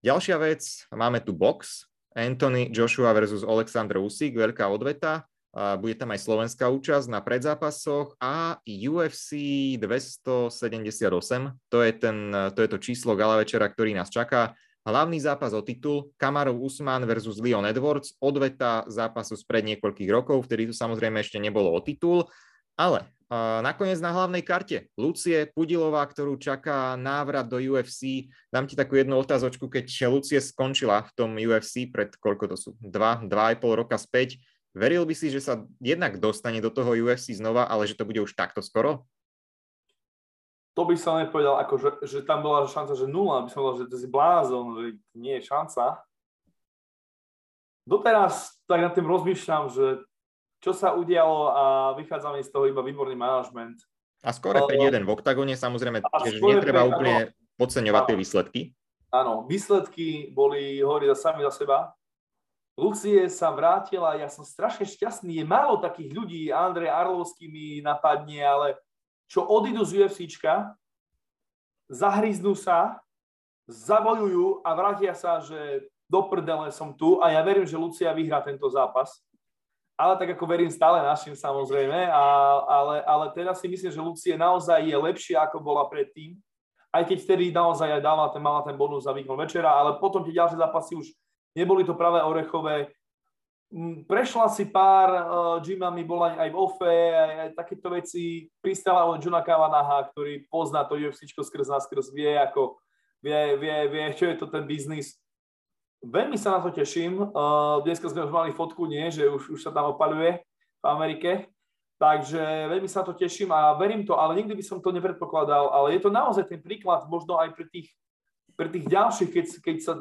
Ďalšia vec, máme tu box, Anthony Joshua versus Alexander Usyk, veľká odveta. Bude tam aj slovenská účasť na predzápasoch a UFC 278, to je, ten, to je to číslo gala večera, ktorý nás čaká. Hlavný zápas o titul Kamarov Usman versus Leon Edwards, odveta zápasu spred niekoľkých rokov, vtedy to samozrejme ešte nebolo o titul, ale uh, nakoniec na hlavnej karte Lucie Pudilová, ktorú čaká návrat do UFC. Dám ti takú jednu otázočku, keď Lucie skončila v tom UFC pred koľko to sú? Dva, dva aj pol roka späť Veril by si, že sa jednak dostane do toho UFC znova, ale že to bude už takto skoro? To by som nepovedal, ako že, že tam bola šanca, že nula, by som povedal, že to si blázon, že nie je šanca. Doteraz tak nad tým rozmýšľam, že čo sa udialo a vychádzame z toho iba výborný manažment. A skore 5-1 v oktagone, samozrejme, tiež netreba úplne podceňovať tie výsledky. Áno, výsledky boli, hovorí sami za seba, Lucie sa vrátila, ja som strašne šťastný, je málo takých ľudí, Andrej Arlovský mi napadne, ale čo odídu z UFCčka, zahryznú sa, zabojujú a vrátia sa, že do prdele som tu a ja verím, že Lucia vyhrá tento zápas. Ale tak ako verím stále našim samozrejme, a, ale, ale teraz si myslím, že Lucie naozaj je lepšia, ako bola predtým. Aj keď vtedy naozaj aj dala ten, mala ten bonus za výkon večera, ale potom tie ďalšie zápasy už neboli to práve orechové. Mm, prešla si pár uh, gymami, bola aj v OFE, aj, aj takéto veci. Pristala od Juna Kavanaha, ktorý pozná to UFC skrz nás, skrz vie, ako, vie, vie, vie, čo je to ten biznis. Veľmi sa na to teším. Uh, dneska sme už mali fotku, nie, že už, už sa tam opaluje v Amerike. Takže veľmi sa na to teším a verím to, ale nikdy by som to nepredpokladal. Ale je to naozaj ten príklad, možno aj pre tých, pre tých ďalších, keď, keď sa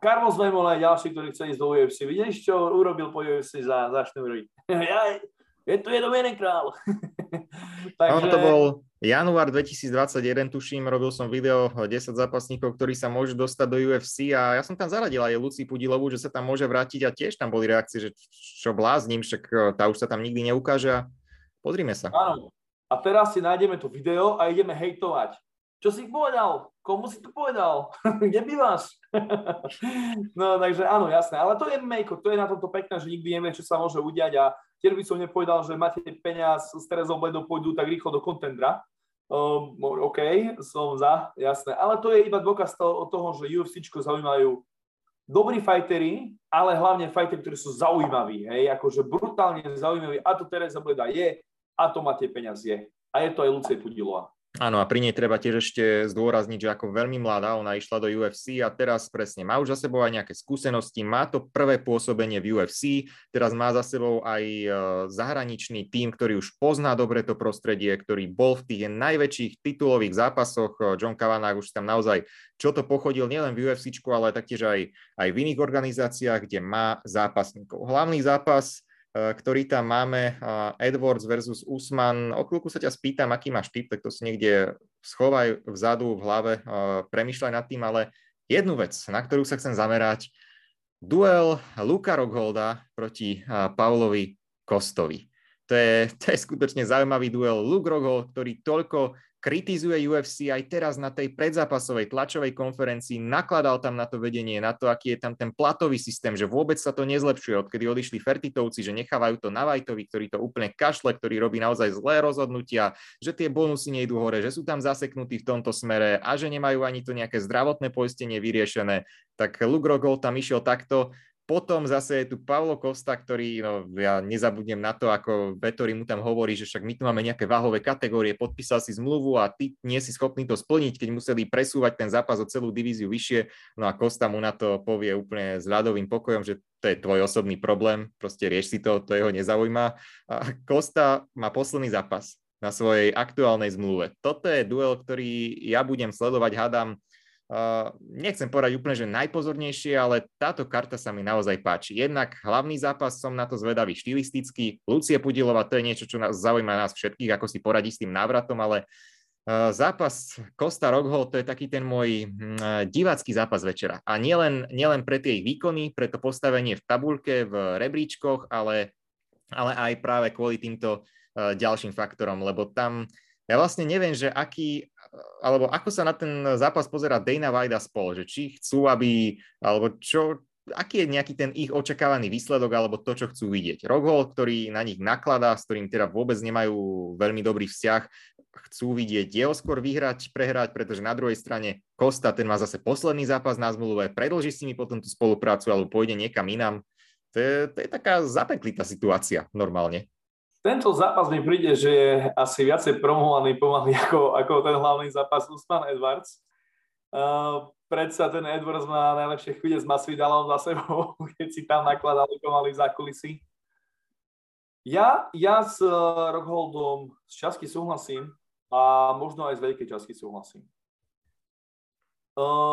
Carlos Lemol aj ďalší, ktorý chce ísť do UFC. Vidíš, čo urobil po UFC za, za šnúry? [laughs] je tu jeden jeden král. [laughs] Takže... to bol január 2021, tuším, robil som video 10 zápasníkov, ktorí sa môžu dostať do UFC a ja som tam zaradil aj Luci Pudilovú, že sa tam môže vrátiť a tiež tam boli reakcie, že čo blázním, však e, tá už sa tam nikdy neukáže a pozrime sa. Áno. A teraz si nájdeme to video a ideme hejtovať. Čo si povedal? Komu si to povedal? [laughs] Kde bývaš? [laughs] no takže áno, jasné. Ale to je mejko, to je na tomto pekné, že nikdy nevie, čo sa môže udiať a tiež by som nepovedal, že máte peniaz s Terezou Bledou pôjdu tak rýchlo do kontendra. Um, OK, som za, jasné. Ale to je iba dôkaz toho, toho že UFC zaujímajú dobrí fajteri, ale hlavne fajteri, ktorí sú zaujímaví, hej, akože brutálne zaujímaví. A to Tereza Bleda je, a to máte peniaz je. A je to aj Lucie Pudilová. Áno, a pri nej treba tiež ešte zdôrazniť, že ako veľmi mladá ona išla do UFC a teraz presne má už za sebou aj nejaké skúsenosti, má to prvé pôsobenie v UFC, teraz má za sebou aj e, zahraničný tým, ktorý už pozná dobre to prostredie, ktorý bol v tých najväčších titulových zápasoch. E, John Kavanagh už tam naozaj čo to pochodil nielen v UFC, ale taktiež aj, aj v iných organizáciách, kde má zápasníkov. Hlavný zápas ktorý tam máme, Edwards versus Usman. O chvíľku sa ťa spýtam, aký máš typ, tak to si niekde schovaj vzadu v hlave, eh, premyšľaj nad tým, ale jednu vec, na ktorú sa chcem zamerať, duel Luka Rockholda proti Paulovi Kostovi. To je, to je skutočne zaujímavý duel. Luke Rockhold, ktorý toľko kritizuje UFC aj teraz na tej predzápasovej tlačovej konferencii, nakladal tam na to vedenie, na to, aký je tam ten platový systém, že vôbec sa to nezlepšuje, odkedy odišli Fertitovci, že nechávajú to na Vajtovi, ktorý to úplne kašle, ktorý robí naozaj zlé rozhodnutia, že tie bonusy nejdú hore, že sú tam zaseknutí v tomto smere a že nemajú ani to nejaké zdravotné poistenie vyriešené. Tak Luke Rockhold tam išiel takto potom zase je tu Pavlo Costa, ktorý, no ja nezabudnem na to, ako Vettori mu tam hovorí, že však my tu máme nejaké váhové kategórie, podpísal si zmluvu a ty nie si schopný to splniť, keď museli presúvať ten zápas o celú divíziu vyššie. No a Costa mu na to povie úplne s ľadovým pokojom, že to je tvoj osobný problém, proste rieš si to, to jeho nezaujíma. A Costa má posledný zápas na svojej aktuálnej zmluve. Toto je duel, ktorý ja budem sledovať, hádam, nechcem povedať úplne, že najpozornejšie, ale táto karta sa mi naozaj páči. Jednak hlavný zápas som na to zvedavý štilisticky. Lucie Pudilova, to je niečo, čo nás zaujíma nás všetkých, ako si poradí s tým návratom, ale zápas Costa Rockhold, to je taký ten môj hm, divácky zápas večera. A nielen, nielen pre tie ich výkony, pre to postavenie v tabulke, v rebríčkoch, ale, ale aj práve kvôli týmto ďalším faktorom, lebo tam ja vlastne neviem, že aký, alebo ako sa na ten zápas pozera Dana White a spol, že či chcú, aby, alebo čo, aký je nejaký ten ich očakávaný výsledok alebo to, čo chcú vidieť. Rockhold, ktorý na nich nakladá, s ktorým teda vôbec nemajú veľmi dobrý vzťah, chcú vidieť jeho skôr vyhrať, prehrať, pretože na druhej strane Kosta, ten má zase posledný zápas na zmluve, predlží s nimi potom tú spoluprácu alebo pôjde niekam inám. To je, to je taká zapeklitá situácia normálne. Tento zápas mi príde, že je asi viacej promovaný pomaly [laughs] ako, ako ten hlavný zápas Usman Edwards. Uh, predsa ten Edwards má najlepšie chvíle s Masvidalom za sebou, [laughs] keď si tam nakladali pomaly za kulisy. Ja, ja s uh, Rockholdom z časky súhlasím a možno aj z veľkej časky súhlasím.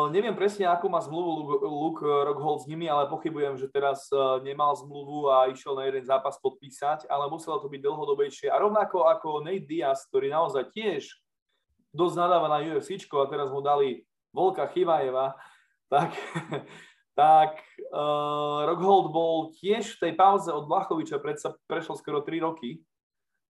Neviem presne, ako má zmluvu Luke Rockhold s nimi, ale pochybujem, že teraz uh, nemal zmluvu a išiel na jeden zápas podpísať, ale muselo to byť dlhodobejšie. A rovnako ako Nate Diaz, ktorý naozaj tiež dosť nadáva na UFC a teraz mu dali Volka Chivajeva, tak, [laughs] tak uh, Rockhold bol tiež v tej pauze od Blachoviča, predsa prešlo skoro 3 roky.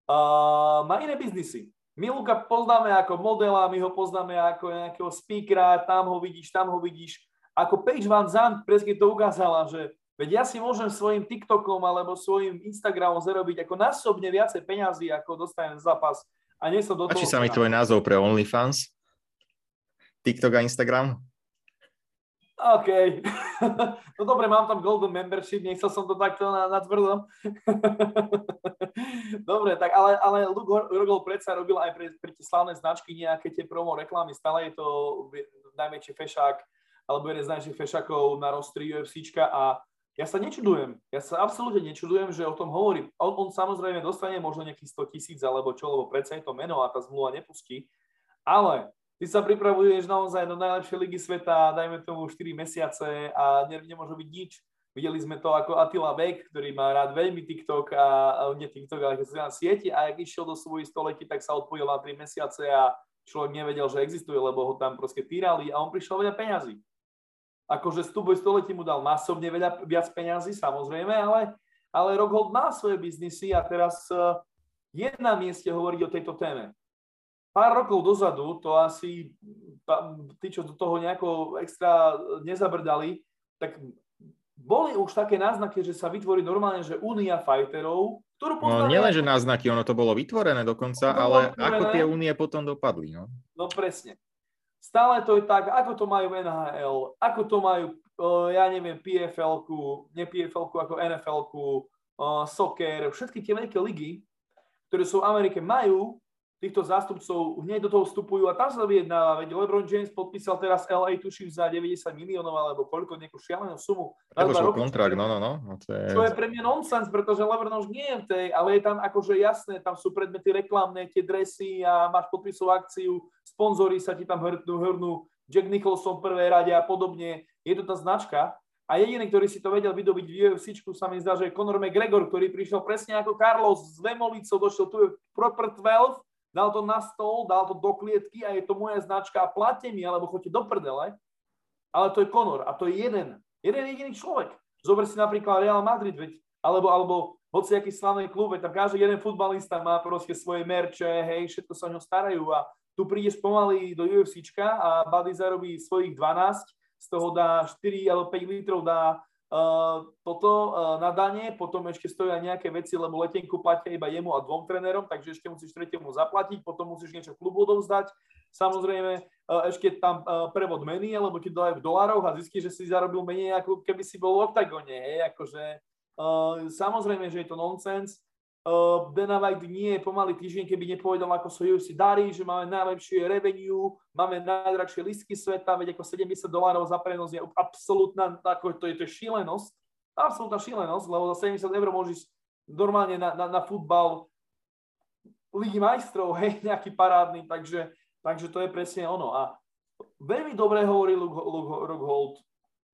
Uh, má iné biznisy. My Luka poznáme ako modela, my ho poznáme ako nejakého speakera, tam ho vidíš, tam ho vidíš. Ako Paige Van Zandt presne to ukázala, že veď ja si môžem svojim TikTokom alebo svojim Instagramom zarobiť ako násobne viacej peňazí, ako dostanem zápas. A nie som do toho... Páči sa mi tvoj názov pre OnlyFans? TikTok a Instagram? OK. [laughs] no dobre, mám tam Golden Membership, nechcel som to takto na, na tvrdo. [laughs] dobre, tak ale, ale Luke Rogol predsa robil aj pre, pre tie slavné značky nejaké tie promo reklamy. Stále je to najväčší fešák, alebo jeden z najväčších fešákov na rostri UFCčka a ja sa nečudujem. Ja sa absolútne nečudujem, že o tom hovorí. On, on samozrejme dostane možno nejakých 100 tisíc alebo čo, lebo predsa je to meno a tá zmluva nepustí. Ale ty sa pripravuješ naozaj do najlepšej ligy sveta, dajme tomu 4 mesiace a ne, nemôže byť nič. Videli sme to ako Attila Beck, ktorý má rád veľmi TikTok a, a nie TikTok, ale na sieti a ak išiel do svojich století, tak sa odpojil na 3 mesiace a človek nevedel, že existuje, lebo ho tam proste týrali a on prišiel veľa peňazí. Akože Stuboj století mu dal masovne veľa viac peňazí, samozrejme, ale, ale Rockhold má svoje biznisy a teraz uh, je na mieste hovoriť o tejto téme pár rokov dozadu, to asi tí, čo do toho nejako extra nezabrdali, tak boli už také náznaky, že sa vytvorí normálne, že únia fighterov, ktorú no, poznáme... No nielen, že náznaky, ono to bolo vytvorené dokonca, to ale vytvorené. ako tie únie potom dopadli, no? No presne. Stále to je tak, ako to majú NHL, ako to majú, ja neviem, PFL-ku, ne PFL-ku, ako NFL-ku, soccer, všetky tie veľké ligy, ktoré sú v Amerike, majú týchto zástupcov hneď do toho vstupujú a tam sa vyjednáva. Veď LeBron James podpísal teraz LA, tuším, za 90 miliónov alebo koľko, nejakú šialenú sumu. Kontrakt, no, no, no. no to je... Čo je pre mňa nonsens, pretože LeBron už nie je v tej, ale je tam akože jasné, tam sú predmety reklamné, tie dresy a máš podpisovú akciu, sponzory sa ti tam hrnú, hrnú, Jack Nicholson v prvej rade a podobne. Je to tá značka, a jediný, ktorý si to vedel vydobiť v UFC, sa mi zdá, že je Conor McGregor, ktorý prišiel presne ako Carlos s Vemolicou, došiel tu je Proper 12 dal to na stôl, dal to do klietky a je to moja značka a platte mi, alebo choďte do prdele. Ale to je Conor a to je jeden, jeden jediný človek. Zober si napríklad Real Madrid, veď, alebo, alebo hoci aký slavný klub, veď tam každý jeden futbalista má proste svoje merče, hej, všetko sa o ňo starajú a tu prídeš pomaly do UFCčka a Buddy zarobí svojich 12, z toho dá 4 alebo 5 litrov dá toto uh, na dane, potom ešte stoja nejaké veci, lebo letenku platia iba jemu a dvom trénerom, takže ešte musíš tretiemu zaplatiť, potom musíš niečo klubu odovzdať. Samozrejme, uh, ešte tam prevod meny, lebo ti dajú v dolároch a zistíš, že si zarobil menej, ako keby si bol v oktagone. Hej, akože, samozrejme, že je to nonsens. Uh, Dana White nie je pomaly týždeň, keby nepovedal, ako sa UFC darí, že máme najlepšie revenue, máme najdrahšie listky sveta, veď ako 70 dolárov za prenos je absolútna, ako to je, to šílenosť, absolútna šílenosť, lebo za 70 eur môžeš normálne na, na, na futbal Ligy majstrov, [laughs] hej, nejaký parádny, takže, takže to je presne ono. A veľmi dobre hovorí Rockhold,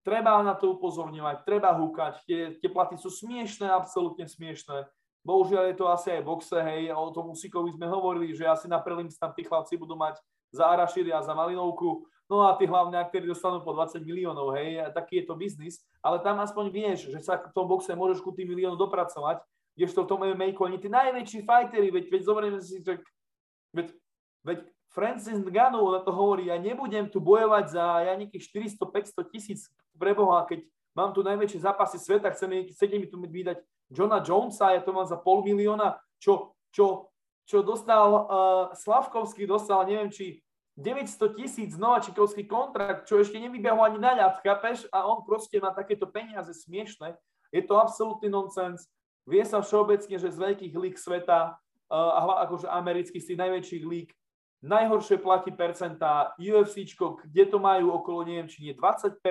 treba na to upozorňovať, treba húkať, tie, tie platy sú smiešné, absolútne smiešné Bohužiaľ je to asi aj boxe, hej, o tom Usikovi sme hovorili, že asi na prelims tam tí chlapci budú mať za Araširi a za Malinovku, no a tí hlavne aktéri dostanú po 20 miliónov, hej, a taký je to biznis, ale tam aspoň vieš, že sa v tom boxe môžeš ku tým miliónom dopracovať, kdežto v tom MMA oni tí najväčší fightery, veď, veď zoberieme si, že veď, veď Francis Ngannou na to hovorí, ja nebudem tu bojovať za ja nejakých 400-500 tisíc preboha, keď mám tu najväčšie zápasy sveta, chceme, chcete mi tu vydať Johna Jonesa, ja to mám za pol milióna, čo, čo, čo dostal uh, Slavkovský, dostal neviem či 900 tisíc nováčikovský kontrakt, čo ešte nevybehol ani na ľad, chápeš? A on proste má takéto peniaze smiešne. Je to absolútny nonsens. Vie sa všeobecne, že z veľkých lík sveta, uh, akože amerických z tých najväčších lík, najhoršie platí percentá, UFC, kde to majú okolo, neviem, či nie 20%,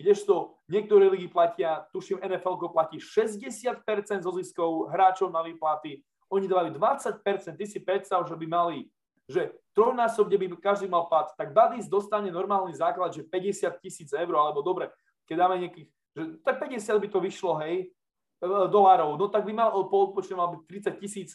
kdežto niektoré ligy platia, tuším NFL platí 60% zo ziskov hráčov na výplaty, oni dávajú 20%, ty si predstav, že by mali, že trojnásobne by každý mal plat, tak Buddies dostane normálny základ, že 50 tisíc eur, alebo dobre, keď dáme nejakých, že tak 50 by to vyšlo, hej, e, dolárov, no tak by mal, po mal byť 30 tisíc,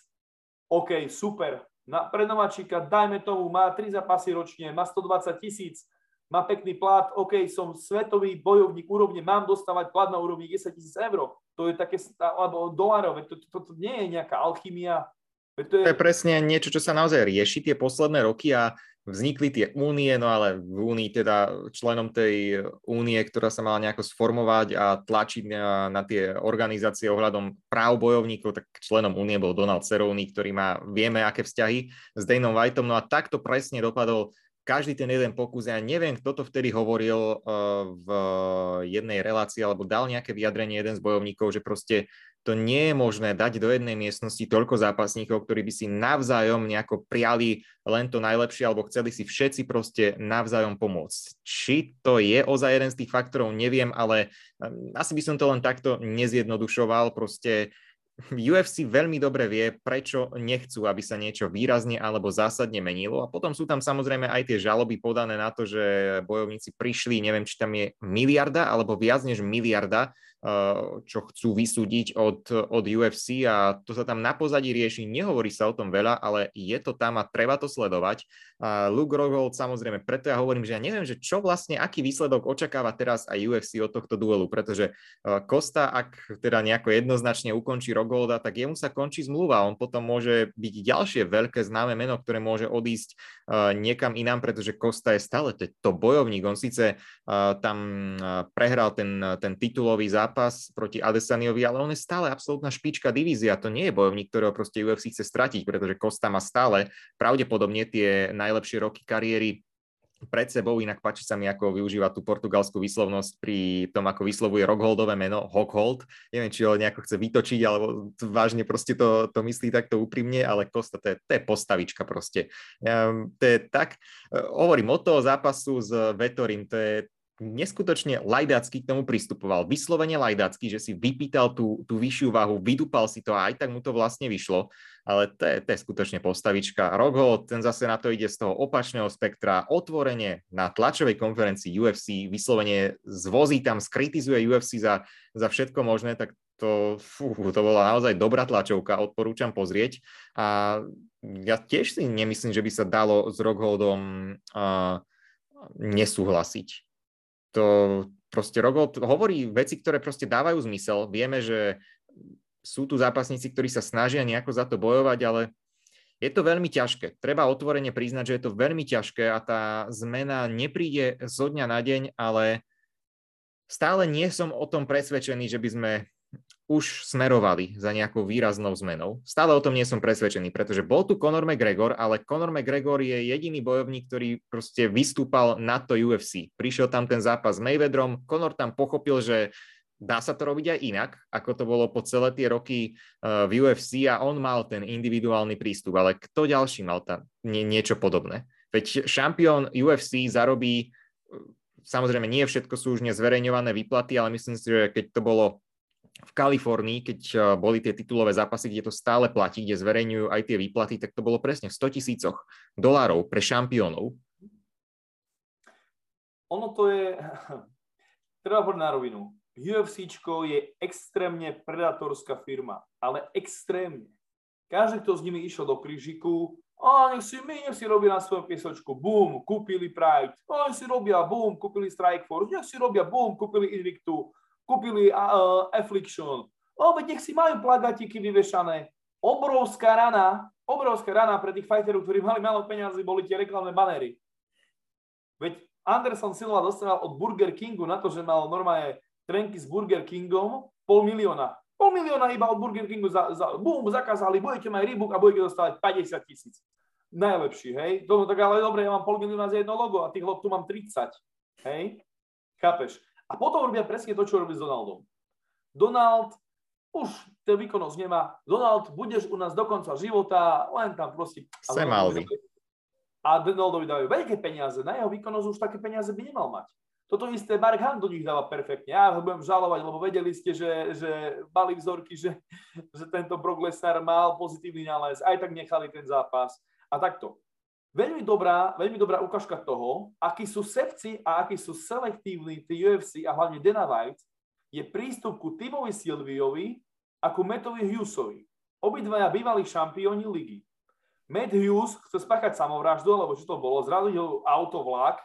OK, super, na, pre nováčika, dajme tomu, má 3 zápasy ročne, má 120 tisíc, má pekný plat, OK, som svetový bojovník úrovne, mám dostávať plat na úrovni 10 tisíc eur. To je také, alebo dolárov, to, to, to, to nie je nejaká alchymia. To je... to je presne niečo, čo sa naozaj rieši tie posledné roky a vznikli tie únie, no ale v únii teda členom tej únie, ktorá sa mala nejako sformovať a tlačiť na, na tie organizácie ohľadom práv bojovníkov, tak členom únie bol Donald Cerrone, ktorý má, vieme, aké vzťahy s Danom Whiteom, no a takto presne dopadol každý ten jeden pokus, ja neviem, kto to vtedy hovoril uh, v jednej relácii alebo dal nejaké vyjadrenie jeden z bojovníkov, že proste to nie je možné dať do jednej miestnosti toľko zápasníkov, ktorí by si navzájom nejako priali len to najlepšie, alebo chceli si všetci proste navzájom pomôcť. Či to je ozaj jeden z tých faktorov, neviem, ale asi by som to len takto nezjednodušoval. Proste UFC veľmi dobre vie, prečo nechcú, aby sa niečo výrazne alebo zásadne menilo. A potom sú tam samozrejme aj tie žaloby podané na to, že bojovníci prišli, neviem, či tam je miliarda alebo viac než miliarda čo chcú vysúdiť od, od UFC a to sa tam na pozadí rieši. Nehovorí sa o tom veľa, ale je to tam a treba to sledovať. A Luke Rockhold samozrejme, preto ja hovorím, že ja neviem, že čo vlastne, aký výsledok očakáva teraz aj UFC od tohto duelu, pretože Kosta, eh, ak teda nejako jednoznačne ukončí Rockholda, tak jemu sa končí zmluva. On potom môže byť ďalšie veľké známe meno, ktoré môže odísť eh, niekam inám, pretože Kosta je stále to bojovník. On síce tam prehral ten, ten titulový zápas, zápas proti Adesaniovi, ale on je stále absolútna špička divízia. To nie je bojovník, ktorého proste UFC chce stratiť, pretože Costa má stále pravdepodobne tie najlepšie roky kariéry pred sebou, inak páči sa mi, ako využíva tú portugalskú výslovnosť pri tom, ako vyslovuje Rockholdové meno, Hockhold. Neviem, či ho nejako chce vytočiť, alebo vážne proste to, to myslí takto úprimne, ale Kosta, to je, to je postavička proste. Um, to je tak, uh, hovorím o toho zápasu s Vetorim, to je, neskutočne lajdácky k tomu pristupoval. Vyslovene lajdácky, že si vypýtal tú, tú vyššiu váhu, vydupal si to a aj tak mu to vlastne vyšlo. Ale to je, to je skutočne postavička. Rogho, ten zase na to ide z toho opačného spektra. Otvorene na tlačovej konferencii UFC vyslovene zvozí tam, skritizuje UFC za, za všetko možné, tak to, fú, to bola naozaj dobrá tlačovka, odporúčam pozrieť. A ja tiež si nemyslím, že by sa dalo s Rockholdom uh, nesúhlasiť to proste Rogold hovorí veci, ktoré proste dávajú zmysel. Vieme, že sú tu zápasníci, ktorí sa snažia nejako za to bojovať, ale je to veľmi ťažké. Treba otvorene priznať, že je to veľmi ťažké a tá zmena nepríde zo dňa na deň, ale stále nie som o tom presvedčený, že by sme už smerovali za nejakou výraznou zmenou. Stále o tom nie som presvedčený, pretože bol tu Conor McGregor, ale Conor McGregor je jediný bojovník, ktorý proste vystúpal na to UFC. Prišiel tam ten zápas s Mayweatherom, Conor tam pochopil, že dá sa to robiť aj inak, ako to bolo po celé tie roky eh, v UFC a on mal ten individuálny prístup, ale kto ďalší mal tam nie, niečo podobné? Veď šampión UFC zarobí, eh, samozrejme nie všetko sú už nezverejňované výplaty, ale myslím si, že keď to bolo v Kalifornii, keď eh, boli tie titulové zápasy, kde to stále platí, kde zverejňujú aj tie výplaty, tak to bolo presne v 100 tisícoch dolárov pre šampiónov. Ono to je, [laughs] treba povedať na rovinu. UFCčko je extrémne predatorská firma, ale extrémne. Každý, kto s nimi išiel do krížiku, a nech si my, nech si robia na svojom piesočku, boom, kúpili Pride, a nech si robia, boom, kúpili Strike Force, nech si robia, boom, kúpili Invictu, kúpili uh, Affliction, o, veď nech si majú plagatiky vyvešané. Obrovská rana, obrovská rana pre tých fighterov, ktorí mali málo peniazy, boli tie reklamné banéry. Veď Anderson Silva dostal od Burger Kingu na to, že mal normálne trenky s Burger Kingom pol milióna. Pol milióna iba od Burger Kingu za, za boom, zakázali, budete mať rybuk a budete dostávať 50 tisíc. Najlepší, hej? To, tak ale dobre, ja mám pol milióna za jedno logo a tých lob tu mám 30. Hej? Chápeš? A potom robia presne to, čo robí s Donaldom. Donald už ten výkonnosť nemá. Donald, budeš u nás do konca života, len tam proste... Sem Alvi. A Donaldovi dávajú veľké peniaze. Na jeho výkonnosť už také peniaze by nemal mať. Toto isté Mark Hunt do nich dáva perfektne. Ja ho budem žalovať, lebo vedeli ste, že, že mali vzorky, že, že tento Brock Lesnar mal pozitívny nález. Aj tak nechali ten zápas. A takto. Veľmi dobrá, veľmi dobrá ukážka toho, akí sú sevci a akí sú selektívni tí UFC a hlavne Dana White, je prístup ku Timovi Silviovi a ku Mattovi Hughesovi. Obidvaja bývalí šampióni ligy. Matt Hughes chce spáchať samovraždu, lebo čo to bolo, zrazil ho autovlak,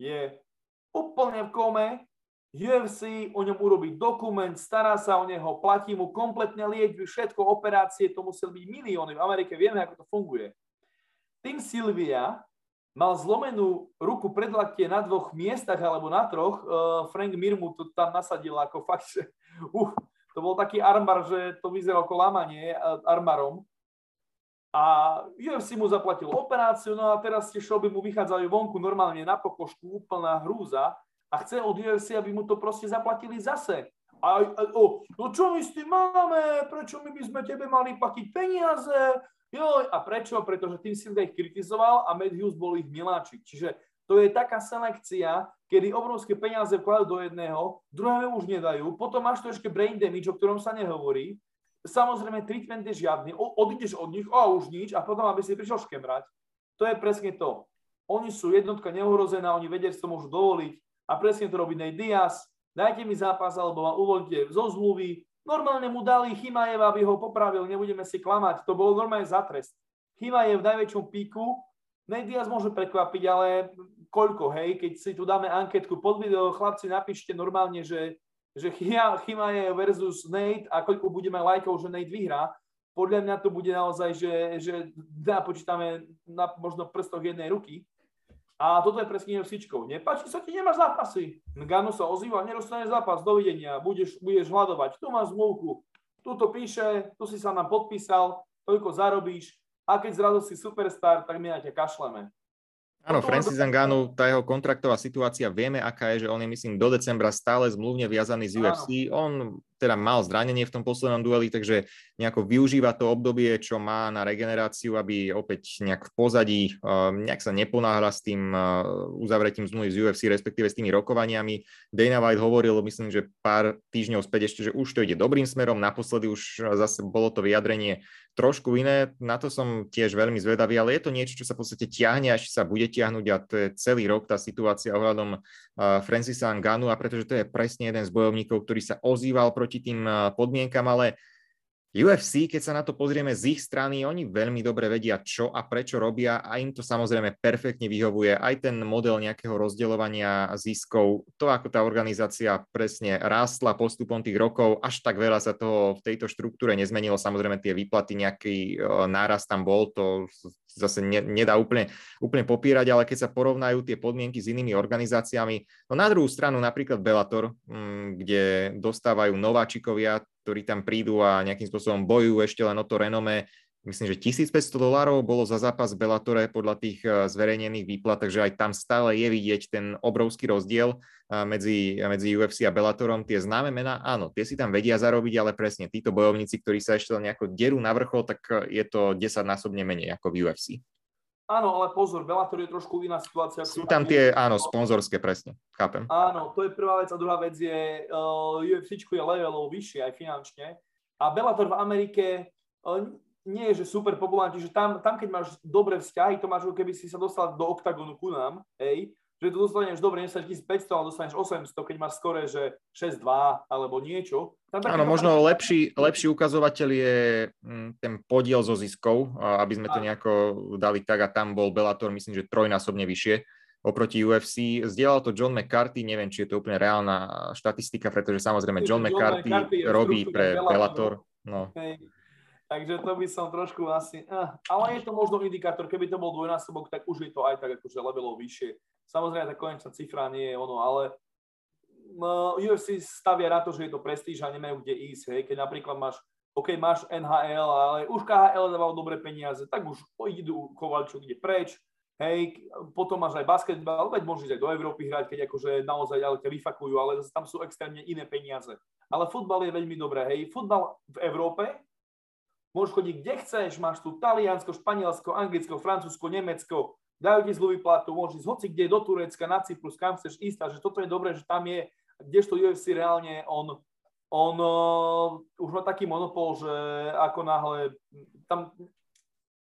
je úplne v kome, UFC o ňom urobí dokument, stará sa o neho, platí mu kompletne liečby, všetko, operácie, to museli byť milióny. V Amerike vieme, ako to funguje. Tým Silvia mal zlomenú ruku predlaktie na dvoch miestach alebo na troch. Uh, Frank Mirmu to tam nasadil ako fakt, že uh, to bol taký armar, že to vyzeralo ako lámanie uh, armarom. A UFC mu zaplatil operáciu, no a teraz tie šoby mu vychádzajú vonku normálne na pokožku, úplná hrúza a chce od UFC, aby mu to proste zaplatili zase. A, a o, no čo my s tým máme? Prečo my by sme tebe mali platiť peniaze? Jo, a prečo? Pretože tým si ich kritizoval a Matt Hughes bol ich miláčik. Čiže to je taká selekcia, kedy obrovské peniaze vkladajú do jedného, druhému už nedajú, potom máš to ešte brain damage, o ktorom sa nehovorí, Samozrejme, treatment je žiadny, odídeš od nich a už nič a potom, aby si prišiel škemrať. To je presne to. Oni sú jednotka neohrozená, oni vedia, že to môžu dovoliť a presne to robí Nej Diaz. Dajte mi zápas, alebo ma uvoľte zo zmluvy. Normálne mu dali Chimajeva, aby ho popravil, nebudeme si klamať. To bolo normálne za trest. Chimajev v najväčšom píku, Nej Diaz môže prekvapiť, ale koľko, hej, keď si tu dáme anketku pod video, chlapci, napíšte normálne, že že Chimaje versus Nate a koľko bude mať lajkov, že Nate vyhrá, podľa mňa to bude naozaj, že, že napočítame na možno prstoch jednej ruky. A toto je presne UFCčkou. Nepáči sa ti, nemáš zápasy. Gano sa ozýva, nedostane zápas, dovidenia, budeš, budeš hľadovať. Tu máš zmluvku, tu to píše, tu si sa nám podpísal, toľko zarobíš a keď zrazu si superstar, tak my na ťa kašleme. Áno, Francis Ngannou, tá jeho kontraktová situácia, vieme, aká je, že on je, myslím, do decembra stále zmluvne viazaný z UFC. Áno. On teda mal zranenie v tom poslednom dueli, takže nejako využíva to obdobie, čo má na regeneráciu, aby opäť nejak v pozadí, um, nejak sa neponáhla s tým uh, uzavretím zmluvy z UFC, respektíve s tými rokovaniami. Dana White hovoril, myslím, že pár týždňov späť ešte, že už to ide dobrým smerom. Naposledy už zase bolo to vyjadrenie trošku iné, na to som tiež veľmi zvedavý, ale je to niečo, čo sa v podstate ťahne, až sa bude tiahnuť a to je celý rok tá situácia ohľadom Francisa Nganu a pretože to je presne jeden z bojovníkov, ktorý sa ozýval proti tým podmienkam, ale UFC, keď sa na to pozrieme z ich strany, oni veľmi dobre vedia, čo a prečo robia a im to samozrejme perfektne vyhovuje. Aj ten model nejakého rozdeľovania ziskov, to ako tá organizácia presne rástla postupom tých rokov, až tak veľa sa toho v tejto štruktúre nezmenilo. Samozrejme tie výplaty, nejaký e, náraz tam bol, to zase ne, nedá úplne, úplne popírať, ale keď sa porovnajú tie podmienky s inými organizáciami, no na druhú stranu napríklad Bellator, mm, kde dostávajú nováčikovia, ktorí tam prídu a nejakým spôsobom bojujú ešte len o to renome. Myslím, že 1500 dolárov bolo za zápas Bellatore podľa tých eh, zverejnených výplat, takže aj tam stále je vidieť ten obrovský rozdiel eh, medzi, medzi UFC a Bellatorom. Tie známe mená, áno, tie si tam vedia zarobiť, ale presne títo bojovníci, ktorí sa ešte nejako derú na vrchol, tak eh, je to 10 násobne menej ako v UFC. Áno, ale pozor, Bellator je trošku iná situácia. Sú tam tie, áno, sponzorské, presne, chápem. Áno, to je prvá vec a druhá vec je, uh, UFC je levelov vyššie aj finančne a Bellator v Amerike uh, nie je, že super populárny, že tam, tam, keď máš dobré vzťahy, to máš, keby si sa dostal do oktagonu ku nám, hej, že dostaneš dobre 1500, ale dostaneš 800, keď máš skore, že 6-2 alebo niečo. Áno, možno lepší, lepší ukazovateľ je mm, ten podiel zo ziskov, aby sme to nejako dali tak a tam bol Bellator, myslím, že trojnásobne vyššie oproti UFC. Zdieľal to John McCarthy, neviem, či je to úplne reálna štatistika, pretože samozrejme John, John McCarthy, McCarthy robí pre Bellator. No. Takže to by som trošku asi... Uh, ale je to možno indikátor, keby to bol dvojnásobok, tak už je to aj tak akože levelov vyššie. Samozrejme, tá konečná cifra nie je ono, ale UFC stavia na to, že je to prestíž a nemajú kde ísť. Hej. Keď napríklad máš OK, máš NHL, ale už KHL dával dobré peniaze, tak už idú Kovalčuk ide preč, hej, potom máš aj basketbal, veď môžeš aj do Európy hrať, keď akože naozaj ale ťa vyfakujú, ale tam sú extrémne iné peniaze. Ale futbal je veľmi dobré, hej, futbal v Európe Môžeš chodiť kde chceš, máš tu Taliansko, Španielsko, Anglicko, Francúzsko, Nemecko, dajú ti zlú výplatu, môžeš ísť hoci kde do Turecka, na Cyprus, kam chceš ísť, a že toto je dobré, že tam je, kdežto UFC reálne on, on uh, už má taký monopol, že ako náhle tam,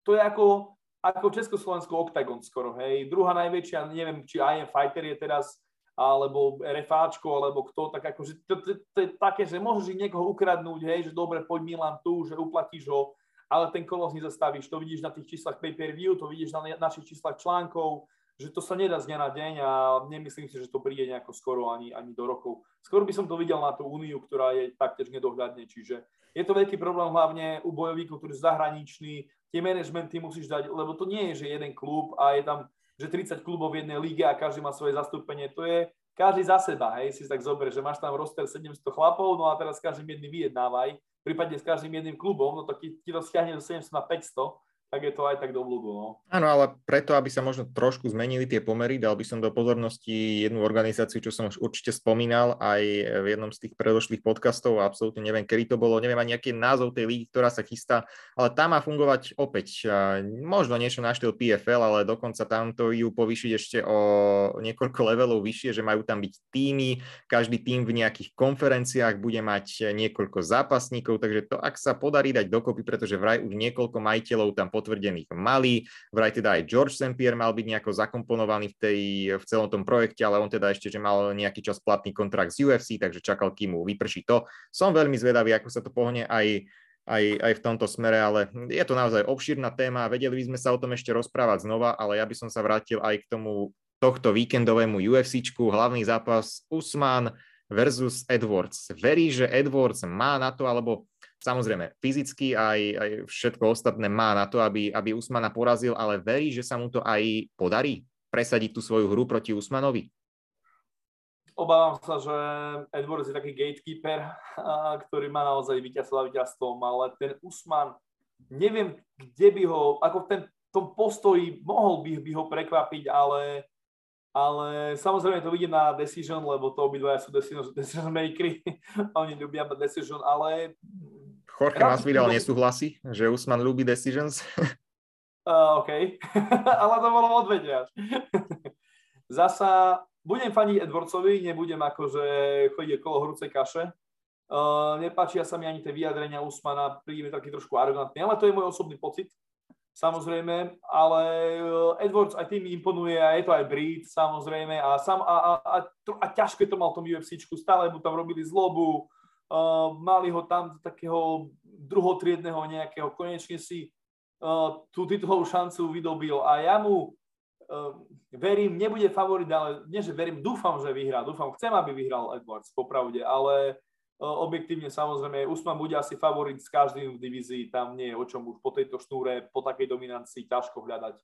to je ako, ako Československo Octagon skoro, hej. Druhá najväčšia, neviem, či IM Fighter je teraz alebo RFáčko, alebo kto, tak akože to, to, to, je také, že môžeš niekoho ukradnúť, hej, že dobre, poď Milan tu, že uplatíš ho, ale ten kolos nezastavíš, to vidíš na tých číslach pay-per-view, to vidíš na našich číslach článkov, že to sa nedá z dňa na deň a nemyslím si, že to príde nejako skoro ani, ani do rokov. Skoro by som to videl na tú úniu, ktorá je taktiež nedohľadne, čiže je to veľký problém hlavne u bojovníkov, ktorí sú zahraniční, tie managementy musíš dať, lebo to nie je, že jeden klub a je tam že 30 klubov v jednej lige a každý má svoje zastúpenie. To je každý za seba, hej, si tak zober, že máš tam roster 700 chlapov, no a teraz každým jedným vyjednávaj, prípadne s každým jedným klubom, no to ti, ti to stiahne do 700 na 500, tak je to aj tak do blúdu. No. Áno, ale preto, aby sa možno trošku zmenili tie pomery, dal by som do pozornosti jednu organizáciu, čo som už určite spomínal aj v jednom z tých predošlých podcastov, absolútne neviem, kedy to bolo, neviem ani aký názov tej lígy, ktorá sa chystá, ale tam má fungovať opäť možno niečo na PFL, ale dokonca tam to ju povýšiť ešte o niekoľko levelov vyššie, že majú tam byť týmy, každý tým v nejakých konferenciách bude mať niekoľko zápasníkov, takže to ak sa podarí dať dokopy, pretože vraj už niekoľko majiteľov tam potvrdených mali. Vraj teda aj George St. Pierre mal byť nejako zakomponovaný v, tej, v celom tom projekte, ale on teda ešte, že mal nejaký čas platný kontrakt z UFC, takže čakal, kým mu vyprší to. Som veľmi zvedavý, ako sa to pohne aj aj, aj v tomto smere, ale je to naozaj obšírna téma, vedeli by sme sa o tom ešte rozprávať znova, ale ja by som sa vrátil aj k tomu tohto víkendovému UFCčku, hlavný zápas Usman versus Edwards. Verí, že Edwards má na to, alebo Samozrejme, fyzicky aj, aj všetko ostatné má na to, aby, aby Usmana porazil, ale verí, že sa mu to aj podarí presadiť tú svoju hru proti Usmanovi? Obávam sa, že Edwards je taký gatekeeper, ktorý má naozaj víťazstvo víťazstvom, ale ten Usman, neviem, kde by ho, ako v ten, tom postoji mohol by, by ho prekvapiť, ale ale samozrejme to vidím na decision, lebo to obidvaja sú decision, decision makery, [laughs] oni ľubia decision, ale Jorge Masvidal nesúhlasí, že Usman ľúbi decisions. Uh, OK, [laughs] ale to bolo odvedia. [laughs] Zasa budem faniť Edwardsovi, nebudem akože chodiť okolo horúcej kaše. Uh, nepáčia sa mi ani tie vyjadrenia Usmana, príde taký trošku arrogantný, ale to je môj osobný pocit, samozrejme, ale Edwards aj tým imponuje a je to aj Brit, samozrejme, a, sam, a, a, a, a ťažko to mal v tom UFCčku, stále mu tam robili zlobu, Uh, mali ho tam do takého druhotriedného nejakého, konečne si uh, tú titulovú šancu vydobil. A ja mu uh, verím, nebude favorit, ale nie, že verím, dúfam, že vyhrá, dúfam, chcem, aby vyhral Edwards, popravde, ale objektívne samozrejme, Usman bude asi favorit s každým v divízii, tam nie je o čom už po tejto šnúre, po takej dominancii ťažko hľadať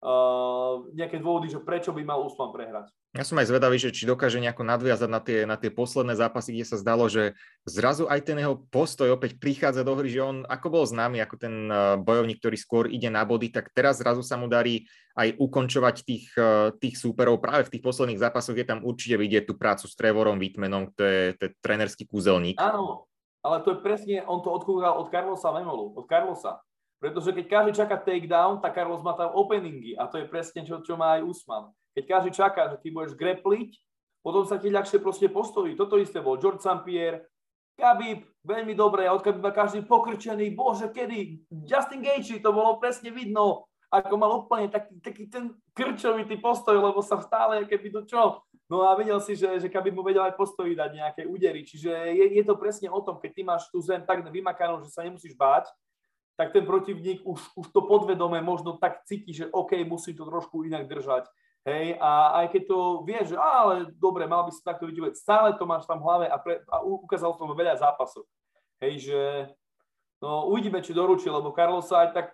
uh, nejaké dôvody, že prečo by mal Usman prehrať. Ja som aj zvedavý, že či dokáže nejako nadviazať na tie, na tie posledné zápasy, kde sa zdalo, že zrazu aj ten jeho postoj opäť prichádza do hry, že on ako bol známy ako ten eh, bojovník, ktorý skôr ide na body, tak teraz zrazu sa mu darí aj ukončovať tých, eh, tých súperov. Práve v tých posledných zápasoch je tam určite vidieť tú prácu s Trevorom Whitmanom, to je, to je trenerský kúzelník. Áno, ale to je presne, on to odkúkal od Carlosa Memolu, od Carlosa. Pretože keď každý čaká takedown, tak Carlos má tam openingy a to je presne čo, čo má aj Usman. Keď každý čaká, že ty budeš grepliť, potom sa ti ľahšie proste postojí. Toto isté bol George St. Pierre, Khabib, veľmi dobre, a od Khabiba každý pokrčený, bože, kedy? Justin Gaethje, to bolo presne vidno, ako mal úplne taký, taký ten krčovitý postoj, lebo sa stále, keby to čo. No a videl si, že, že keby mu vedel aj postoji dať nejaké údery. Čiže je, je to presne o tom, keď ty máš tú zem tak vymakanú, že sa nemusíš báť, tak ten protivník už, už to podvedome možno tak cíti, že OK, musím to trošku inak držať. Hej, a aj keď to vieš, že ale dobre, mal by si takto vidieť, stále to máš tam v hlave a, pre, a ukázal som veľa zápasov. Hej, že no uvidíme, či doručí, lebo Carlos sa aj tak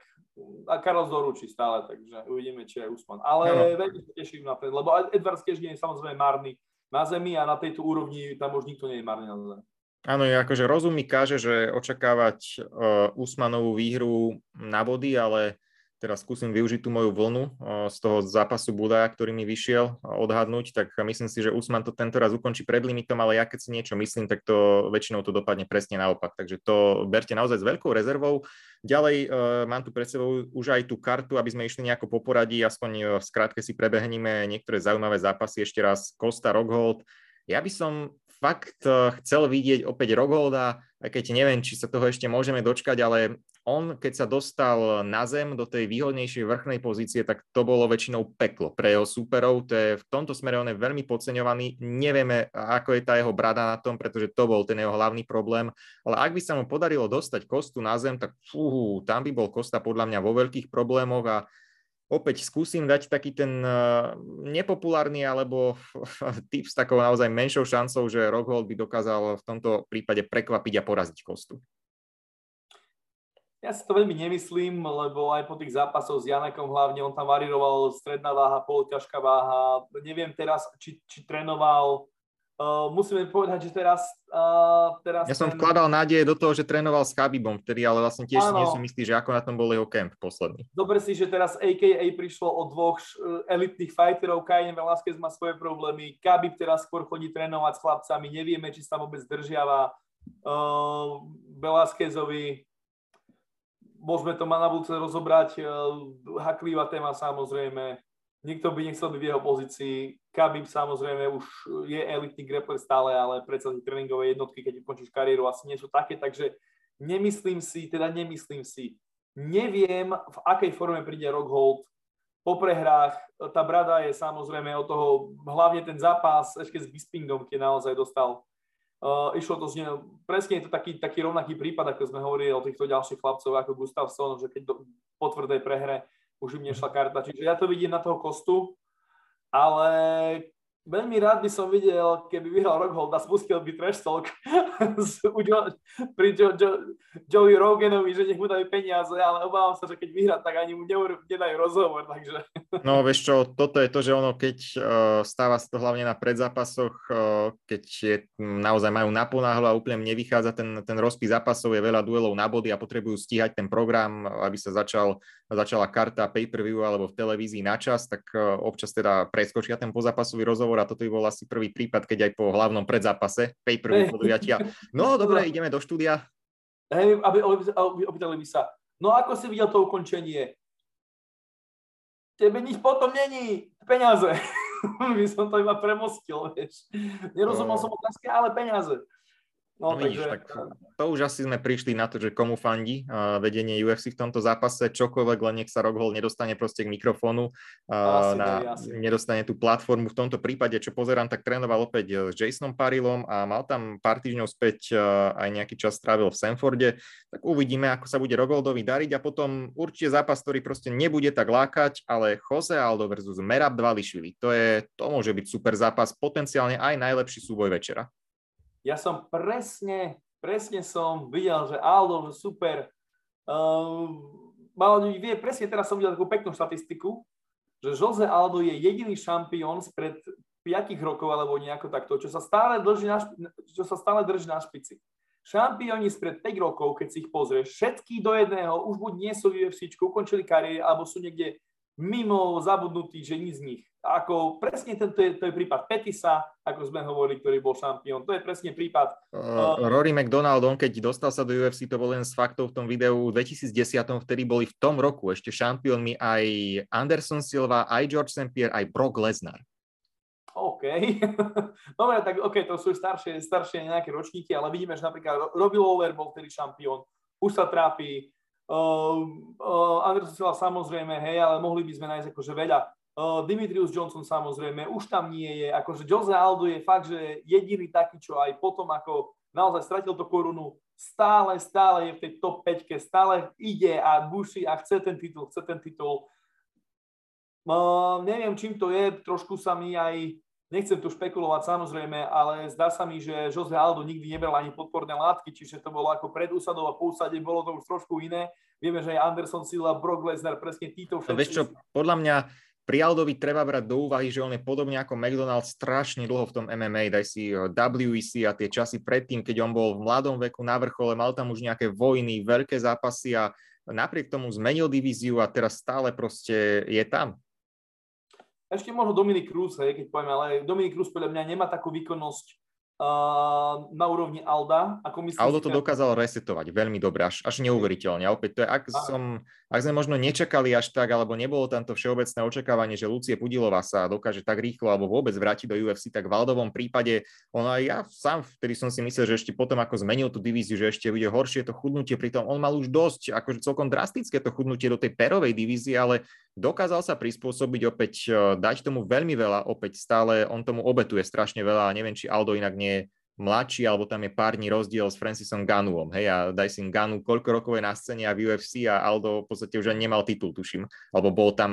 a Carlos doručí stále, takže uvidíme, či je Usman. Ale no. veľmi sa teším na ten, lebo Edvard Skežný je samozrejme márny na zemi a na tejto úrovni tam už nikto nie je márny na zemi. Áno, akože rozum mi káže, že očakávať uh, Usmanovú výhru na body, ale teraz skúsim využiť tú moju vlnu z toho zápasu Budaja, ktorý mi vyšiel odhadnúť, tak myslím si, že Usman to tento raz ukončí pred limitom, ale ja keď si niečo myslím, tak to väčšinou to dopadne presne naopak. Takže to berte naozaj s veľkou rezervou. Ďalej uh, mám tu pred sebou už aj tú kartu, aby sme išli nejako po poradí, aspoň v skrátke si prebehneme niektoré zaujímavé zápasy. Ešte raz Costa Rockhold. Ja by som fakt chcel vidieť opäť Rockholda, aj keď neviem, či sa toho ešte môžeme dočkať, ale on, keď sa dostal na zem do tej výhodnejšej vrchnej pozície, tak to bolo väčšinou peklo pre jeho súperov. To je, v tomto smere on je veľmi podceňovaný. Nevieme, ako je tá jeho brada na tom, pretože to bol ten jeho hlavný problém. Ale ak by sa mu podarilo dostať Kostu na zem, tak fú, tam by bol Kosta podľa mňa vo veľkých problémoch a opäť skúsim dať taký ten uh, nepopulárny alebo [laughs] tip s takou naozaj menšou šancou, že Rockhold by dokázal v tomto prípade prekvapiť a poraziť Kostu. Ja si to veľmi nemyslím, lebo aj po tých zápasoch s Janekom hlavne, on tam variroval stredná váha, poloťažká váha. Neviem teraz, či, či trénoval Uh, musíme povedať, že teraz... Uh, teraz ja som ten... vkladal nádeje do toho, že trénoval s Khabibom vtedy, ale vlastne tiež ano. nie som istý, že ako na tom bol jeho camp posledný. Dobre si, že teraz AKA prišlo od dvoch elitných fighterov, Kajen Velasquez má svoje problémy, Khabib teraz skôr chodí trénovať s chlapcami, nevieme, či sa vôbec držiava uh, Velasquezovi môžeme to na budúce rozobrať. Haklivá téma samozrejme. Nikto by nechcel byť v jeho pozícii. Khabib samozrejme už je elitný grappler stále, ale predsa tie tréningové jednotky, keď ukončíš kariéru, asi nie sú také, takže nemyslím si, teda nemyslím si, neviem, v akej forme príde Rockhold po prehrách. Tá brada je samozrejme od toho, hlavne ten zápas ešte s Bispingom, keď naozaj dostal Uh, išlo to z neho, presne je to taký, taký rovnaký prípad, ako sme hovorili o týchto ďalších chlapcov ako Gustavson, že keď do, po tvrdej prehre už im nešla karta. Čiže ja to vidím na toho kostu, ale veľmi rád by som videl, keby vyhral Rockhold a spustil by trash talk [laughs] pri jo, jo, Joey Roganovi, že nech mu dajú peniaze, ale obávam sa, že keď vyhrá, tak ani mu nedajú rozhovor, takže... No vieš čo, toto je to, že ono, keď uh, stáva sa to hlavne na predzápasoch, uh, keď je, naozaj majú naponáhlo a úplne nevychádza ten, ten rozpis zápasov, je veľa duelov na body a potrebujú stíhať ten program, aby sa začal, začala karta pay-per-view alebo v televízii na čas, tak uh, občas teda preskočia ten pozápasový rozhovor rozhovor a toto by bol asi prvý prípad, keď aj po hlavnom predzápase pay-per-view podujatia. No [laughs] dobre, ideme do štúdia. Hej, aby, aby opýtali by sa, no ako si videl to ukončenie? Tebe nič potom není, peniaze. [laughs] by som to iba premostil, vieš. Nerozumel no. som otázke, ale peniaze. No, no vidíš, takže... tak to už asi sme prišli na to, že komu fandí uh, vedenie UFC v tomto zápase, čokoľvek, len nech sa Rockhold nedostane proste k mikrofónu, uh, na, nie, nedostane tú platformu. V tomto prípade, čo pozerám, tak trénoval opäť e, s Jasonom Parilom a mal tam pár týždňov späť uh, aj nejaký čas strávil v Sanforde, tak uvidíme, ako sa bude Rockholdovi dariť a potom určite zápas, ktorý proste nebude tak lákať, ale Jose Aldo versus Merab Dvalishvili. To, je, to môže byť super zápas, potenciálne aj najlepší súboj večera ja som presne, presne som videl, že Aldo, super, uh, mal, vie, presne teraz som videl takú peknú štatistiku, že Jose Aldo je jediný šampión spred 5 rokov alebo nejako takto, čo sa stále drží na, čo sa stále drží na špici. Šampióni spred 5 rokov, keď si ich pozrieš, všetky do jedného, už buď nie sú v UFC, ukončili kariéru, alebo sú niekde mimo zabudnutí, že nič z nich. Ako presne tento je, to je prípad Petisa, ako sme hovorili, ktorý bol šampión. To je presne prípad. Uh, Rory McDonald, on keď dostal sa do UFC, to bol len z faktov v tom videu v 2010, vtedy boli v tom roku ešte šampiónmi aj Anderson Silva, aj George St. Pierre, aj Brock Lesnar. OK. [laughs] Dobre, tak OK, to sú staršie, staršie nejaké ročníky, ale vidíme, že napríklad Robbie Lawler bol vtedy šampión, už sa trápi, Uh, uh, Anderson Silva samozrejme, hej, ale mohli by sme nájsť akože veľa. Dimitrius Johnson samozrejme, už tam nie je. Akože Jose Aldo je fakt, že jediný taký, čo aj potom ako naozaj stratil to korunu, stále, stále je v tej top 5 stále ide a buší a chce ten titul, chce ten titul. Uh, neviem, čím to je, trošku sa mi aj Nechcem tu špekulovať samozrejme, ale zdá sa mi, že Jose Aldo nikdy nebral ani podporné látky, čiže to bolo ako pred úsadou a po úsade, bolo to už trošku iné. Vieme, že aj Anderson Silva, Brock Lesnar, presne títo všetci. Vieš čo, podľa mňa pri Aldovi treba brať do úvahy, že on je podobne ako McDonald strašne dlho v tom MMA, daj si eh, WEC a tie časy predtým, keď on bol v mladom veku na vrchole, mal tam už nejaké vojny, veľké zápasy a napriek tomu zmenil divíziu a teraz stále proste je tam. Ešte možno Dominik Cruz, hej, keď poviem, ale Dominik Cruz podľa mňa nemá takú výkonnosť uh, na úrovni Alda. Ako myslím, Aldo to dokázal resetovať veľmi dobre, až, až neuveriteľne. Opäť to je, ak, som, ak sme možno nečakali až tak, alebo nebolo tam to všeobecné očakávanie, že Lucie Pudilová sa dokáže tak rýchlo alebo vôbec vrátiť do UFC, tak v Aldovom prípade, ono aj ja sám, vtedy som si myslel, že ešte potom, ako zmenil tú divíziu, že ešte bude horšie to chudnutie, pritom on mal už dosť, akože celkom drastické to chudnutie do tej perovej divízie, ale dokázal sa prispôsobiť opäť, e, dať tomu veľmi veľa, opäť stále on tomu obetuje strašne veľa a neviem, či Aldo inak nie je mladší, alebo tam je pár dní rozdiel s Francisom Ganuom. Hej, a daj si Ganu koľko rokov je na scéne a v UFC a Aldo v podstate už ani nemal titul, tuším. Alebo bol tam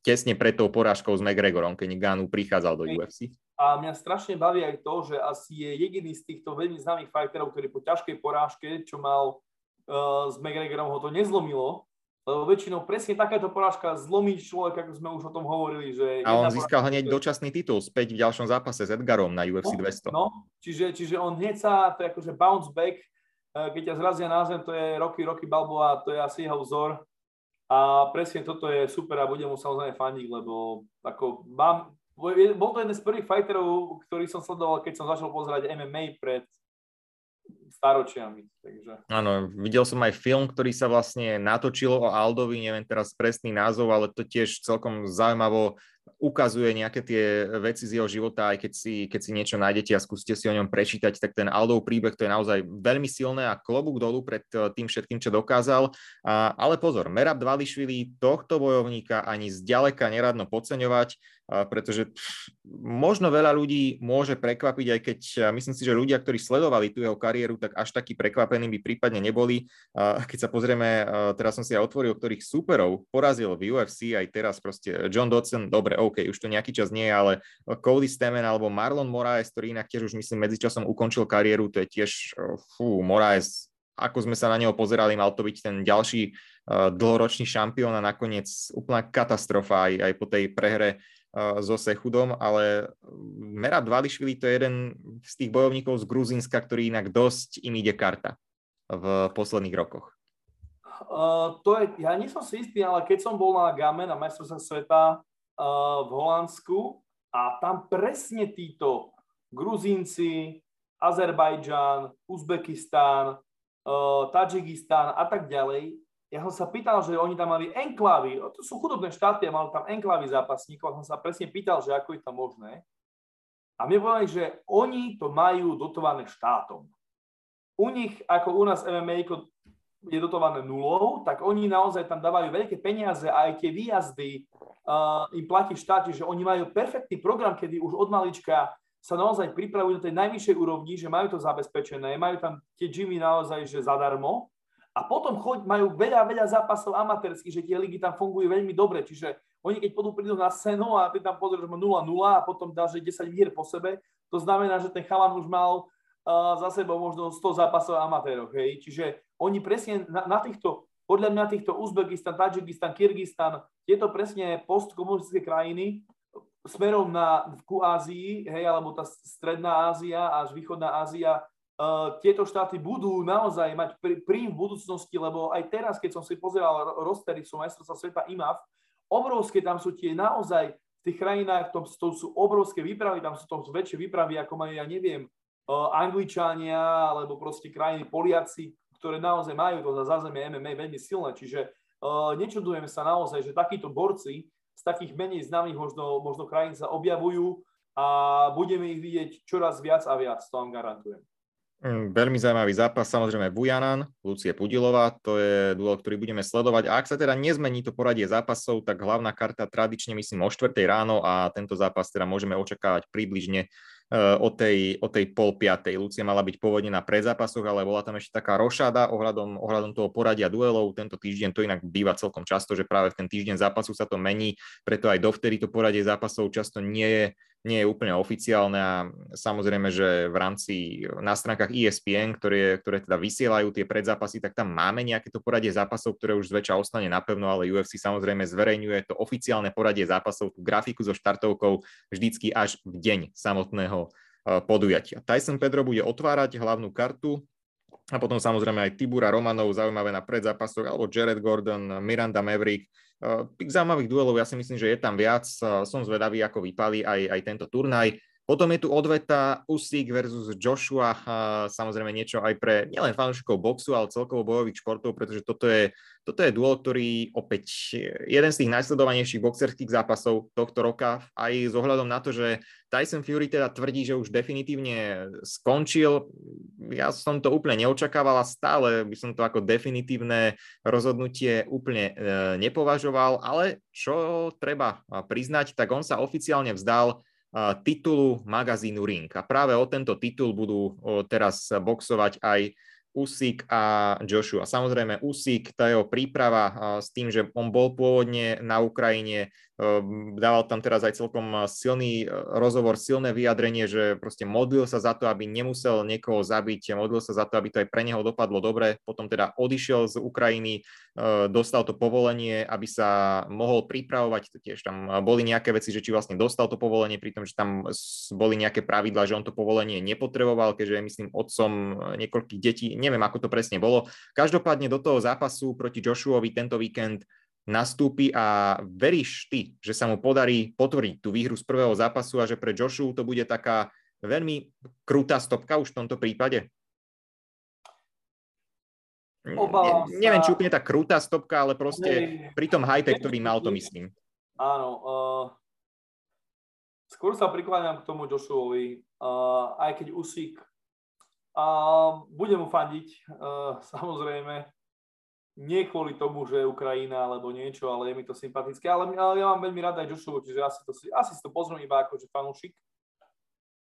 tesne pred tou porážkou s McGregorom, keď Ganu prichádzal do UFC. A mňa strašne baví aj to, že asi je jediný z týchto veľmi známych fighterov, ktorý po ťažkej porážke, čo mal uh, s McGregorom, ho to nezlomilo, lebo väčšinou presne takáto porážka zlomí človek, ako sme už o tom hovorili. Že a on získal hneď dočasný titul späť v ďalšom zápase s Edgarom na UFC no, 200. No, čiže, čiže on hneď sa, to je akože bounce back, eh, keď ťa zrazia na zem, to je roky, roky Balboa, to je asi jeho vzor. A presne toto je super a budem mu samozrejme fandiť, lebo ako mám, bol to jeden z prvých fighterov, ktorý som sledoval, keď som začal pozerať MMA pred staročiami. Takže... Áno, videl som aj film, ktorý sa vlastne natočil o Aldovi, neviem teraz presný názov, ale to tiež celkom zaujímavo ukazuje nejaké tie veci z jeho života, aj keď si, keď si niečo nájdete a skúste si o ňom prečítať, tak ten Aldov príbeh to je naozaj veľmi silné a klobúk dolu pred eh, tým všetkým, čo dokázal. A, ale pozor, Merab Dvališvili tohto bojovníka ani zďaleka neradno podceňovať pretože možno veľa ľudí môže prekvapiť, aj keď myslím si, že ľudia, ktorí sledovali tú jeho kariéru, tak až takí prekvapení by prípadne neboli. Keď sa pozrieme, teraz som si aj otvoril, ktorých superov porazil v UFC, aj teraz proste John Dodson, dobre, OK, už to nejaký čas nie je, ale Cody Stemen alebo Marlon Moraes, ktorý inak tiež už myslím medzičasom ukončil kariéru, to je tiež, fú, Moraes, ako sme sa na neho pozerali, mal to byť ten ďalší dlhoročný šampión a nakoniec úplná katastrofa aj, aj po tej prehre so Sechudom, ale Merab Dvališvili to je jeden z tých bojovníkov z Gruzínska, ktorý inak dosť im ide karta v posledných rokoch. Uh, to je, ja nie som si istý, ale keď som bol na Game na majstrovstvách sveta uh, v Holandsku a tam presne títo Gruzínci, Azerbajdžan, Uzbekistán, uh, Tadžikistán a tak ďalej, ja som sa pýtal, že oni tam mali enklávy, to sú chudobné štáty a mali tam enklávy zápasníkov, som sa presne pýtal, že ako je to možné. A mne povedali, že oni to majú dotované štátom. U nich, ako u nás MMA je dotované nulou, tak oni naozaj tam dávajú veľké peniaze a aj tie výjazdy uh, im platí štát, že oni majú perfektný program, kedy už od malička sa naozaj pripravujú do tej najvyššej úrovni, že majú to zabezpečené, majú tam tie gymy naozaj že zadarmo a potom choď, majú veľa, veľa zápasov amatérských, že tie ligy tam fungujú veľmi dobre. Čiže oni keď podú prídu na scénu a ty tam pozrieš 0-0 a potom dáš 10 hier po sebe, to znamená, že ten chalan už mal uh, za sebou možno 100 zápasov amatérov. Hej? Čiže oni presne na, na týchto, podľa mňa týchto Uzbekistan, Tadžikistan, Kyrgyzstan, tieto presne postkomunistické krajiny smerom na, ku Ázii, hej, alebo tá stredná Ázia až východná Ázia tieto štáty budú naozaj mať príjm v budúcnosti, lebo aj teraz, keď som si pozeral rostery, sú majstrovstvá sveta IMAF, obrovské tam sú tie naozaj v tých krajinách, to, to sú obrovské výpravy, tam sú to väčšie výpravy, ako majú, ja neviem, uh, Angličania, alebo proste krajiny Poliaci, ktoré naozaj majú to za zázemie MMA veľmi silné. Čiže uh, nečudujeme sa naozaj, že takíto borci z takých menej známych možno, možno krajín sa objavujú a budeme ich vidieť čoraz viac a viac, to vám garantujem. Mm, veľmi zaujímavý zápas, samozrejme Bujanan, Lucie Pudilová, to je duel, ktorý budeme sledovať. A ak sa teda nezmení to poradie zápasov, tak hlavná karta tradične myslím o 4. ráno a tento zápas teda môžeme očakávať približne Eh, o tej, o tej pol piatej. Lucia mala byť pôvodne na predzápasoch, ale bola tam ešte taká rošada ohľadom, ohľadom toho poradia duelov. Tento týždeň to inak býva celkom často, že práve v ten týždeň zápasu sa to mení, preto aj dovtedy to poradie zápasov často nie je, nie je úplne oficiálne a samozrejme, že v rámci na stránkach ESPN, ktoré, ktoré teda vysielajú tie predzápasy, tak tam máme nejaké to poradie zápasov, ktoré už zväčša ostane napevno, ale UFC samozrejme zverejňuje to oficiálne poradie zápasov, tú grafiku so štartovkou vždycky až v deň samotného Eh, podujatia. Tyson Pedro bude otvárať hlavnú kartu a potom samozrejme aj Tibura Romanov, zaujímavé na predzápasoch, alebo Jared Gordon, Miranda Maverick. Eh, tých zaujímavých duelov ja si myslím, že je tam viac. Eh, som zvedavý, ako vypali aj, aj tento turnaj. Potom je tu odveta Usyk versus Joshua, samozrejme niečo aj pre nielen fanúšikov boxu, ale celkovo bojových športov, pretože toto je, toto je duel, ktorý opäť jeden z tých najsledovanejších boxerských zápasov tohto roka, aj s ohľadom na to, že Tyson Fury teda tvrdí, že už definitívne skončil. Ja som to úplne neočakával a stále by som to ako definitívne rozhodnutie úplne e, nepovažoval, ale čo treba priznať, tak on sa oficiálne vzdal titulu magazínu Ring. A práve o tento titul budú teraz boxovať aj Usik a Joshua. Samozrejme Usik, tá jeho príprava s tým, že on bol pôvodne na Ukrajine, dával tam teraz aj celkom eh, silný eh, rozhovor, silné vyjadrenie, že proste modlil sa za to, aby nemusel niekoho zabiť, modlil sa za to, aby to aj pre neho dopadlo dobre, potom teda odišiel z Ukrajiny, eh, dostal to povolenie, aby sa mohol pripravovať, tiež tam boli nejaké veci, že či vlastne dostal to povolenie, pri tom, že tam boli nejaké pravidla, že on to povolenie nepotreboval, keďže je myslím otcom niekoľkých detí, neviem ako to presne bolo. Každopádne do toho zápasu proti Joshuovi tento víkend nastúpi a veríš ty, že sa mu podarí potvrdiť tú výhru z prvého zápasu a že pre Joshu to bude taká veľmi krutá stopka už v tomto prípade? ne, neviem, či úplne tá krutá stopka, ale proste Nej, pri tom hype, ktorý mal, to myslím. Áno. Uh, skôr sa prikláňam k tomu Joshuovi, uh, aj keď Usík uh, budem mu fandiť, uh, samozrejme, nie kvôli tomu, že je Ukrajina alebo niečo, ale je mi to sympatické. Ale, ale ja mám veľmi rád aj Joshua, čiže asi, to, asi si to pozriem iba ako že fanúšik.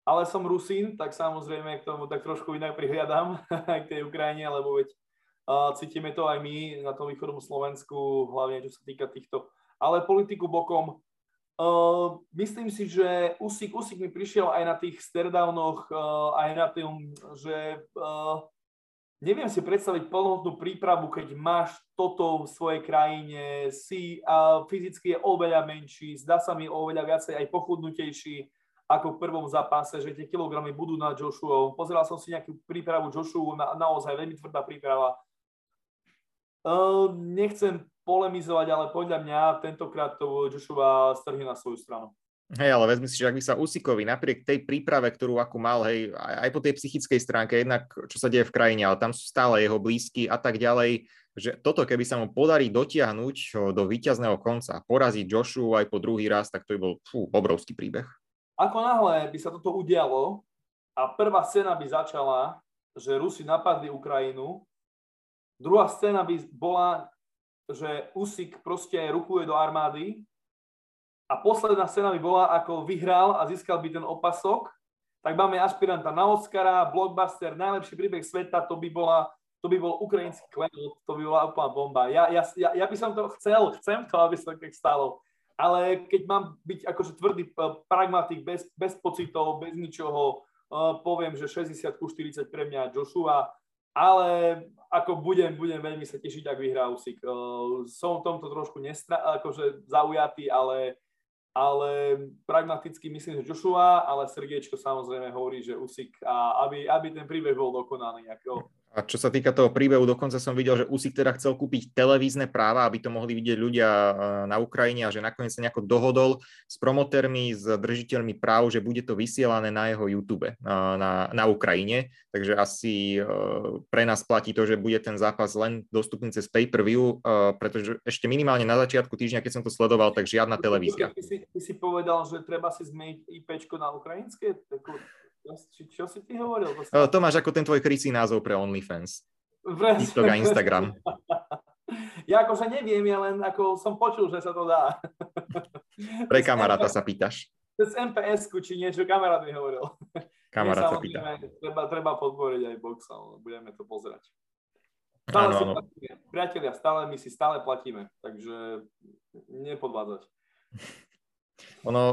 Ale som Rusín, tak samozrejme k tomu tak trošku inak prihliadam [laughs] aj k tej Ukrajine, lebo veď uh, cítime to aj my na tom východnom Slovensku, hlavne čo sa týka týchto. Ale politiku bokom, Uh, myslím si, že Usik, Usik mi prišiel aj na tých sterdownoch, uh, aj na tým, že uh, neviem si predstaviť plnohodnú prípravu, keď máš toto v svojej krajine, si a fyzicky je oveľa menší, zdá sa mi oveľa viacej aj pochudnutejší ako v prvom zápase, že tie kilogramy budú na Joshua. Pozeral som si nejakú prípravu Joshua, na, naozaj veľmi tvrdá príprava. Uh, nechcem polemizovať, ale podľa mňa tentokrát to Joshua strhne na svoju stranu. Hej, ale vezmi si, že ak by sa Usikovi napriek tej príprave, ktorú ako mal, hej, aj po tej psychickej stránke, jednak čo sa deje v krajine, ale tam sú stále jeho blízky a tak ďalej, že toto keby sa mu podarí dotiahnuť do víťazného konca, poraziť Joshua aj po druhý raz, tak to by bol fú, obrovský príbeh. Ako náhle by sa toto udialo a prvá scéna by začala, že Rusi napadli Ukrajinu, druhá scéna by bola, že Usik proste rukuje do armády a posledná scéna by bola, ako vyhral a získal by ten opasok, tak máme aspiranta na Oscara, blockbuster, najlepší príbeh sveta, to by bola to by bol ukrajinský klenot, to by bola úplná bomba. Ja, ja, ja, ja by som to chcel, chcem to, aby sa tak stalo. Ale keď mám byť akože tvrdý pragmatik, bez, bez pocitov, bez ničoho, uh, poviem, že 60 ku 40 pre mňa Joshua, ale ako budem, budem veľmi sa tešiť, ak vyhrá Usik. Uh, som v tomto trošku nestra, akože zaujatý, ale ale pragmaticky myslím, že Joshua, ale srdiečko samozrejme hovorí, že Usik a aby, aby ten príbeh bol dokonaný. Ako, a čo sa týka toho príbehu, dokonca som videl, že Usik teda chcel kúpiť televízne práva, aby to mohli vidieť ľudia e, na Ukrajine a že nakoniec sa nejako dohodol s promotérmi, s držiteľmi práv, že bude to vysielané na jeho YouTube e, na, na Ukrajine. Takže asi e, pre nás platí to, že bude ten zápas len dostupný cez pay-per-view, pretože ešte minimálne na začiatku týždňa, keď som to sledoval, tak žiadna televízia. Ty si, ty si povedal, že treba si zmeniť IP na ukrajinské? Čo, čo si ty hovoril? To, to máš ako ten tvoj krycí názov pre OnlyFans. TikTok a Instagram. [laughs] Ja akože neviem, ja len ako som počul, že sa to dá. [laughs] Pre kamaráta sa pýtaš. Cez mps či niečo kamarát mi hovoril. [laughs] Kamarát sa pýta. Treba, treba podporiť aj box, budeme to pozerať. Stále áno, si áno. platíme. Priatelia, stále my si stále platíme, takže nepodvádzať. Ono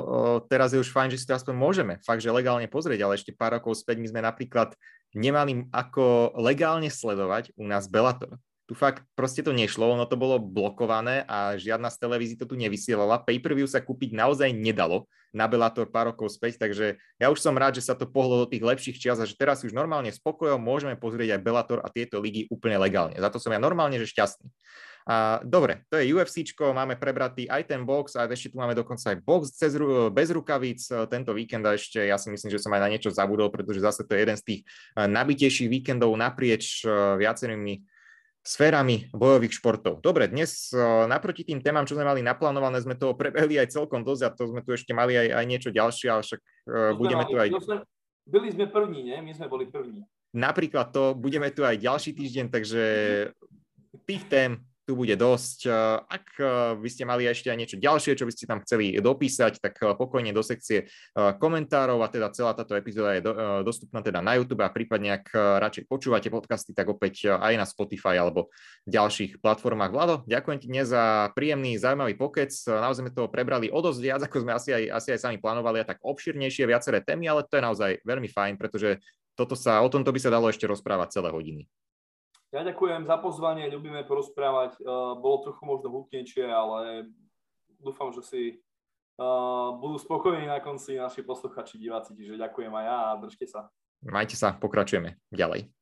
teraz je už fajn, že si to aspoň môžeme fakt, že legálne pozrieť, ale ešte pár rokov späť my sme napríklad nemali ako legálne sledovať u nás Bellator. Tu fakt proste to nešlo, ono to bolo blokované a žiadna z televízií to tu nevysielala. Pay-per-view sa kúpiť naozaj nedalo na Bellator pár rokov späť, takže ja už som rád, že sa to pohlo do tých lepších čias a že teraz už normálne spokojom môžeme pozrieť aj Bellator a tieto ligy úplne legálne. Za to som ja normálne, že šťastný. A, dobre, to je UFC, máme prebratý aj ten box a ešte tu máme dokonca aj box cez, bez rukavíc tento víkend a ešte ja si myslím, že som aj na niečo zabudol, pretože zase to je jeden z tých nabitejších víkendov naprieč viacerými sférami bojových športov. Dobre, dnes naproti tým témam, čo sme mali naplánované, sme toho prebehli aj celkom dosť a to sme tu ešte mali aj, aj niečo ďalšie, ale však uh, budeme tu aj... Byli sme první, nie? My sme boli první. Napríklad to, budeme tu aj ďalší týždeň, takže [laughs] tých tém tu bude dosť. Ak by ste mali ešte aj niečo ďalšie, čo by ste tam chceli dopísať, tak pokojne do sekcie komentárov a teda celá táto epizóda je dostupná teda na YouTube a prípadne ak radšej počúvate podcasty, tak opäť aj na Spotify alebo ďalších platformách. Vlado, ďakujem ti dnes za príjemný, zaujímavý pokec. Naozaj sme toho prebrali o dosť viac, ako sme asi aj, asi aj sami plánovali a tak obširnejšie viaceré témy, ale to je naozaj veľmi fajn, pretože toto sa, o tomto by sa dalo ešte rozprávať celé hodiny. Ja ďakujem za pozvanie, ľubíme porozprávať. Uh, bolo trochu možno hutnejšie, ale dúfam, že si uh, budú spokojní na konci naši posluchači, diváci, čiže ďakujem aj ja a držte sa. Majte sa, pokračujeme ďalej.